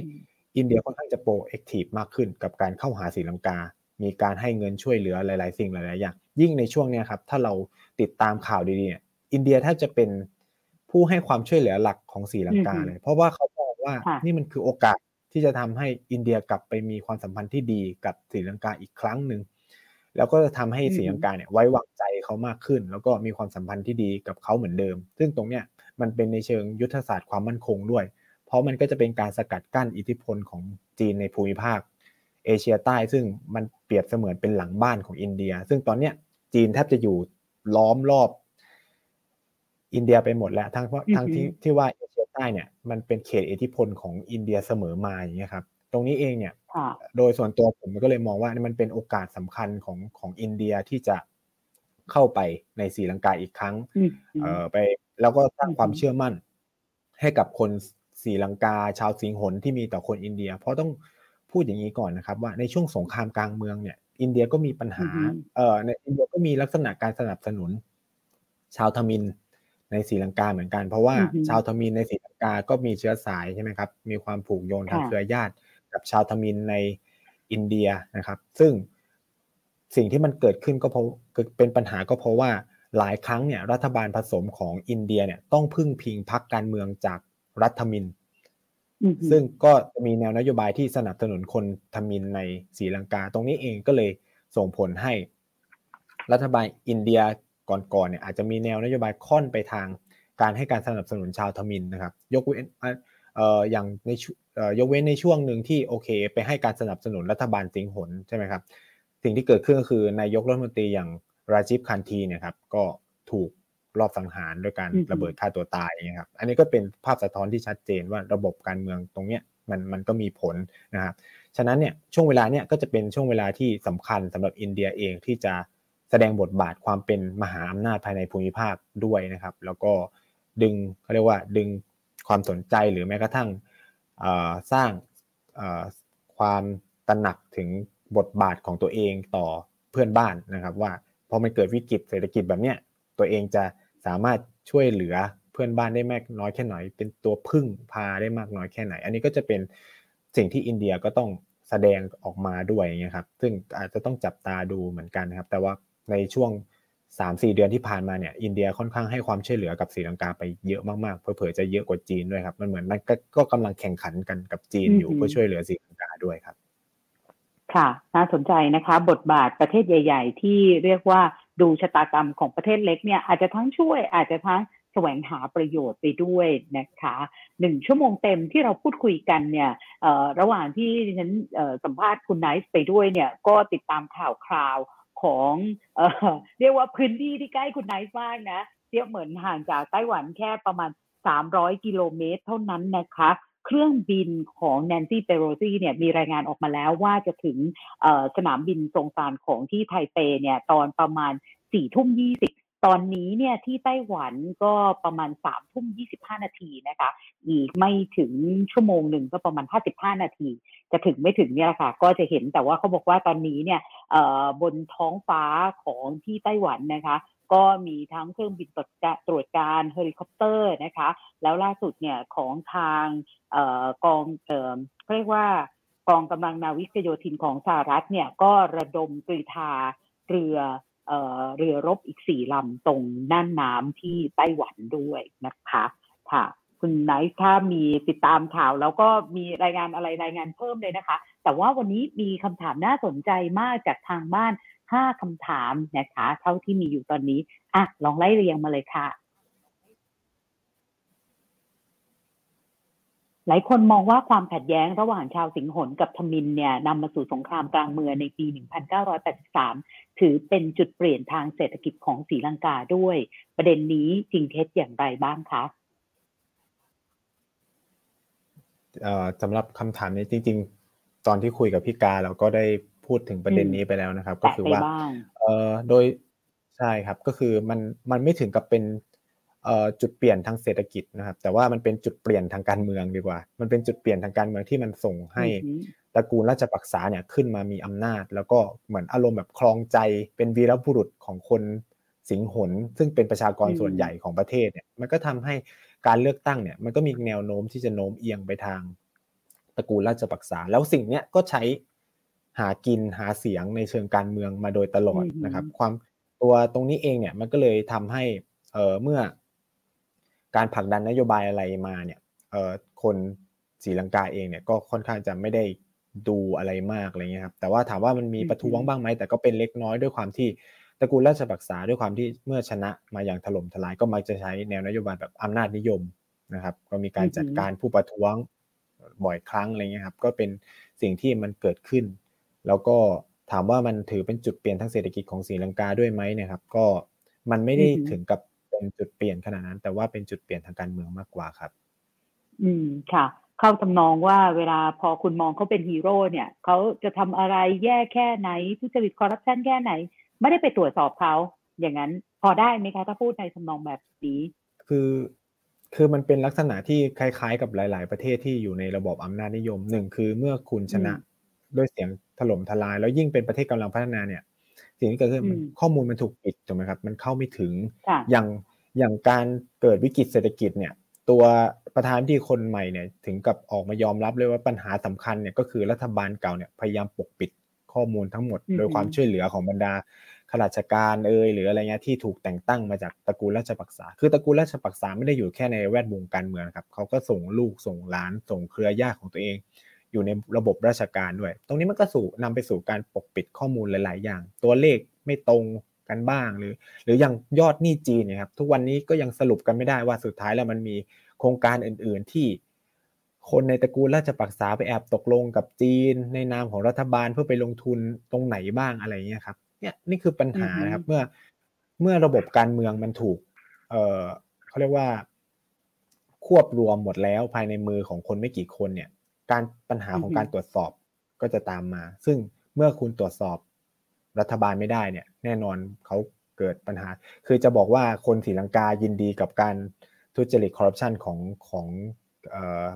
อินเดียค่อนข้างจะโปรเอ็กทีฟมากขึ้นกับการเข้าหาศรีลังกา มีการให้เงินช่วยเหลือหลาย ๆ สิ่งหลาย ๆ อย่าง ยิ่งในช่วงนี้ครับถ้าเราติดตามข่าวดีๆเนี่ยอินเดียแทบจะเป็นผู้ให้ความช่วยเหลือหลักของศรีลังกาเลย เพราะว่าเขาบอกว่านี่มันคือโอกาสที่จะทำให้อินเดียกลับไปมีความสัมพันธ์ที่ดีกับศรีลังกาอีกครั้งหนึ่งแล้วก็จะทำให้ศรีลังกาเนี่ยไว้วางใจ เขามากขึ้น แล้วก็มีความสัมพันธ์ที่ดีกับเขาเหมือนเดิม ซึ่งตรงเนี้ยมันเป็นในเชิงยุทธศาสตร์ความมั่นคงด้วย เพราะมันก็จะเป็นการสกัดกั้นอิทธิพลของจีนในภูมิภาค เอเชียใต้ซึ่งมันเปรียบเสมือนเป็นหลังบ้านของอินเดีย ซึ่งตอนเนี้ยจีนแทบจะอยู่ล้อมรอบ อินเดียไปหมดแล้วทั้งเพราะทั้งที่ที่ว่าเอเชียใต้เนี่ยมันเป็นเขตอิทธิพลของอินเดียเสมอมาอย่างเงี้ยครับตรงนี้เองเนี่ย โดยส่วนตัวผมก็เลยมองว่ามันเป็นโอกาสสำคัญของของอินเดียที่จะ เข้าไปในศรีลังกาอีกครั้งเอ่อไปแล้วก็สร้างความเชื่อมั่น ให้กับคนศรีลังกาชาวสิงหนที่มีต่อคนอินเดีย เพราะต้องพูดอย่างนี้ก่อนนะครับ ว่าในช่วงสงครามกลางเมืองเนี่ย อินเดียก็มีปัญหาเอ่อในอินเดียก็มีลักษณะการสนับสนุน ชาวทมินในศรีลังกาเหมือนกัน เพราะว่าชาวทมินในศรีลังกาก็มีเชื้อสายใช่ไหมครับ มีความผูกโยงทางเครือญาติ กับชาวทมินในอินเดียนะครับ ซึ่ง สิ่งที่มันเกิดขึ้นก็เพราะเป็นปัญหาก็เพราะว่าหลายครั้งเนี่ยรัฐบาลผสมของอินเดียเนี่ยต้องพึ่งพิงพรรคการเมืองจากรัฐมิน ซึ่งก็มีแนวนโยบายที่สนับสนุนคนทมินในศรีลังกา ตรงนี้เองก็เลยส่งผลให้รัฐบาลอินเดียก่อนๆเนี่ยอาจจะมีแนวนโยบายค่อนไปทางการให้การสนับสนุนชาวทมินนะครับ ยกเว้นเอ่ออย่างในเอ่อยกเว้นในช่วงหนึ่งที่โอเค ไปให้การสนับสนุนรัฐบาลสิงหนใช่ไหมครับ สิ่งที่เกิดขึ้นก็คือนายกรัฐมนตรีอย่างราจิฟคันทีเนี่ยครับก็ถูกรอบสังหารด้วยการระเบิดฆ่าตัวตายนะครับ อันนี้ก็เป็นภาพสะท้อนที่ชัดเจนว่าระบบการเมืองตรงเนี้ยมันมันก็มีผลนะครับ ฉะนั้นเนี่ยช่วงเวลาเนี่ยก็จะเป็นช่วงเวลาที่สำคัญสำหรับอินเดียเองที่จะแสดงบทบาทความเป็นมหาอำนาจภายในภูมิภาคด้วยนะครับ แล้วก็ดึงเขาเรียกว่าดึงความสนใจหรือแม้กระทั่งสร้างความตระหนักถึง บทบาทของตัวเองต่อเพื่อนบ้านนะครับ ว่าพอมันเกิดวิกฤตเศรษฐกิจแบบเนี้ยตัวเองจะสามารถช่วยเหลือเพื่อนบ้านได้มากน้อยแค่ไหน เป็นตัวพึ่งพาได้มากน้อยแค่ไหน อันนี้ก็จะเป็นสิ่งที่อินเดียก็ต้องแสดงออกมาด้วยเงี้ยครับซึ่งอาจจะต้องจับตาดูเหมือนกันนะครับ แต่ว่าในช่วงสามสี่เดือนที่ผ่านมาเนี่ยอินเดียค่อนข้างให้ความช่วยเหลือกับศรีลังกาไปเยอะมากๆเผื่อจะเยอะกว่าจีนด้วยครับมันเหมือนมันก็กำลังแข่งขันกันกับจีนอยู่เพื่อช่วยเหลือศรีลังกาด้วยครับ ค่ะน่าสนใจนะคะบทบาทประเทศใหญ่ ๆ ที่เรียกว่าดูชะตากรรมของประเทศเล็กเนี่ยอาจจะทั้งช่วยอาจจะทั้งแสวงหาประโยชน์ไปด้วยนะคะหนึ่งชั่วโมงเต็มที่เราพูดคุยกันเนี่ยระหว่างที่ฉันสัมภาษณ์คุณไนท์ไปด้วยเนี่ยก็ติดตามข่าวคราวของเออเรียกว่าพื้นที่ที่ใกล้คุณไนท์มากนะเทียบเหมือนห่างจากไต้หวันแค่ประมาณ 300 กิโลเมตรเท่านั้นนะคะ เครื่องบินของแนนซี่เปโรซี่เนี่ยมีรายงานออกมาแล้วว่าจะถึงสนามบินทรงซานของที่ไทเปเนี่ยตอนประมาณ4ทุ่ม20ตอนนี้เนี่ยที่ไต้หวันก็ประมาณสามทุ่มยี่สิบห้านาทีนะคะ อีกไม่ถึงชั่วโมงหนึ่งก็ประมาณห้าสิบห้านาที จะถึงไม่ถึงเนี่ยค่ะ ก็จะเห็นแต่ว่าเขาบอกว่าตอนนี้เนี่ยบนท้องฟ้าของที่ไต้หวันนะคะ ก็มีทั้งเครื่องบินตรวจการเฮลิคอปเตอร์นะคะ แล้วล่าสุดเนี่ยของทางกองเเรียกว่ากองกำลังนาวิกโยธินของสหรัฐเนี่ยก็ระดมกรีธาเรือเรือรบอีกสี่ลำตรงน่านน้ำที่ไต้หวันด้วยนะคะค่ะคุณไนท์ถ้ามีติดตามข่าว แล้วก็มีรายงานอะไรรายงานเพิ่มเลยนะคะ แต่ว่าวันนี้มีคำถามน่าสนใจมากจากทางบ้าน ห้าคำถามนะคะ เท่าที่มีอยู่ตอนนี้อะลองไล่เรียงมาเลยค่ะ หลายคนมองว่าความขัดแย้งระหว่างชาวสิงหนกับทมินเนี่ยนำมาสู่สงครามกลางเมืองในปี 1983 ถือเป็นจุดเปลี่ยนทางเศรษฐกิจของศรีลังกาด้วย ประเด็นนี้จริงเท็จอย่างไรบ้างคะสำหรับคำถามนี้จริง ๆ ตอนที่คุยกับพี่กาเราก็ได้ พูดถึงประเด็นนี้ไปแล้วนะครับ ก็คือว่าโดยใช่ครับก็คือมันมันไม่ถึงกับเป็นจุดเปลี่ยนทางเศรษฐกิจนะครับ แต่ว่ามันเป็นจุดเปลี่ยนทางการเมืองดีกว่า มันเป็นจุดเปลี่ยนทางการเมืองที่มันส่งให้ตระกูลราชปักษาเนี่ยขึ้นมามีอำนาจ แล้วก็เหมือนอารมณ์แบบคลองใจเป็นวีรบุรุษของคนสิงหนซึ่งเป็นประชากรส่วนใหญ่ของประเทศเนี่ยมันก็ทำให้การเลือกตั้งเนี่ยมันก็มีแนวโน้มที่จะโน้มเอียงไปทางตระกูลราชปักษา แล้วสิ่งเนี้ยก็ใช้ หากินหาเสียงในเชิงการเมืองมาโดยตลอดนะครับ ความตัวตรงนี้เองเนี่ยมันก็เลยทำให้เออเมื่อการผลักดันนโยบายอะไรมาเนี่ยเออคนศรีลังกาเองเนี่ยก็ค่อนข้างจะไม่ได้ดูอะไรมากอะไรเงี้ยครับแต่ว่าถามว่ามันมีประท้วงบ้างไหมแต่ก็เป็นเล็กน้อยด้วยความที่ตระกูลราชบักษาด้วยความที่เมื่อชนะมาอย่างถล่มทลายก็มักจะใช้แนวนโยบายแบบอำนาจนิยมนะครับ ก็มีการจัดการผู้ประท้วงบ่อยครั้งอะไรเงี้ยครับก็เป็นสิ่งที่มันเกิดขึ้น แล้วก็ถามว่ามันถือเป็นจุดเปลี่ยนทางเศรษฐกิจของศรีลังกาด้วยไหมเนี่ยครับ ก็มันไม่ได้ถึงกับเป็นจุดเปลี่ยนขนาดนั้น แต่ว่าเป็นจุดเปลี่ยนทางการเมืองมากกว่าครับ อืมค่ะ เข้าทำนองว่าเวลาพอคุณมองเขาเป็นฮีโร่เนี่ยเขาจะทำอะไรแย่แค่ไหนทุจริตคอร์รัปชันแค่ไหน ไม่ได้ไปตรวจสอบเขาอย่างนั้นพอได้ไหมคะถ้าพูดในทำนองแบบนี้คือคือมันเป็นลักษณะที่คล้ายๆ กับหลาย ๆ ประเทศที่อยู่ในระบบอำนาจนิยมหนึ่งคือเมื่อคุณชนะด้วยเสียง ถล่มทลาย แล้วยิ่งเป็นประเทศกำลังพัฒนาเนี่ย สิ่งที่เกิดขึ้นข้อมูลมันถูกปิดถูกไหมครับ มันเข้าไม่ถึงอย่างอย่างการเกิดวิกฤตเศรษฐกิจเนี่ย ตัวประธานที่คนใหม่เนี่ย ถึงกับออกมายอมรับเลยว่าปัญหาสำคัญเนี่ยก็คือรัฐบาลเก่าเนี่ยพยายามปกปิดข้อมูลทั้งหมด โดยความช่วยเหลือของบรรดาข้าราชการเอ่ยหรืออะไรเงี้ยที่ถูกแต่งตั้งมาจากตระกูลราชปักษา คือตระกูลราชปักษาไม่ได้อยู่แค่ในแวดวงการเมืองครับเขาก็ส่งลูกส่งหลานส่งเครือญาติของตัวเอง อยู่ในระบบราชการด้วย ตรงนี้มันก็สู่นำไปสู่การปกปิดข้อมูลหลาย ๆ อย่าง ตัวเลขไม่ตรงกันบ้างหรือ หรืออย่างยอดหนี้จีนเนี่ยครับทุกวันนี้ก็ยังสรุปกันไม่ได้ว่าสุดท้ายแล้วมันมีโครงการอื่น ๆ ที่คนในตระกูลราชปักษาไปแอบตกลงกับจีน ในนามของรัฐบาลเพื่อไปลงทุนตรงไหนบ้างอะไรเงี้ยครับเนี่ยนี่คือปัญหานะครับเมื่อเมื่อระบบการเมืองมันถูก เอ่อเขาเรียกว่า ควบรวมหมดแล้วภายในมือของคนไม่กี่คนเนี่ย การปัญหาของการตรวจสอบก็จะตามมา ซึ่งเมื่อคุณตรวจสอบรัฐบาลไม่ได้เนี่ย แน่นอนเขาเกิดปัญหา คือจะบอกว่าคนศรีลังกายินดีกับการทุจริตคอร์รัปชันของของ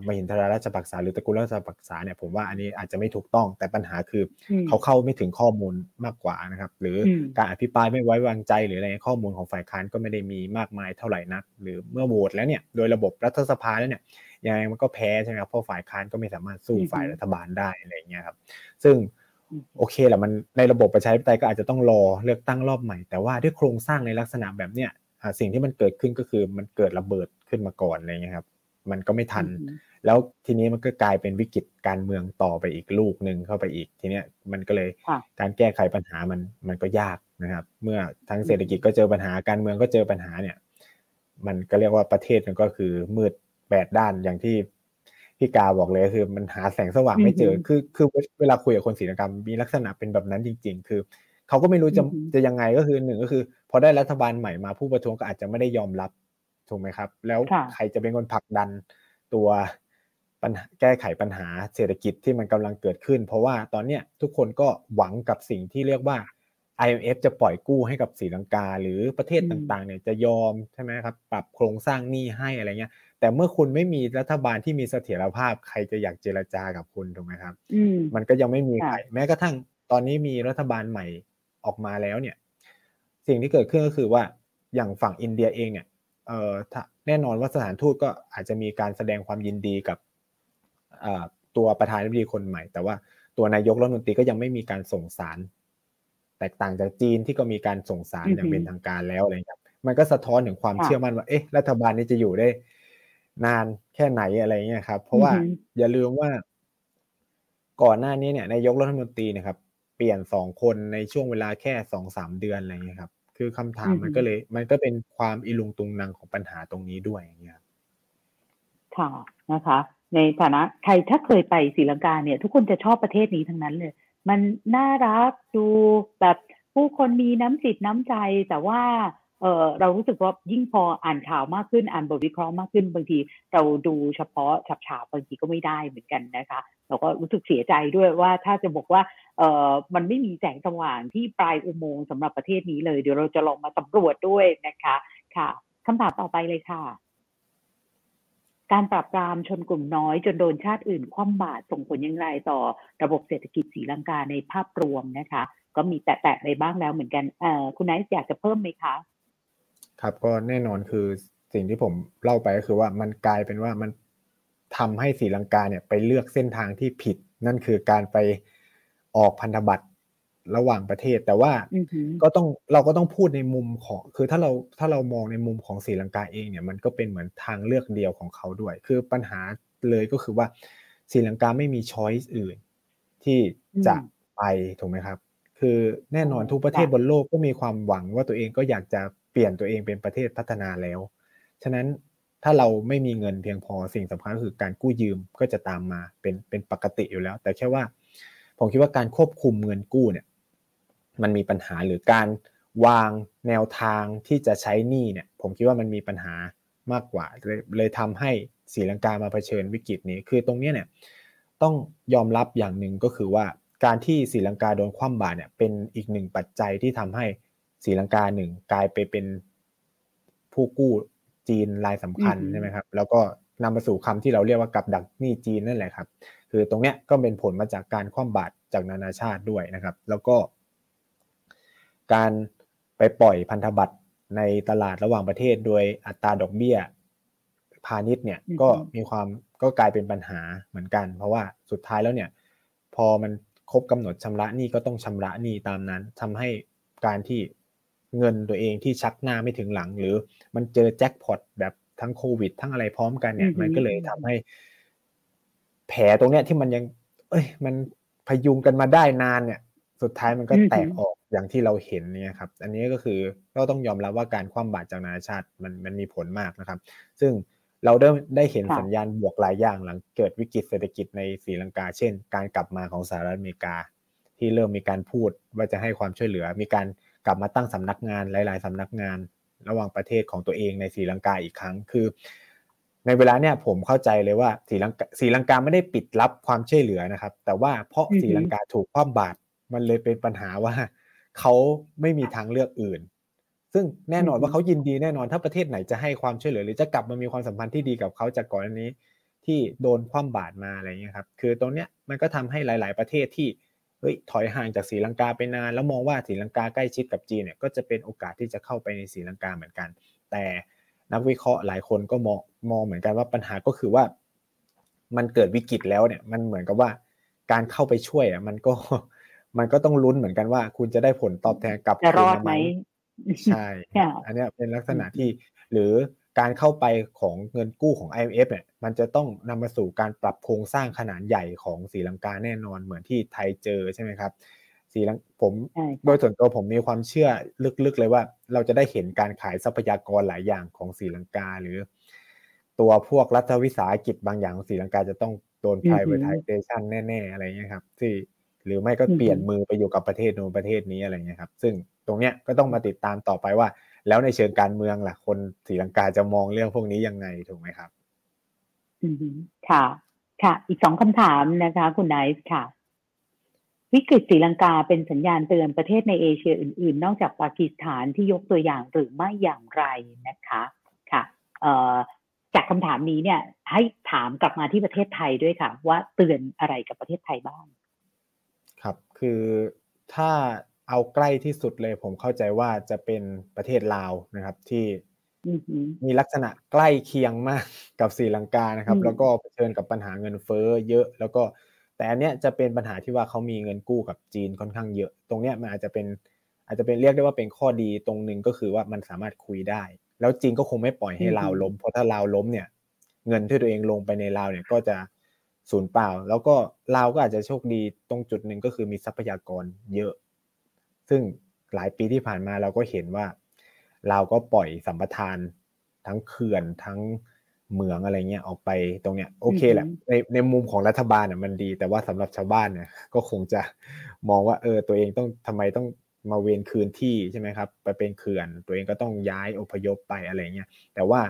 มหินทราราชปักษาหรือตระกูลราชปักษาเนี่ยผมว่าอันนี้อาจจะไม่ถูกต้องแต่ปัญหาคือเขาเข้าไม่ถึงข้อมูลมากกว่านะครับ หรือการอภิปรายไม่ไว้วางใจหรืออะไรข้อมูลของฝ่ายค้านก็ไม่ได้มีมากมายเท่าไหร่นัก หรือเมื่อโหวตแล้วเนี่ยโดยระบบรัฐสภาแล้วเนี่ย ยังไงมันก็แพ้ใช่ไหมครับเพราะฝ่ายค้านก็ไม่สามารถสู้ฝ่ายรัฐบาลได้อะไรเงี้ยครับ ซึ่งโอเคแหละมันในระบบประชาธิปไตยก็อาจจะต้องรอเลือกตั้งรอบใหม่ แต่ว่าด้วยโครงสร้างในลักษณะแบบเนี้ยสิ่งที่มันเกิดขึ้นก็คือมันเกิดระเบิดขึ้นมาก่อนอะไรเงี้ยครับ มันก็ไม่ทัน แล้วทีนี้มันก็กลายเป็นวิกฤตการเมืองต่อไปอีกลูกหนึ่งเข้าไปอีก ทีเนี้ยมันก็เลยการแก้ไขปัญหามันมันก็ยากนะครับ เมื่อทั้งเศรษฐกิจก็เจอปัญหาการเมืองก็เจอปัญหาเนี่ย มันก็เรียกว่าประเทศมันก็คือมืด แปดด้านอย่างที่พี่กาบอกเลยคือมันหาแสงสว่างไม่เจอ คือคือเวลาคุยกับคนศิลปกรรมมีลักษณะเป็นแบบนั้นจริง ๆ คือเขาก็ไม่รู้จะจะยังไงก็คือหนึ่งก็คือ พอได้รัฐบาลใหม่มาผู้ประท้วงก็อาจจะไม่ได้ยอมรับถูกไหมครับ แล้วใครจะเป็นคนผลักดันตัวปัญหาแก้ไขปัญหาเศรษฐกิจที่มันกำลังเกิดขึ้น เพราะว่าตอนเนี้ยทุกคนก็หวังกับสิ่งที่เรียกว่า IMF จะปล่อยกู้ให้กับศรีลังกา หรือประเทศต่างๆเนี่ยจะยอมใช่ไหมครับ ปรับโครงสร้างหนี้ให้อะไรเงี้ย แต่เมื่อคุณไม่มีรัฐบาลที่มีเสถียรภาพ ใครจะอยากเจรจากับคุณถูกไหมครับมันก็ยังไม่มีใครแม้กระทั่งตอนนี้มีรัฐบาลใหม่ออกมาแล้วเนี่ย สิ่งที่เกิดขึ้นก็คือว่าอย่างฝั่งอินเดียเองเนี่ยเอ่อแน่นอนว่าสถานทูตก็อาจจะมีการแสดงความยินดีกับตัวประธานาธิบดีคนใหม่ แต่ว่าตัวนายกรัฐมนตรีก็ยังไม่มีการส่งสาร แตกต่างจากจีนที่ก็มีการส่งสารอย่างเป็นทางการแล้วอะไรครับมันก็สะท้อนถึงความเชื่อมั่นว่าเอ๊ะรัฐบาลนี้จะอยู่ได้ นานแค่ไหนอะไรเงี้ยครับ เพราะว่าอย่าลืมว่า ก่อนหน้านี้เนี่ยนายกรัฐมนตรีนะครับ เปลี่ยนสองคนในช่วงเวลาแค่สองสามเดือนอะไรเงี้ยครับ คือคำถามมันก็เลย มันก็เป็นความอิลุงตุงนางของปัญหาตรงนี้ด้วยอย่างเงี้ยค่ะนะคะ ในฐานะใครถ้าเคยไปศรีลังกาเนี่ย ทุกคนจะชอบประเทศนี้ทั้งนั้นเลย มันน่ารักดูแบบผู้คนมีน้ำจิตน้ำใจแต่ว่า เออเรารู้สึกว่ายิ่งพออ่านข่าวมากขึ้นอ่านบทวิเคราะห์มากขึ้นบางที เราดูเฉพาะฉับฉาบบางทีก็ไม่ได้เหมือนกันนะคะ เราก็รู้สึกเสียใจด้วยว่าถ้าจะบอกว่าเออมันไม่มีแสงสว่างที่ปลายอุโมงค์สำหรับประเทศนี้เลยเดี๋ยวเราจะลองมาสำรวจด้วยนะคะค่ะคำถามต่อไปเลยค่ะ การปราบปรามชนกลุ่มน้อย จนโดนชาติอื่นคว่ำบาตรส่งผลอย่างไรต่อระบบเศรษฐกิจสีลังกาในภาพรวมนะคะ ก็มีแตะๆไปบ้างแล้วเหมือนกันเออคุณไนท์อยากจะเพิ่มไหมคะ ครับก็แน่นอนคือสิ่งที่ผมเล่าไปก็คือว่ามันกลายเป็นว่ามันทำให้สีลังกาเนี่ยไปเลือกเส้นทางที่ผิด นั่นคือการไปออกพันธบัตรระหว่างประเทศ แต่ว่าก็ต้องเราก็ต้องพูดในมุมของ คือถ้าเราถ้าเรามองในมุมของสีลังกาเองเนี่ยมันก็เป็นเหมือนทางเลือกเดียวของเขาด้วย คือปัญหาเลยก็คือว่าสีลังกาไม่มีช้อยส์อื่น ที่จะไปถูกไหมครับ คือแน่นอนทุกประเทศบนโลกก็มีความหวังว่าตัวเองก็อยากจะ เปลี่ยนตัวเองเป็นประเทศพัฒนาแล้ว ฉะนั้นถ้าเราไม่มีเงินเพียงพอสิ่งสำคัญก็คือการกู้ยืมก็จะตามมาเป็นเป็นปกติอยู่แล้ว แต่แค่ว่าผมคิดว่าการควบคุมเงินกู้เนี่ยมันมีปัญหาหรือการวางแนวทางที่จะใช้หนี้เนี่ย ผมคิดว่ามันมีปัญหามากกว่า เลยเลยทำให้ศรีลังกามาเผชิญวิกฤตนี้คือตรงนี้เนี่ยต้องยอมรับอย่างหนึ่งก็คือว่าการที่ศรีลังกาโดนคว่ำบาตรเนี่ยเป็นอีกหนึ่งปัจจัยที่ทำให้ ศรีลังกาหนึ่งกลายไปเป็นผู้กู้จีนรายสำคัญใช่ไหมครับ แล้วก็นำมาสู่คำที่เราเรียกว่ากับดักหนี้จีนนั่นแหละครับ คือตรงเนี้ยก็เป็นผลมาจากการคว่ำบาตรจากนานาชาติด้วยนะครับ แล้วก็ การไปปล่อยพันธบัตรในตลาดระหว่างประเทศ โดยอัตราดอกเบี้ย พาณิชย์เนี่ยก็มีความก็กลายเป็นปัญหาเหมือนกัน เพราะว่าสุดท้ายแล้วเนี่ย พอมันครบกำหนดชำระหนี้ก็ต้องชำระหนี้ตามนั้นทำให้การที่ เงินตัวเองที่ชักหน้าไม่ถึงหลัง หรือมันเจอแจ็คพอตแบบทั้งโควิด ทั้งอะไรพร้อมกันเนี่ย มันก็เลยทำให้ แผลตรงเนี้ยที่มันยัง เอ้ย มันพยุงกันมาได้นานเนี่ย สุดท้ายมันก็แตกออกอย่างที่เราเห็นเนี่ยครับ อันนี้ก็คือก็ต้องยอมรับว่าการคว่ำบาตรจากนานาชาติมันมันมีผลมากนะครับ ซึ่งเราได้ได้เห็นสัญญาณบวกหลายอย่างหลังเกิดวิกฤตเศรษฐกิจในศรีลังกา เช่น การกลับมาของสหรัฐอเมริกา ที่เริ่มมีการพูดว่าจะให้ความช่วยเหลือ มีการ กลับมาตั้งสำนักงานหลาย ๆสำนักงานระหว่างประเทศของตัวเองในศรีลังกาอีกครั้งคือ ในเวลาเนี่ยผมเข้าใจเลยว่าศรีลังกาศรีลังกาไม่ได้ปิดรับความช่วยเหลือนะครับ แต่ว่าเพราะศรีลังกาถูกคว่ำบาตรมันเลยเป็นปัญหาว่าเขาไม่มีทางเลือกอื่น ซึ่งแน่นอนว่าเขายินดีแน่นอนถ้าประเทศไหนจะให้ความช่วยเหลือ หรือจะกลับมามีความสัมพันธ์ที่ดีกับเขาจากก่อนนี้ที่โดนคว่ำบาตรมาอะไรเงี้ยครับ คือตรงเนี้ยมันก็ทำให้หลาย ๆ ประเทศที่ เฮ้ยถอยห่างจากศรีลังกาไปนาน แล้วมองว่าศรีลังกาใกล้ชิดกับจีนเนี่ยก็จะเป็นโอกาสที่จะเข้าไปในศรีลังกาเหมือนกัน แต่นักวิเคราะห์หลายคนก็มองมองเหมือนกันว่าปัญหาก็คือว่ามันเกิดวิกฤตแล้วเนี่ยมันเหมือนกับว่าการเข้าไปช่วยอะมันก็มันก็ต้องลุ้นเหมือนกันว่า คุณจะได้ผลตอบแทนกลับจะรอดไหมใช่ อันนี้เป็นลักษณะที่หรือ การเข้าไปของเงินกู้ของ IMF เนี่ยมันจะต้องนำมาสู่การปรับโครงสร้างขนาดใหญ่ของสีลังกาแน่นอนเหมือนที่ไทยเจอใช่ไหมครับสีลังผมโดยส่วนตัวผมมีความเชื่อลึกๆเลยว่า เราจะได้เห็นการขายทรัพยากรหลายอย่างของสีลังกาหรือ ตัวพวกรัฐวิสาหกิจบางอย่างของสีลังกาจะต้องโดน privatization แน่ ๆ อะไรเงี้ยครับที่หรือไม่ก็เปลี่ยนมือไปอยู่กับประเทศโน้นประเทศนี้อะไรเงี้ยครับ ซึ่งตรงเนี้ยก็ต้องมาติดตามต่อไปว่า แล้วในเชิงการเมืองล่ะ คนศรีลังกาจะมองเรื่องพวกนี้ยังไงถูกไหมครับอืมค่ะ ค่ะ อีกสองคำถามนะคะ คุณไนท์ค่ะ วิกฤตศรีลังกาเป็นสัญญาณเตือนประเทศในเอเชียอื่น ๆ นอกจากปากีสถานที่ยกตัวอย่างหรือไม่อย่างไรนะคะ ค่ะ เอ่อจากคำถามนี้เนี่ย ให้ถามกลับมาที่ประเทศไทยด้วยค่ะ ว่าเตือนอะไรกับประเทศไทยบ้าง ครับ คือถ้า เอาใกล้ที่สุดเลยผมเข้าใจว่าจะเป็นประเทศลาวนะครับ ที่มีลักษณะใกล้เคียงมากกับศรีลังกานะครับ แล้วก็เผชิญกับปัญหาเงินเฟ้อเยอะ แล้วก็แต่อันเนี้ยจะเป็นปัญหาที่ว่าเขามีเงินกู้กับจีนค่อนข้างเยอะ ตรงเนี้ยมันอาจจะเป็นอาจจะเป็นเรียกได้ว่าเป็นข้อดีตรงหนึ่งก็คือว่ามันสามารถคุยได้ แล้วจีนก็คงไม่ปล่อยให้ลาวล้ม เพราะถ้าลาวล้มเนี่ย เงินที่ตัวเองลงไปในลาวเนี่ยก็จะสูญเปล่า แล้วก็ลาวก็อาจจะโชคดีตรงจุดหนึ่งก็คือมีทรัพยากรเยอะ ซึ่งหลายปีที่ผ่านมาเราก็เห็นว่า เราก็ปล่อยสัมปทานทั้งเขื่อนทั้งเหมืองอะไรเงี้ยออกไปตรงเนี้ยโอเคแหละในในมุมของรัฐบาลเนี่ยมันดี แต่ว่าสำหรับชาวบ้านเนี่ยก็คงจะมองว่าเออตัวเองต้องทำไมต้องมาเวนคืนที่ใช่ไหมครับไปเป็นเขื่อน ตัวเองก็ต้องย้ายอพยพไปอะไรเงี้ยแต่ว่า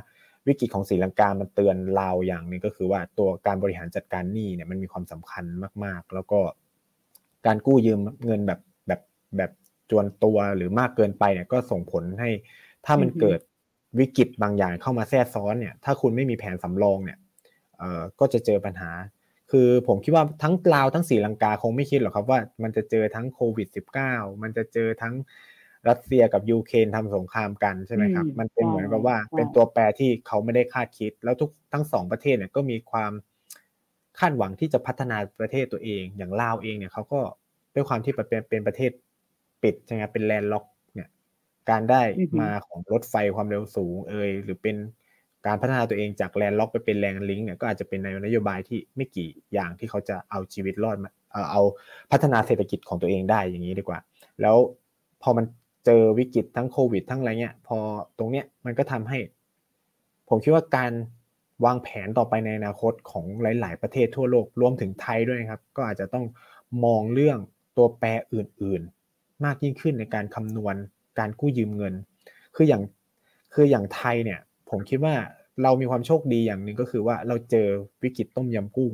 วิกฤตของศรีลังกา มันเตือนเราอย่างหนึ่งก็คือว่าตัวการบริหารจัดการหนี้เนี่ยมันมีความสำคัญมาก ๆ แล้วก็การกู้ยืมเงินแบบแบบแบบ จวนตัวหรือมากเกินไปเนี่ยก็ส่งผลให้ ถ้ามันเกิดวิกฤตบางอย่างเข้ามาแทรกซ้อนเนี่ย ถ้าคุณไม่มีแผนสำรองเนี่ยเอ่อก็จะเจอปัญหา คือผมคิดว่าทั้งลาวทั้งศรีลังกาคงไม่คิดหรอกครับว่ามันจะเจอทั้งโควิด -19 มันจะเจอทั้งรัสเซียกับยูเครนทำสงครามกันใช่ไหมครับ มันเป็นเหมือนกับว่าเป็นตัวแปรที่เขาไม่ได้คาดคิด แล้วทุกทั้งสองประเทศเนี่ยก็มีความคาดหวังที่จะพัฒนาประเทศตัวเอง อย่างลาวเองเนี่ยเขาก็ด้วยความที่เป็นเป็นประเทศ ปิดใช่ไหมเป็น landlocked เนี่ย การได้มาของรถไฟความเร็วสูง เอยหรือเป็นการพัฒนาตัวเองจาก landlocked ไปเป็น land link เนี่ยก็อาจจะเป็นในนโยบายที่ไม่กี่อย่างที่เขาจะเอาชีวิตรอดมาเอาพัฒนาเศรษฐกิจของตัวเองได้อย่างนี้ดีกว่า แล้วพอมันเจอวิกฤตทั้งโควิด ทั้งอะไรเงี้ย พอตรงเนี้ยมันก็ทำให้ ผมคิดว่าการวางแผนต่อไปในอนาคตของหลาย ๆ ประเทศทั่วโลกรวมถึงไทยด้วยครับ ก็อาจจะต้องมองเรื่องตัวแปรอื่นๆ มากยิ่งขึ้นในการคำนวณการกู้ยืมเงิน คืออย่างคืออย่างไทยเนี่ย ผมคิดว่าเรามีความโชคดีอย่างหนึ่งก็คือว่าเราเจอวิกฤตต้มยำกุ้ง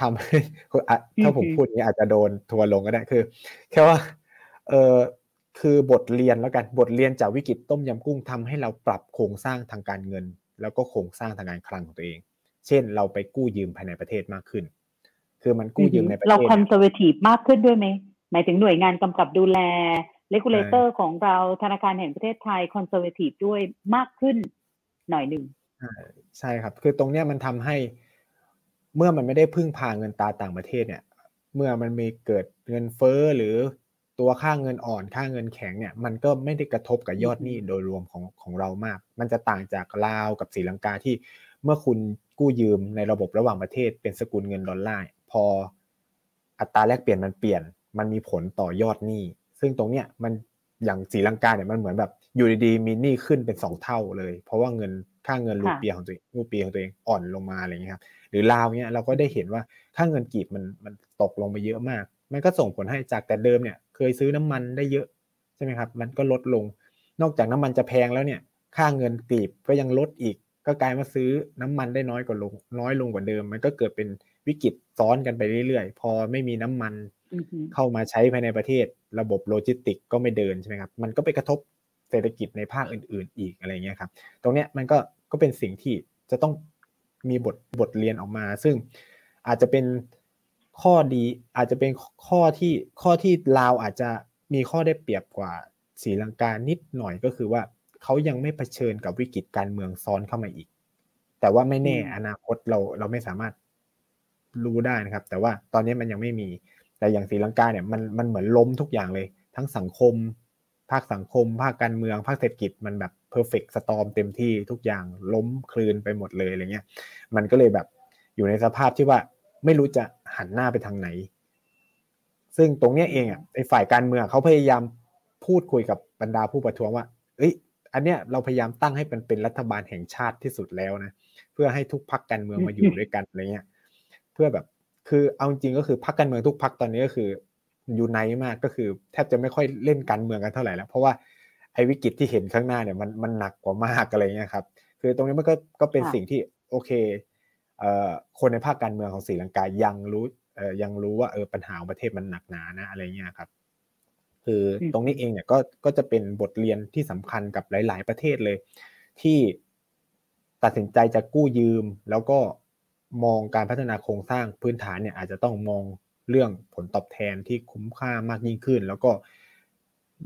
ทำให้ถ้าผมพูดนี้อาจจะโดนทัวลงก็ได้คือ แค่ว่าเออคือบทเรียนแล้วกันบทเรียนจากวิกฤตต้มยำกุ้งทำให้เราปรับโครงสร้างทางการเงิน แล้วก็โครงสร้างทางการคลังของตัวเอง เช่น เราไปกู้ยืมภายในประเทศมากขึ้น คือมันกู้ยืมในประเทศเรา conser vative มากขึ้นด้วยไหม หมายถึงหน่วยงานกำกับดูแล regulator ของเราธนาคารแห่งประเทศไทย conservative ด้วยมากขึ้นหน่อยหนึ่งใช่ครับ คือตรงเนี้ยมันทำให้เมื่อมันไม่ได้พึ่งพาเงินตาต่างประเทศเนี่ย เมื่อมันมีเกิดเงินเฟ้อหรือตัวค่าเงินอ่อนค่าเงินแข็งเนี่ยมันก็ไม่ได้กระทบกับยอดหนี้โดยรวมของของเรามาก มันจะต่างจากลาวกับศรีลังกาที่เมื่อคุณกู้ยืมในระบบระหว่างประเทศเป็นสกุลเงินดอลลาร์พออัตราแลกเปลี่ยนมันเปลี่ยน มันมีผลต่อยอดหนี้ ซึ่งตรงเนี้ยมันอย่างศรีลังกาเนี่ยมันเหมือนแบบอยู่ดีๆมีหนี้ขึ้นเป็นสองเท่าเลย เพราะว่าเงินค่าเงินรูเปียของตัวเองรูเปียของตัวเองอ่อนลงมาอะไรเงี้ยครับหรือลาวเนี่ยเราก็ได้เห็นว่าค่าเงินกีบมันมันตกลงไปเยอะมาก มันก็ส่งผลให้จากแต่เดิมเนี่ย เคยซื้อน้ำมันได้เยอะใช่ไหมครับมันก็ลดลง นอกจากน้ำมันจะแพงแล้วเนี่ย ค่าเงินกีบก็ยังลดอีก ก็กลายมาซื้อน้ำมันได้น้อยกว่าลงน้อยลงกว่าเดิม มันก็เกิดเป็นวิกฤตซ้อนกันไปเรื่อยๆ พอไม่มีน้ำมัน เข้ามาใช้ภายในประเทศระบบโลจิสติกก็ไม่เดินใช่ไหมครับมันก็ไปกระทบเศรษฐกิจในภาคอื่น ๆ อีกอะไรเงี้ยครับตรงเนี้ยมันก็ก็เป็นสิ่งที่จะต้องมีบทบทเรียนออกมา ซึ่งอาจจะเป็นข้อดีอาจจะเป็นข้อที่ข้อที่ลาวอาจจะมีข้อได้เปรียบกว่าศรีลังกานิดหน่อยก็คือว่าเขายังไม่เผชิญกับวิกฤตการเมืองซ้อนเข้ามาอีก แต่ว่าไม่แน่อนาคตเราเราไม่สามารถรู้ได้นะครับ แต่ว่าตอนนี้มันยังไม่มี แต่อย่างศรีลังกาเนี่ยมันมันเหมือนล้มทุกอย่างเลย ทั้งสังคม ภาคสังคม ภาคการเมือง ภาคเศรษฐกิจมันแบบ perfect storm เต็มที่ทุกอย่างล้มครืนไปหมดเลยอะไรเงี้ยมันก็เลยแบบอยู่ในสภาพที่ว่าไม่รู้จะหันหน้าไปทางไหน ซึ่งตรงนี้เองอะไอ้ฝ่ายการเมืองเขาพยายามพูดคุยกับบรรดาผู้ประท้วงว่า เอ้ย อันเนี้ยเราพยายามตั้งให้เป็นเป็นรัฐบาลแห่งชาติที่สุดแล้วนะ เพื่อให้ทุกพรรคการเมืองมาอยู่ด้วยกันอะไรเงี้ย เพื่อแบบ คือเอาจริงก็คือพักการเมืองทุกพักตอนนี้ก็คืออยู่ในมากก็คือ แทบจะไม่ค่อยเล่นการเมืองกันเท่าไหร่แล้ว เพราะว่าไอ้วิกฤตที่เห็นข้างหน้าเนี่ยมันมันหนักกว่ามากอะไรเงี้ยครับ คือตรงนี้มันก็ก็เป็นสิ่งที่โอเคคนในภาคการเมืองของศรีลังกายังรู้ยังรู้ว่าเออปัญหาของประเทศมันหนักหนานะอะไรเงี้ยครับคือตรงนี้เองเนี่ยก็ก็จะเป็นบทเรียนที่สำคัญกับหลาย ๆ ประเทศเลย ที่ตัดสินใจจะกู้ยืมแล้วก็ มองการพัฒนาโครงสร้างพื้นฐานเนี่ยอาจจะต้องมองเรื่องผลตอบแทนที่คุ้มค่ามากยิ่งขึ้น แล้วก็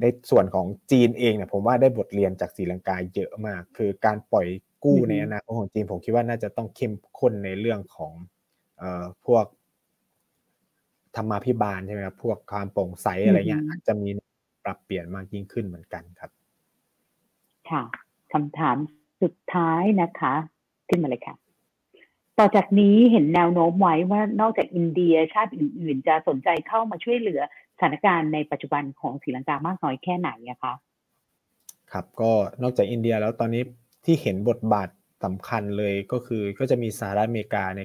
ในส่วนของจีนเองเนี่ยผมว่าได้บทเรียนจากศรีลังกาเยอะมาก คือการปล่อยกู้ในอนาคตของจีนผมคิดว่าน่าจะต้องเข้มข้นในเรื่องของเอ่อพวกธรรมาภิบาลใช่ไหมครับพวกความโปร่งใสอะไรเงี้ยอาจจะมีปรับเปลี่ยนมากยิ่งขึ้นเหมือนกันครับ ค่ะคำถามสุดท้ายนะคะ ขึ้นมาเลยค่ะ ต่อจากนี้เห็นแนวโน้มไว้ว่านอกจากอินเดียชาติอื่น ๆ จะสนใจเข้ามาช่วยเหลือสถานการณ์ในปัจจุบันของศรีลังกามากน้อยแค่ไหนอะคะครับก็นอกจากอินเดียแล้วตอนนี้ที่เห็นบทบาทสำคัญเลยก็คือก็จะมีสหรัฐอเมริกาใน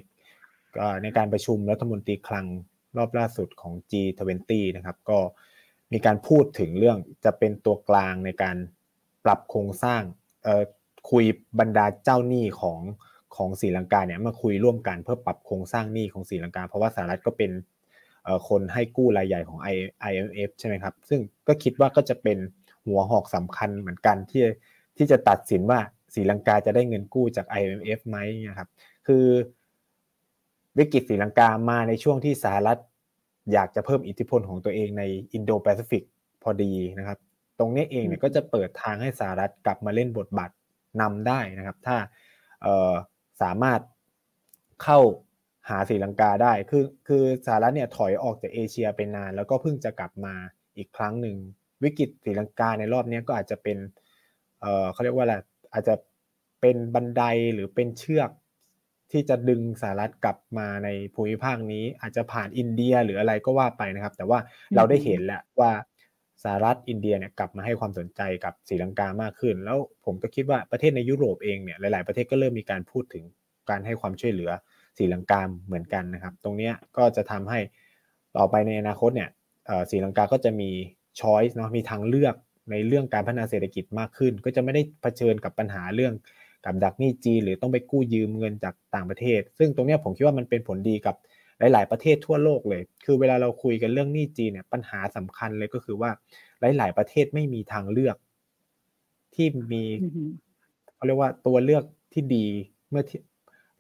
ในการประชุมรัฐมนตรีคลังรอบล่าสุดของ G20 นะครับก็มีการพูดถึงเรื่องจะเป็นตัวกลางในการปรับโครงสร้างคุยบรรดาเจ้าหนี้ของ ของศรีลังกาเนี่ยมาคุยร่วมกันเพื่อปรับโครงสร้างหนี้ของศรีลังกา เพราะว่าสหรัฐก็เป็นคนให้กู้รายใหญ่ของ IMF ใช่ไหมครับ ซึ่งก็คิดว่าก็จะเป็นหัวหอกสำคัญเหมือนกันที่ที่จะตัดสินว่าศรีลังกาจะได้เงินกู้จาก IMF ไหมนะครับคือวิกฤตศรีลังกามาในช่วงที่สหรัฐอยากจะเพิ่มอิทธิพลของตัวเองในอินโดแปซิฟิกพอดีนะครับ ตรงนี้เองเนี่ยก็จะเปิดทางให้สหรัฐกลับมาเล่นบทบาทนำได้นะครับ ถ้า สามารถเข้าหาศรีลังกาได้ คือคือสหรัฐเนี่ยถอยออกจากเอเชียไปนาน แล้วก็เพิ่งจะกลับมาอีกครั้งหนึ่งวิกฤตศรีลังกาในรอบนี้ก็อาจจะเป็นเเขาเรียกว่าอะไร อาจจะเป็นบันไดหรือเป็นเชือกที่จะดึงสหรัฐกลับมาในภูมิภาคนี้ อาจจะผ่านอินเดียหรืออะไรก็ว่าไปนะครับ แต่ว่าเราได้เห็นแหละว่า สหรัฐอินเดียเนี่ยกลับมาให้ความสนใจกับศรีลังกามากขึ้น แล้วผมก็คิดว่าประเทศในยุโรปเองเนี่ยหลาย ๆประเทศก็เริ่มมีการพูดถึงการให้ความช่วยเหลือศรีลังกาเหมือนกันนะครับ ตรงนี้ก็จะทำให้ต่อไปในอนาคตเนี่ยศรีลังกาก็จะมีช้อยส์เนาะมีทางเลือกในเรื่องการพัฒนาเศรษฐกิจมากขึ้น ก็จะไม่ได้เผชิญกับปัญหาเรื่องกับดักหนี้จีหรือต้องไปกู้ยืมเงินจากต่างประเทศ ซึ่งตรงนี้ผมคิดว่ามันเป็นผลดีกับ หลาย ๆ ประเทศทั่วโลกเลย คือเวลาเราคุยกันเรื่องหนี้จีเนี่ยปัญหาสำคัญเลยก็คือว่าหลาย ๆ ประเทศไม่มีทางเลือก ที่มีเขาเรียกว่าตัวเลือกที่ดีเมื่อ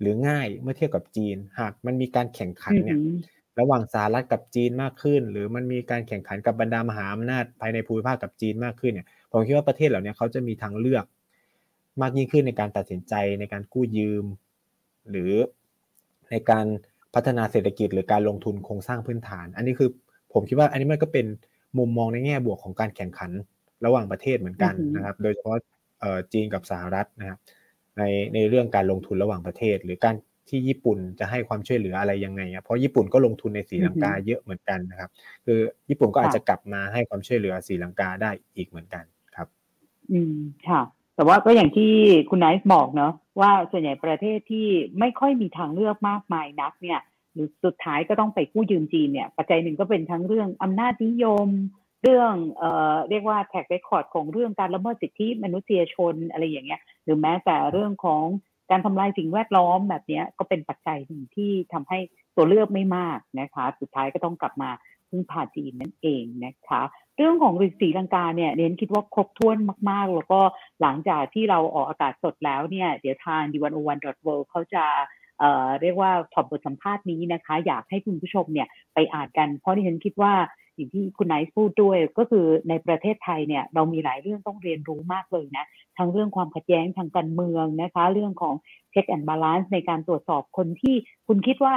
หรือง่ายเมื่อเทียบกับจีน หากมันมีการแข่งขันเนี่ยระหว่างสหรัฐกับจีนมากขึ้น หรือมันมีการแข่งขันกับบรรดามหาอำนาจภายในภูมิภาคกับจีนมากขึ้นเนี่ยผมคิดว่าประเทศเหล่านี้เขาจะมีทางเลือก มากยิ่งขึ้นในการตัดสินใจในการกู้ยืม หรือในการ พัฒนาเศรษฐกิจหรือการลงทุนโครงสร้างพื้นฐาน อันนี้คือผมคิดว่าอันนี้มันก็เป็นมุมมองในแง่บวกของการแข่งขันระหว่างประเทศเหมือนกันนะครับ โดยเฉพาะจีนกับสหรัฐนะครับในในเรื่องการลงทุนระหว่างประเทศ หรือการที่ญี่ปุ่นจะให้ความช่วยเหลืออะไรยังไงเพราะญี่ปุ่นก็ลงทุนในสีลังกาเยอะเหมือนกันนะครับ คือญี่ปุ่นก็อาจจะกลับมาให้ความช่วยเหลือสีลังกาได้อีกเหมือนกันครับ อืมค่ะ แต่ว่าก็อย่างที่คุณไนท์บอกเนาะว่าส่วนใหญ่ประเทศที่ไม่ค่อยมีทางเลือกมากมายนักเนี่ยหรือสุดท้ายก็ต้องไปกู้ยืมจีนเนี่ยปัจจัยหนึ่งก็เป็นทั้งเรื่องอำนาจนิยม เรื่องเอ่อเรียกว่าแท็กเรคคอร์ดของเรื่องการละเมิดสิทธิมนุษยชนอะไรอย่างเงี้ยหรือแม้แต่เรื่องของการทำลายสิ่งแวดล้อมแบบนี้ก็เป็นปัจจัยหนึ่งที่ทำให้ตัวเลือกไม่มากนะคะ สุดท้ายก็ต้องกลับมา พึ่งพาจีนนั่นเองนะคะ เรื่องของศรีลังกาเนี่ยดิฉันคิดว่าครบถ้วนมาก ๆ แล้วก็หลังจากที่เราออกอากาศสดแล้วเนี่ยเดี๋ยวทาง d 1 0 1 w o r l d เขาจะเอ่อเรียกว่าถอดบทสัมภาษณ์นี้นะคะ อยากให้คุณผู้ชมเนี่ยไปอ่านกัน เพราะดิฉันคิดว่าอย่างที่คุณไนท์พูดด้วยก็คือในประเทศไทยเนี่ยเรามีหลายเรื่องต้องเรียนรู้มากเลยนะ ทั้งเรื่องความขัดแย้งทางการเมืองนะคะ เรื่องของ check and balance ในการตรวจสอบคนที่คุณคิดว่า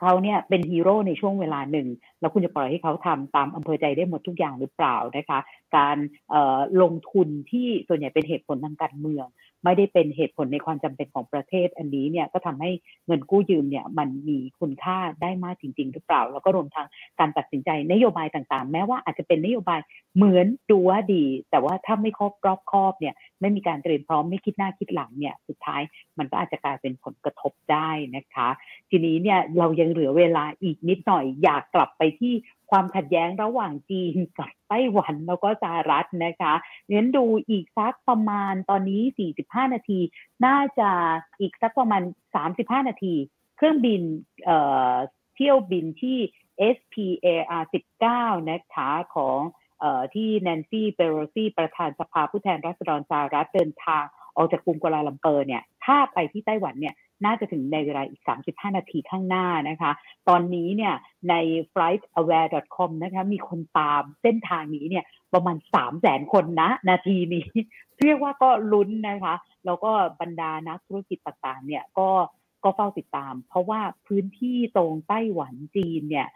เขาเนี่ยเป็นฮีโร่ในช่วงเวลาหนึ่ง แล้วคุณจะปล่อยให้เขาทำตามอำเภอใจได้หมดทุกอย่างหรือเปล่านะคะ การลงทุนที่ส่วนใหญ่เป็นเหตุผลทางการเมือง ไม่ได้เป็นเหตุผลในความจำเป็นของประเทศอันนี้เนี่ยก็ทำให้เงินกู้ยืมเนี่ยมันมีคุณค่าได้มากจริง ๆ หรือเปล่า แล้วก็รวมทั้งการตัดสินใจนโยบายต่างๆ แม้ว่าอาจจะเป็นนโยบายเหมือนดูว่าดี แต่ว่าถ้าไม่ครอบรอบครอบเนี่ยไม่มีการเตรียมพร้อมไม่คิดหน้าคิดหลังเนี่ยสุดท้ายมันก็อาจจะกลายเป็นผลกระทบได้นะคะ ทีนี้เนี่ยเรายังเหลือเวลาอีกนิดหน่อยอยากกลับไปที่ความขัดแย้งระหว่างจีนกับไต้หวันแล้วก็สหรัฐนะคะเน้นดูอีกสักประมาณตอนนี้ 45 นาที น่าจะอีกสักประมาณ 35 นาที เครื่องบินเอ่อเที่ยวบินที่ SPAR 19 นะคะของเอ่อที่แนนซี่เปโรซีประธานสภาผู้แทนราษฎรสหรัฐเดินทางออกจากกรุงกัวลาลัมเปอร์เนี่ยถ้าไปที่ไต้หวันเนี่ย น่าจะถึงในเวลาอีก 35 นาทีข้างหน้านะคะ ตอนนี้เนี่ยใน flightaware.com นะคะมีคนตามเส้นทางนี้เนี่ยประมาณ 3 0 0แสนคนนะ นาทีนี้ เรียกว่าก็ลุ้นนะคะ แล้วก็บรรดานักธุรกิจต่างๆเนี่ยก็ก็เฝ้าติดตาม เพราะว่าพื้นที่ตรงไต้หวันจีนเนี่ย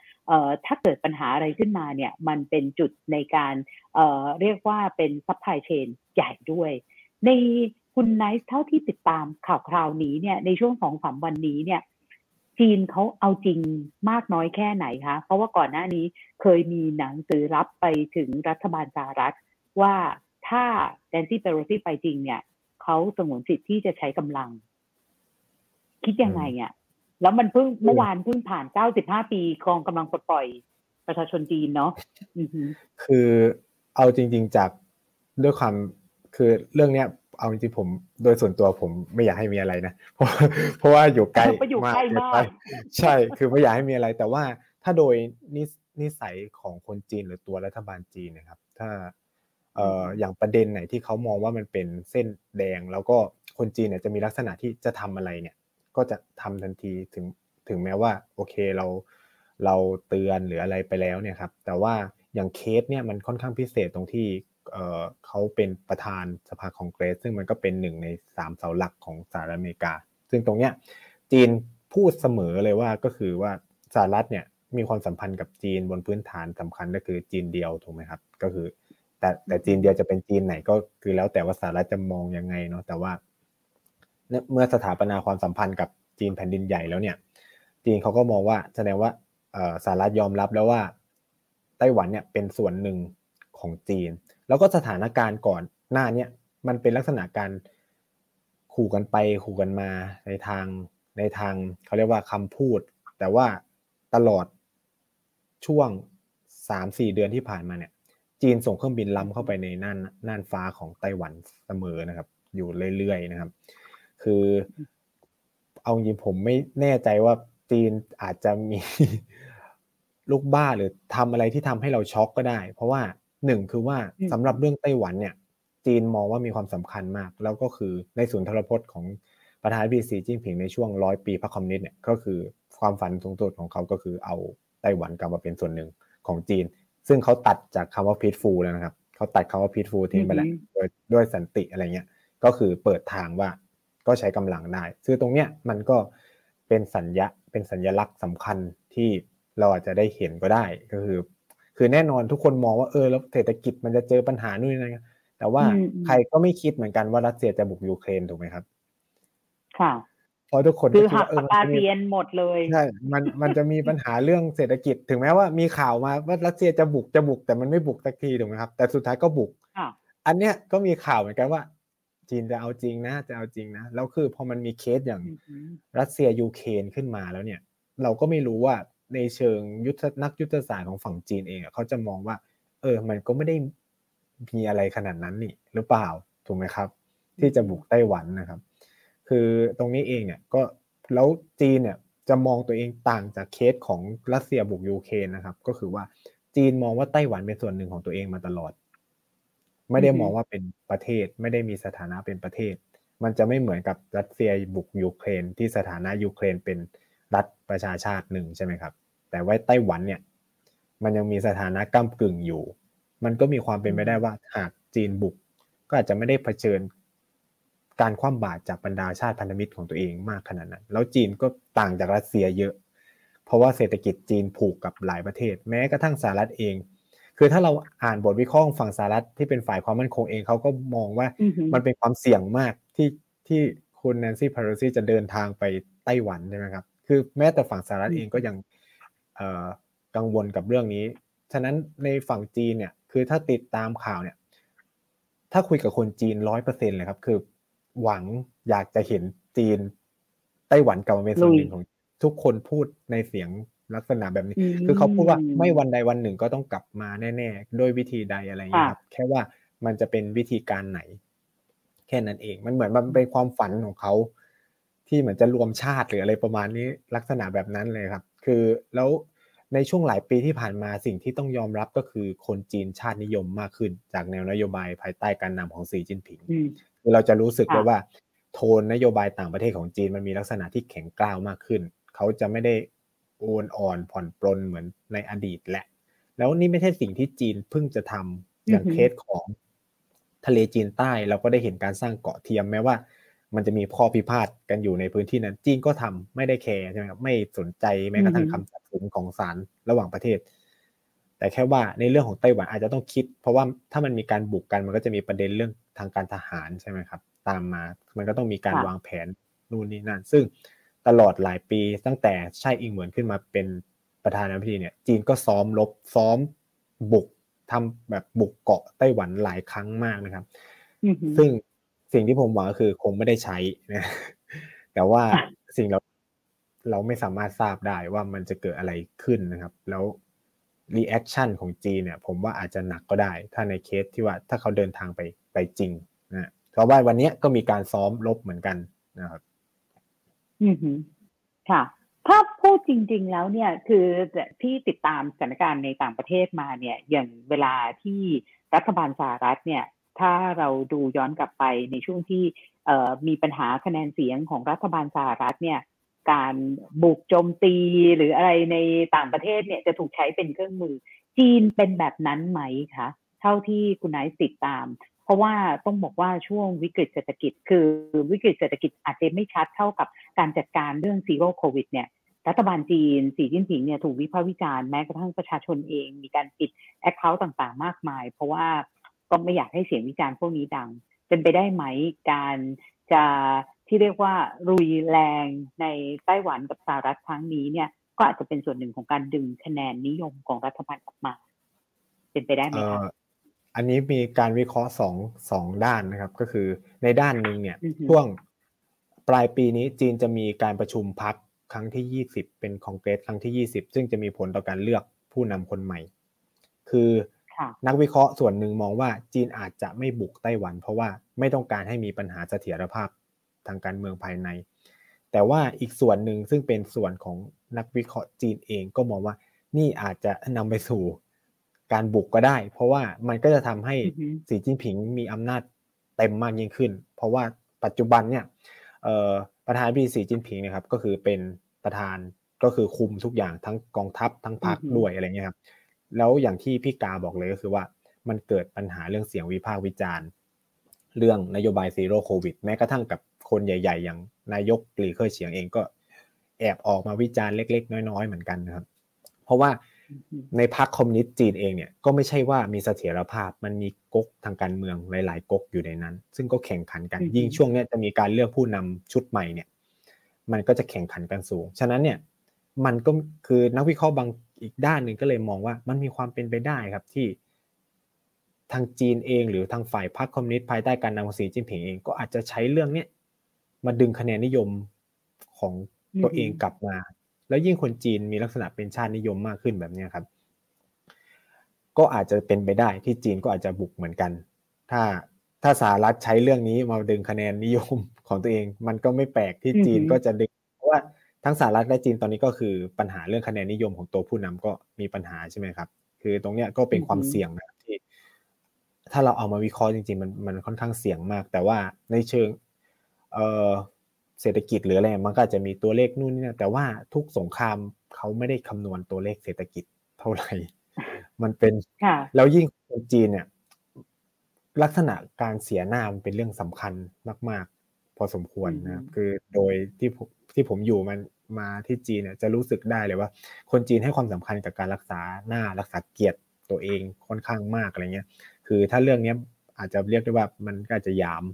ถ้าเกิดปัญหาอะไรขึ้นมาเนี่ยมันเป็นจุดในการเเรียกว่าเป็น supply chain ใหญ่ด้วย ใน คุณไนท์เท่าที่ติดตามข่าวคราวนี้เนี่ยในช่วงสองสามวันนี้เนี่ย จีนเขาเอาจริงมากน้อยแค่ไหนคะ เพราะว่าก่อนหน้านี้เคยมีหนังสือลับไปถึงรัฐบาลสหรัฐ ว่าถ้าแดนซี่เปโรซี่ไปจริงเนี่ยเขเขาสงวนสิทธิ์ที่จะใช้กำลัง คิดยังไงอะแล้วมันเพิ่งเมื่อวานเพิ่งผ่านเก้าสิบห้าปีกองกำลังปลดปล่อยประชาชนจีนเนาะคือเอาจริง ๆ จากด้วยความคือเรื่องเนี้ย เอาจริงๆผมโดยส่วนตัวผมไม่อยากให้มีอะไรนะเพราะเพราะว่าอยู่ไกลมากใช่คือไม่อยากให้มีอะไร แต่ว่าถ้าโดยนินิสัยของคนจีนหรือตัวรัฐบาลจีนนะครับ ถ้าเอ่ออย่างประเด็นไหนที่เขามองว่ามันเป็นเส้นแดง แล้วก็คนจีนเนี่ยจะมีลักษณะที่จะทำอะไรเนี่ย ก็จะทำทันทีถึงถึงแม้ว่า โอเคเราเราเตือนหรืออะไรไปแล้วเนี่ยครับ แต่ว่าอย่างเคสเนี่ยมันค่อนข้างพิเศษตรงที่ เขาเป็นประธานสภาคองเกรส ซึ่งมันก็เป็นหนึ่งในสามเสาหลักของสหรัฐอเมริกา ซึ่งตรงเนี้ยจีนพูดเสมอเลยว่าก็คือว่าสหรัฐเนี่ยมีความสัมพันธ์กับจีนบนพื้นฐานสำคัญก็คือจีนเดียวถูกไหมครับ ก็คือ แต่แต่จีนเดียวจะเป็นจีนไหนก็คือแล้วแต่ว่าสหรัฐจะมองยังไงเนาะแต่ว่าเมื่อสถาปนาความสัมพันธ์กับจีนแผ่นดินใหญ่แล้วเนี่ย จีนเขาก็มองว่าแสดงว่าสหรัฐยอมรับแล้วว่าไต้หวันเนี่ยเป็นส่วนหนึ่งของจีน แล้วก็สถานการณ์ก่อนหน้าเนี่ยมันเป็นลักษณะการขู่กันไปขู่กันมาในทางในทางเขาเรียกว่าคำพูด แต่ว่าตลอดช่วงสามสี่เดือนที่ผ่านมาเนี่ย จีนส่งเครื่องบินล้ำเข้าไปในน่านน่านฟ้าของไต้หวันเสมอนะครับ อยู่เรื่อยๆนะครับ คือเอาจริงผมไม่แน่ใจว่าจีนอาจจะมีลูกบ้าหรือทำอะไรที่ทำให้เราช็อกก็ได้ เพราะว่า หนึ่งคือว่าสำหรับเรื่องไต้หวันเนี่ย จีนมองว่ามีความสำคัญมาก แล้วก็คือในศูนย์ทรพจน์ของประธานาธิบดีสีจิ้นผิงในช่วงร้อยปีพรรคคอมมิวนิสต์เนี่ยก็คือความฝันสูงสุดของเขาก็คือเอาไต้หวันกลับมาเป็นส่วนหนึ่งของจีน ซึ่งเขาตัดจากคำว่า peaceful แล้วนะครับเขาตัดคำว่า peaceful ทิ้งไปแล้วโดยด้วยสันติอะไรเงี้ยก็คือเปิดทางว่าก็ใช้กำลังได้ซึ่งตรงเนี้ยมันก็เป็นสัญญาเป็นสัญลักษณ์สำคัญที่เราอาจจะได้เห็นก็ได้ก็คือ คือแน่นอนทุกคนมองว่าเออแล้วเศรษฐกิจมันจะเจอปัญหานู่นนี่นะแต่ว่าใครก็ไม่คิดเหมือนกันว่ารัสเซียจะบุกยูเครนถูกไหมครับ ค่ะเพราะทุกคนคือหักปาเรียนหมดเลยใช่มันมันจะมีปัญหาเรื่องเศรษฐกิจ ถึงแม้ว่ามีข่าวมาว่ารัสเซียจะบุกจะบุกแต่มันไม่บุกสักทีถูกไหมครับ แต่สุดท้ายก็บุกอันเนี้ยก็มีข่าวเหมือนกันว่า จีนจะเอาจริงนะจะเอาจริงนะแล้วคือพอมันมีเคสอย่างรัสเซียยูเครนขึ้นมาแล้วเนี่ย เราก็ไม่รู้ว่า ในเชิงยุทธนักยุทธศาสตร์ของฝั่งจีนเองเขาจะมองว่า เออ มันก็ไม่ได้มีอะไรขนาดนั้นนี่หรือเปล่าถูกไหมครับ ที่จะบุกไต้หวันนะครับ คือตรงนี้เองเนี่ยก็แล้วจีนเนี่ยจะมองตัวเองต่างจากเคสของรัสเซียบุกยูเครนนะครับ ก็คือว่าจีนมองว่าไต้หวันเป็นส่วนหนึ่งของตัวเองมาตลอด ไม่ได้มองว่าเป็นประเทศไม่ได้มีสถานะเป็นประเทศ มันจะไม่เหมือนกับรัสเซียบุกยูเครนที่สถานะยูเครนเป็น รัฐประชาชาติหนึ่งใช่ไหมครับ แต่ว่าไต้หวันเนี่ย มันยังมีสถานะก้ากึ่งอยู่ มันก็มีความเป็นไปได้ว่าหากจีนบุก ก็อาจจะไม่ได้เผชิญการคว่ำบาตรจากบรรดาชาติพันธมิตรของตัวเองมากขนาดนั้น แล้วจีนก็ต่างจากรัสเซียเยอะ เพราะว่าเศรษฐกิจจีนผูกกับหลายประเทศ แม้กระทั่งสหรัฐเอง คือถ้าเราอ่านบทวิเคราะห์ฝั่งสหรัฐที่เป็นฝ่ายความมั่นคงเองเขาก็มองว่ามันเป็นความเสี่ยงมากที่ที่คุณแนนซี่ เพโลซีจะเดินทางไปไต้หวันใช่ไหมครับ คือแม้แต่ฝั่งสหรัฐเองก็ยังกังวลกับเรื่องนี้ ฉะนั้นในฝั่งจีนเนี่ย คือถ้าติดตามข่าวเนี่ย ถ้าคุยกับคนจีนร้อยเปอร์เซ็นเลยครับ คือหวังอยากจะเห็นจีนไต้หวันกลับมาเป็นส่วนหนึ่งของทุกคนพูดในเสียงลักษณะแบบนี้ คือเขาพูดว่าไม่วันใดวันหนึ่งก็ต้องกลับมาแน่ๆโดยวิธีใดอะไรอย่างนี้ครับ แค่ว่ามันจะเป็นวิธีการไหน แค่นั้นเอง มันเหมือนมันเป็นความฝันของเขา ที่เหมือนจะรวมชาติหรืออะไรประมาณนี้ลักษณะแบบนั้นเลยครับ คือแล้วในช่วงหลายปีที่ผ่านมาสิ่งที่ต้องยอมรับก็คือคนจีนชาตินิยมมากขึ้น จากแนวนโยบายภายใต้การนำของสีจิ้นผิงคือเราจะรู้สึกเลยว่าโทนนโยบายต่างประเทศของจีนมันมีลักษณะที่แข็งกร้าวมากขึ้น เขาจะไม่ได้โอนอ่อนผ่อนปลนเหมือนในอดีตแหละ แล้วนี่ไม่ใช่สิ่งที่จีนเพิ่งจะทำอย่างเคสของทะเลจีนใต้เราก็ได้เห็นการสร้างเกาะเทียมแม้ว่า มันจะมีข้อพิพาทกันอยู่ในพื้นที่นั้น จีนก็ทำไม่ได้แคร์ใช่ไหมครับไม่สนใจแม้กระทั่งคำตัดสินของศาลระหว่างประเทศ แต่แค่ว่าในเรื่องของไต้หวันอาจจะต้องคิด เพราะว่าถ้ามันมีการบุกกันมันก็จะมีประเด็นเรื่องทางการทหารใช่ไหมครับ ตามมามันก็ต้องมีการวางแผนนู่นนี่นั่น ซึ่งตลอดหลายปีตั้งแต่ใช่อิงเหมือนขึ้นมาเป็นประธานาธิบดีเนี่ย จีนก็ซ้อมลบซ้อมบุกทำแบบบุกเกาะไต้หวันหลายครั้งมากนะครับ ซึ่ง สิ่งที่ผมหวังก็คือคงไม่ได้ใช้นะแต่ว่าสิ่งเราเราไม่สามารถทราบได้ว่ามันจะเกิดอะไรขึ้นนะครับ แล้ว reaction ของจีนเนี่ย ผมว่าอาจจะหนักก็ได้ ถ้าในเคสที่ว่าถ้าเขาเดินทางไปไปจริงนะเพราะว่าวันนี้ก็มีการซ้อมรบเหมือนกันนะครับ อืมค่ะ ถ้าพูดจริง ๆ แล้วเนี่ย คือที่ติดตามสถานการณ์ในต่างประเทศมาเนี่ย อย่างเวลาที่รัฐบาลสหรัฐเนี่ย ถ้าเราดูย้อนกลับไปในช่วงที่มีปัญหาคะแนนเสียงของรัฐบาลสหรัฐเนี่ยการบุกโจมตีหรืออะไรในต่างประเทศเนี่ยจะถูกใช้เป็นเครื่องมือ จีนเป็นแบบนั้นไหมคะเท่าที่คุณนายติดตาม เพราะว่าต้องบอกว่าช่วงวิกฤตเศรษฐกิจ คือวิกฤตเศรษฐกิจอาจจะไม่ชัดเท่ากับการจัดการเรื่องซีโร่โควิดเนี่ยรัฐบาลจีนสีจิ้นผิงเนี่ยถูกวิพากษ์วิจารณ์แม้กระทั่งประชาชนเอง มีการปิดแอคเคาท์ต่างๆ มากมาย เพราะว่า ก็ไม่อยากให้เสียงวิจารณ์พวกนี้ดัง เป็นไปได้ไหมการจะที่เรียกว่ารุยแรงในไต้หวันกับสหรัฐครั้งนี้เนี่ย ก็อาจจะเป็นส่วนหนึ่งของการดึงคะแนนนิยมของรัฐบาลออกมา เป็นไปได้ไหมครับอันนี้มีการวิเคราะห์สองสองด้านนะครับ ก็คือในด้านหนึ่งเนี่ยช่วงปลายปีนี้จีนจะมีการประชุมพักครั้งที่ยี่สิบเป็นคอนเกรสครั้งที่ยี่สิบซึ่งจะมีผลต่อการเลือกผู้นำคนใหม่ คือ นักวิเคราะห์ส่วนหนึ่งมองว่าจีนอาจจะไม่บุกไต้หวัน เพราะว่าไม่ต้องการให้มีปัญหาเสถียรภาพทางการเมืองภายใน แต่ว่าอีกส่วนหนึ่งซึ่งเป็นส่วนของนักวิเคราะห์จีนเองก็มองว่านี่อาจจะนำไปสู่การบุกก็ได้ เพราะว่ามันก็จะทำให้สีจิ้นผิงมีอำนาจเต็มมากยิ่งขึ้น เพราะว่าปัจจุบันเนี่ยประธานพีสีจิ้นผิงนะครับก็คือเป็นประธานก็คือคุมทุกอย่างทั้งกองทัพทั้งพรรคด้วยอะไรเงี้ยครับ แล้วอย่างที่พี่กาบอกเลยก็คือว่า มันเกิดปัญหาเรื่องเสียงวิพากษ์วิจารณ์ เรื่องนโยบาย zero โควิด แม้กระทั่งกับคนใหญ่ ๆ อย่างนายกหลี่เค่อเฉียงเองก็แอบออกมาวิจารณ์เล็ก ๆ น้อย ๆ เหมือนกันนะครับ เพราะว่าในพรรคคอมมิวนิสต์จีนเองเนี่ยก็ไม่ใช่ว่ามีเสถียรภาพมันมีก๊กทางการเมืองหลาย ๆก๊กอยู่ในนั้น ซึ่งก็แข่งขันกันยิ่งช่วงนี้จะมีการเลือกผู้นำชุดใหม่เนี่ย มันก็จะแข่งขันกันสูง ฉะนั้นเนี่ยมันก็คือนักวิเคราะห์บาง อีกด้านหนึ่งก็เลยมองว่ามันมีความเป็นไปได้ครับที่ทางจีนเองหรือทางฝ่ายพรรคคอมมิวนิสต์ภายใต้การนำของสีจิ้นผิงเองก็อาจจะใช้เรื่องเนี้ยมาดึงคะแนนนิยมของตัวเองกลับมา แล้วยิ่งคนจีนมีลักษณะเป็นชาตินิยมมากขึ้นแบบนี้ครับ ก็อาจจะเป็นไปได้ที่จีนก็อาจจะบุกเหมือนกัน ถ้าถ้าสหรัฐใช้เรื่องนี้มาดึงคะแนนนิยมของตัวเอง มันก็ไม่แปลกที่จีนก็จะดึงเพราะว่า ทั้งสหรัฐและจีนตอนนี้ก็คือปัญหาเรื่องคะแนนนิยมของตัวผู้นำก็มีปัญหาใช่ไหมครับ คือตรงเนี้ยก็เป็นความเสี่ยงนะที่ ถ้าเราเอามาวิเคราะห์จริงๆมันมันค่อนข้างเสี่ยงมาก แต่ว่าในเชิงเออเศรษฐกิจหรืออะไรมันก็จะมีตัวเลขนู่นนี่แต่ว่าทุกสงครามเขาไม่ได้คำนวณตัวเลขเศรษฐกิจเท่าไหร่ มันเป็นแล้วยิ่งคนจีนเนี่ยลักษณะการเสียหน้ามันเป็นเรื่องสำคัญมาก ๆ พอสมควรนะครับ คือโดยที่ ที่ผมอยู่มันมาที่จีนเนี่ยจะรู้สึกได้เลยว่า คนจีนให้ความสำคัญกับการรักษาหน้ารักษาเกียรติตัวเองค่อนข้างมากอะไรเงี้ย คือถ้าเรื่องนี้อาจจะเรียกได้ว่ามันก็จะยาม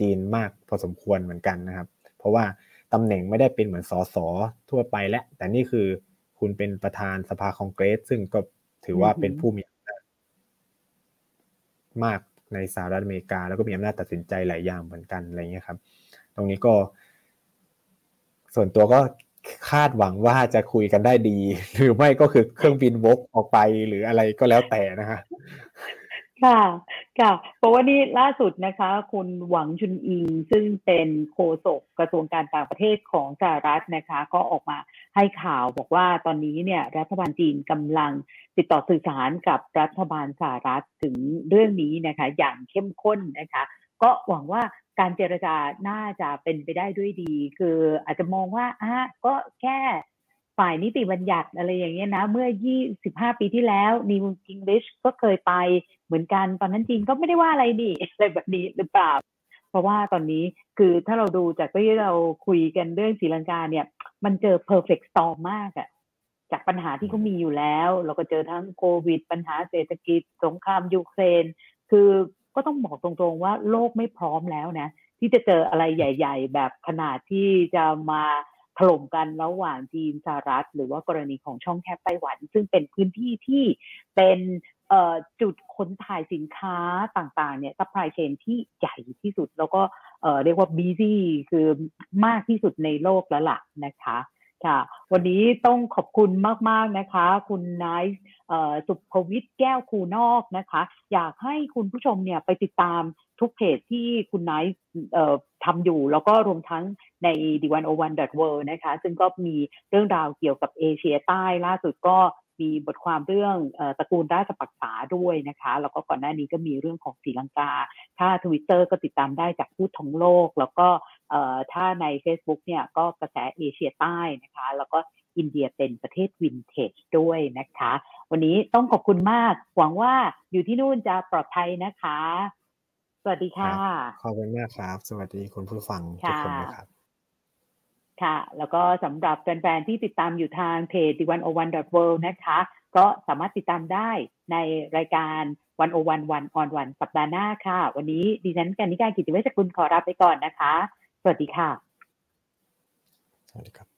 จีนมากพอสมควรเหมือนกันนะครับ เพราะว่าตำแหน่งไม่ได้เป็นเหมือนสสทั่วไปแล้วแต่นี่คือคุณเป็นประธานสภาคองเกรส ซึ่งก็ถือว่าเป็นผู้มีอำนาจมากในสหรัฐอเมริกา แล้วก็มีอำนาจตัดสินใจหลายอย่างเหมือนกันอะไรเงี้ยครับ ตรงนี้ก็ ส่วนตัวก็คาดหวังว่าจะคุยกันได้ดี หรือไม่ก็คือเครื่องบินวกออกไปหรืออะไรก็แล้วแต่นะฮะค่ะ ค่ะ เพราะว่านี่ล่าสุดนะคะ คุณหวังชุนอิง ซึ่งเป็นโฆษกกระทรวงการต่างประเทศของสหรัฐนะคะ ก็ออกมาให้ข่าวบอกว่าตอนนี้เนี่ยรัฐบาลจีนกำลังติดต่อสื่อสารกับรัฐบาลสหรัฐถึงเรื่องนี้นะคะ อย่างเข้มข้นนะคะ ก็หวังว่า การเจรจาน่าจะเป็นไปได้ด้วยดี คืออาจจะมองว่าอะก็แค่ฝ่ายนิติบัญญัติอะไรอย่างเงี้ยนะ เมื่อ 25 ปีที่แล้วนิวกิงลิชก็เคยไปเหมือนกันตอนนั้นจีนก็ไม่ได้ว่าอะไรดีอะไรแบบนี้หรือเปล่า เพราะว่าตอนนี้คือถ้าเราดูจากที่เราคุยกันเรื่องศรีลังกาเนี่ย มันเจอ perfect storm มากอะจากปัญหาที่เขามีอยู่แล้ว เราก็เจอทั้งโควิด ปัญหาเศรษฐกิจ สงครามยูเครน คือ ก็ต้องบอกตรงๆว่าโลกไม่พร้อมแล้วนะ ที่จะเจออะไรใหญ่ ๆ แบบขนาดที่จะมาถล่มกันระหว่างจีนสหรัฐ หรือว่ากรณีของช่องแคบไต้หวัน ซึ่งเป็นพื้นที่ที่เป็นจุดขนถ่ายสินค้าต่างๆเนี่ย supply chain ที่ใหญ่ที่สุด แล้วก็เรียกว่า busy คือมากที่สุดในโลกแล้วล่ะนะคะ ค่ะ วันนี้ต้องขอบคุณมาก ๆ นะคะ คุณนายศุภวิชญ์แก้วคูนอกนะคะ อยากให้คุณผู้ชมเนี่ยไปติดตามทุกเพจที่คุณนายทำอยู่ แล้วก็รวมทั้งใน The 1 0 1 World นะคะ ซึ่งก็มีเรื่องราวเกี่ยวกับเอเชียใต้ล่าสุดก็ มีบทความเรื่องตระกูลราชปักษาด้วยนะคะ แล้วก็ก่อนหน้านี้ก็มีเรื่องของศรีลังกา ถ้าทวิตเตอร์ก็ติดตามได้จากพูดทั้งโลก แล้วก็ถ้าใน Facebook เนี่ยก็กระแสเอเชียใต้นะคะ แล้วก็อินเดียเป็นประเทศวินเทจด้วยนะคะ วันนี้ต้องขอบคุณมาก หวังว่าอยู่ที่นู่นจะปลอดภัยนะคะ สวัสดีค่ะ ขอบคุณมากครับ สวัสดีคุณผู้ฟังทุกคนนะครับ ค่ะ แล้วก็สำหรับแฟนๆ ที่ติดตามอยู่ทางเพจ d 1 0 1 world นะคะ ก็สามารถติดตามได้ในรายการวันโอวันวันออนวันสัปดาห์หน้าค่ะ วันนี้ดิฉันกันนิการกิติเวชกุลขอรับไปก่อนนะคะ สวัสดีค่ะ สวัสดีครับ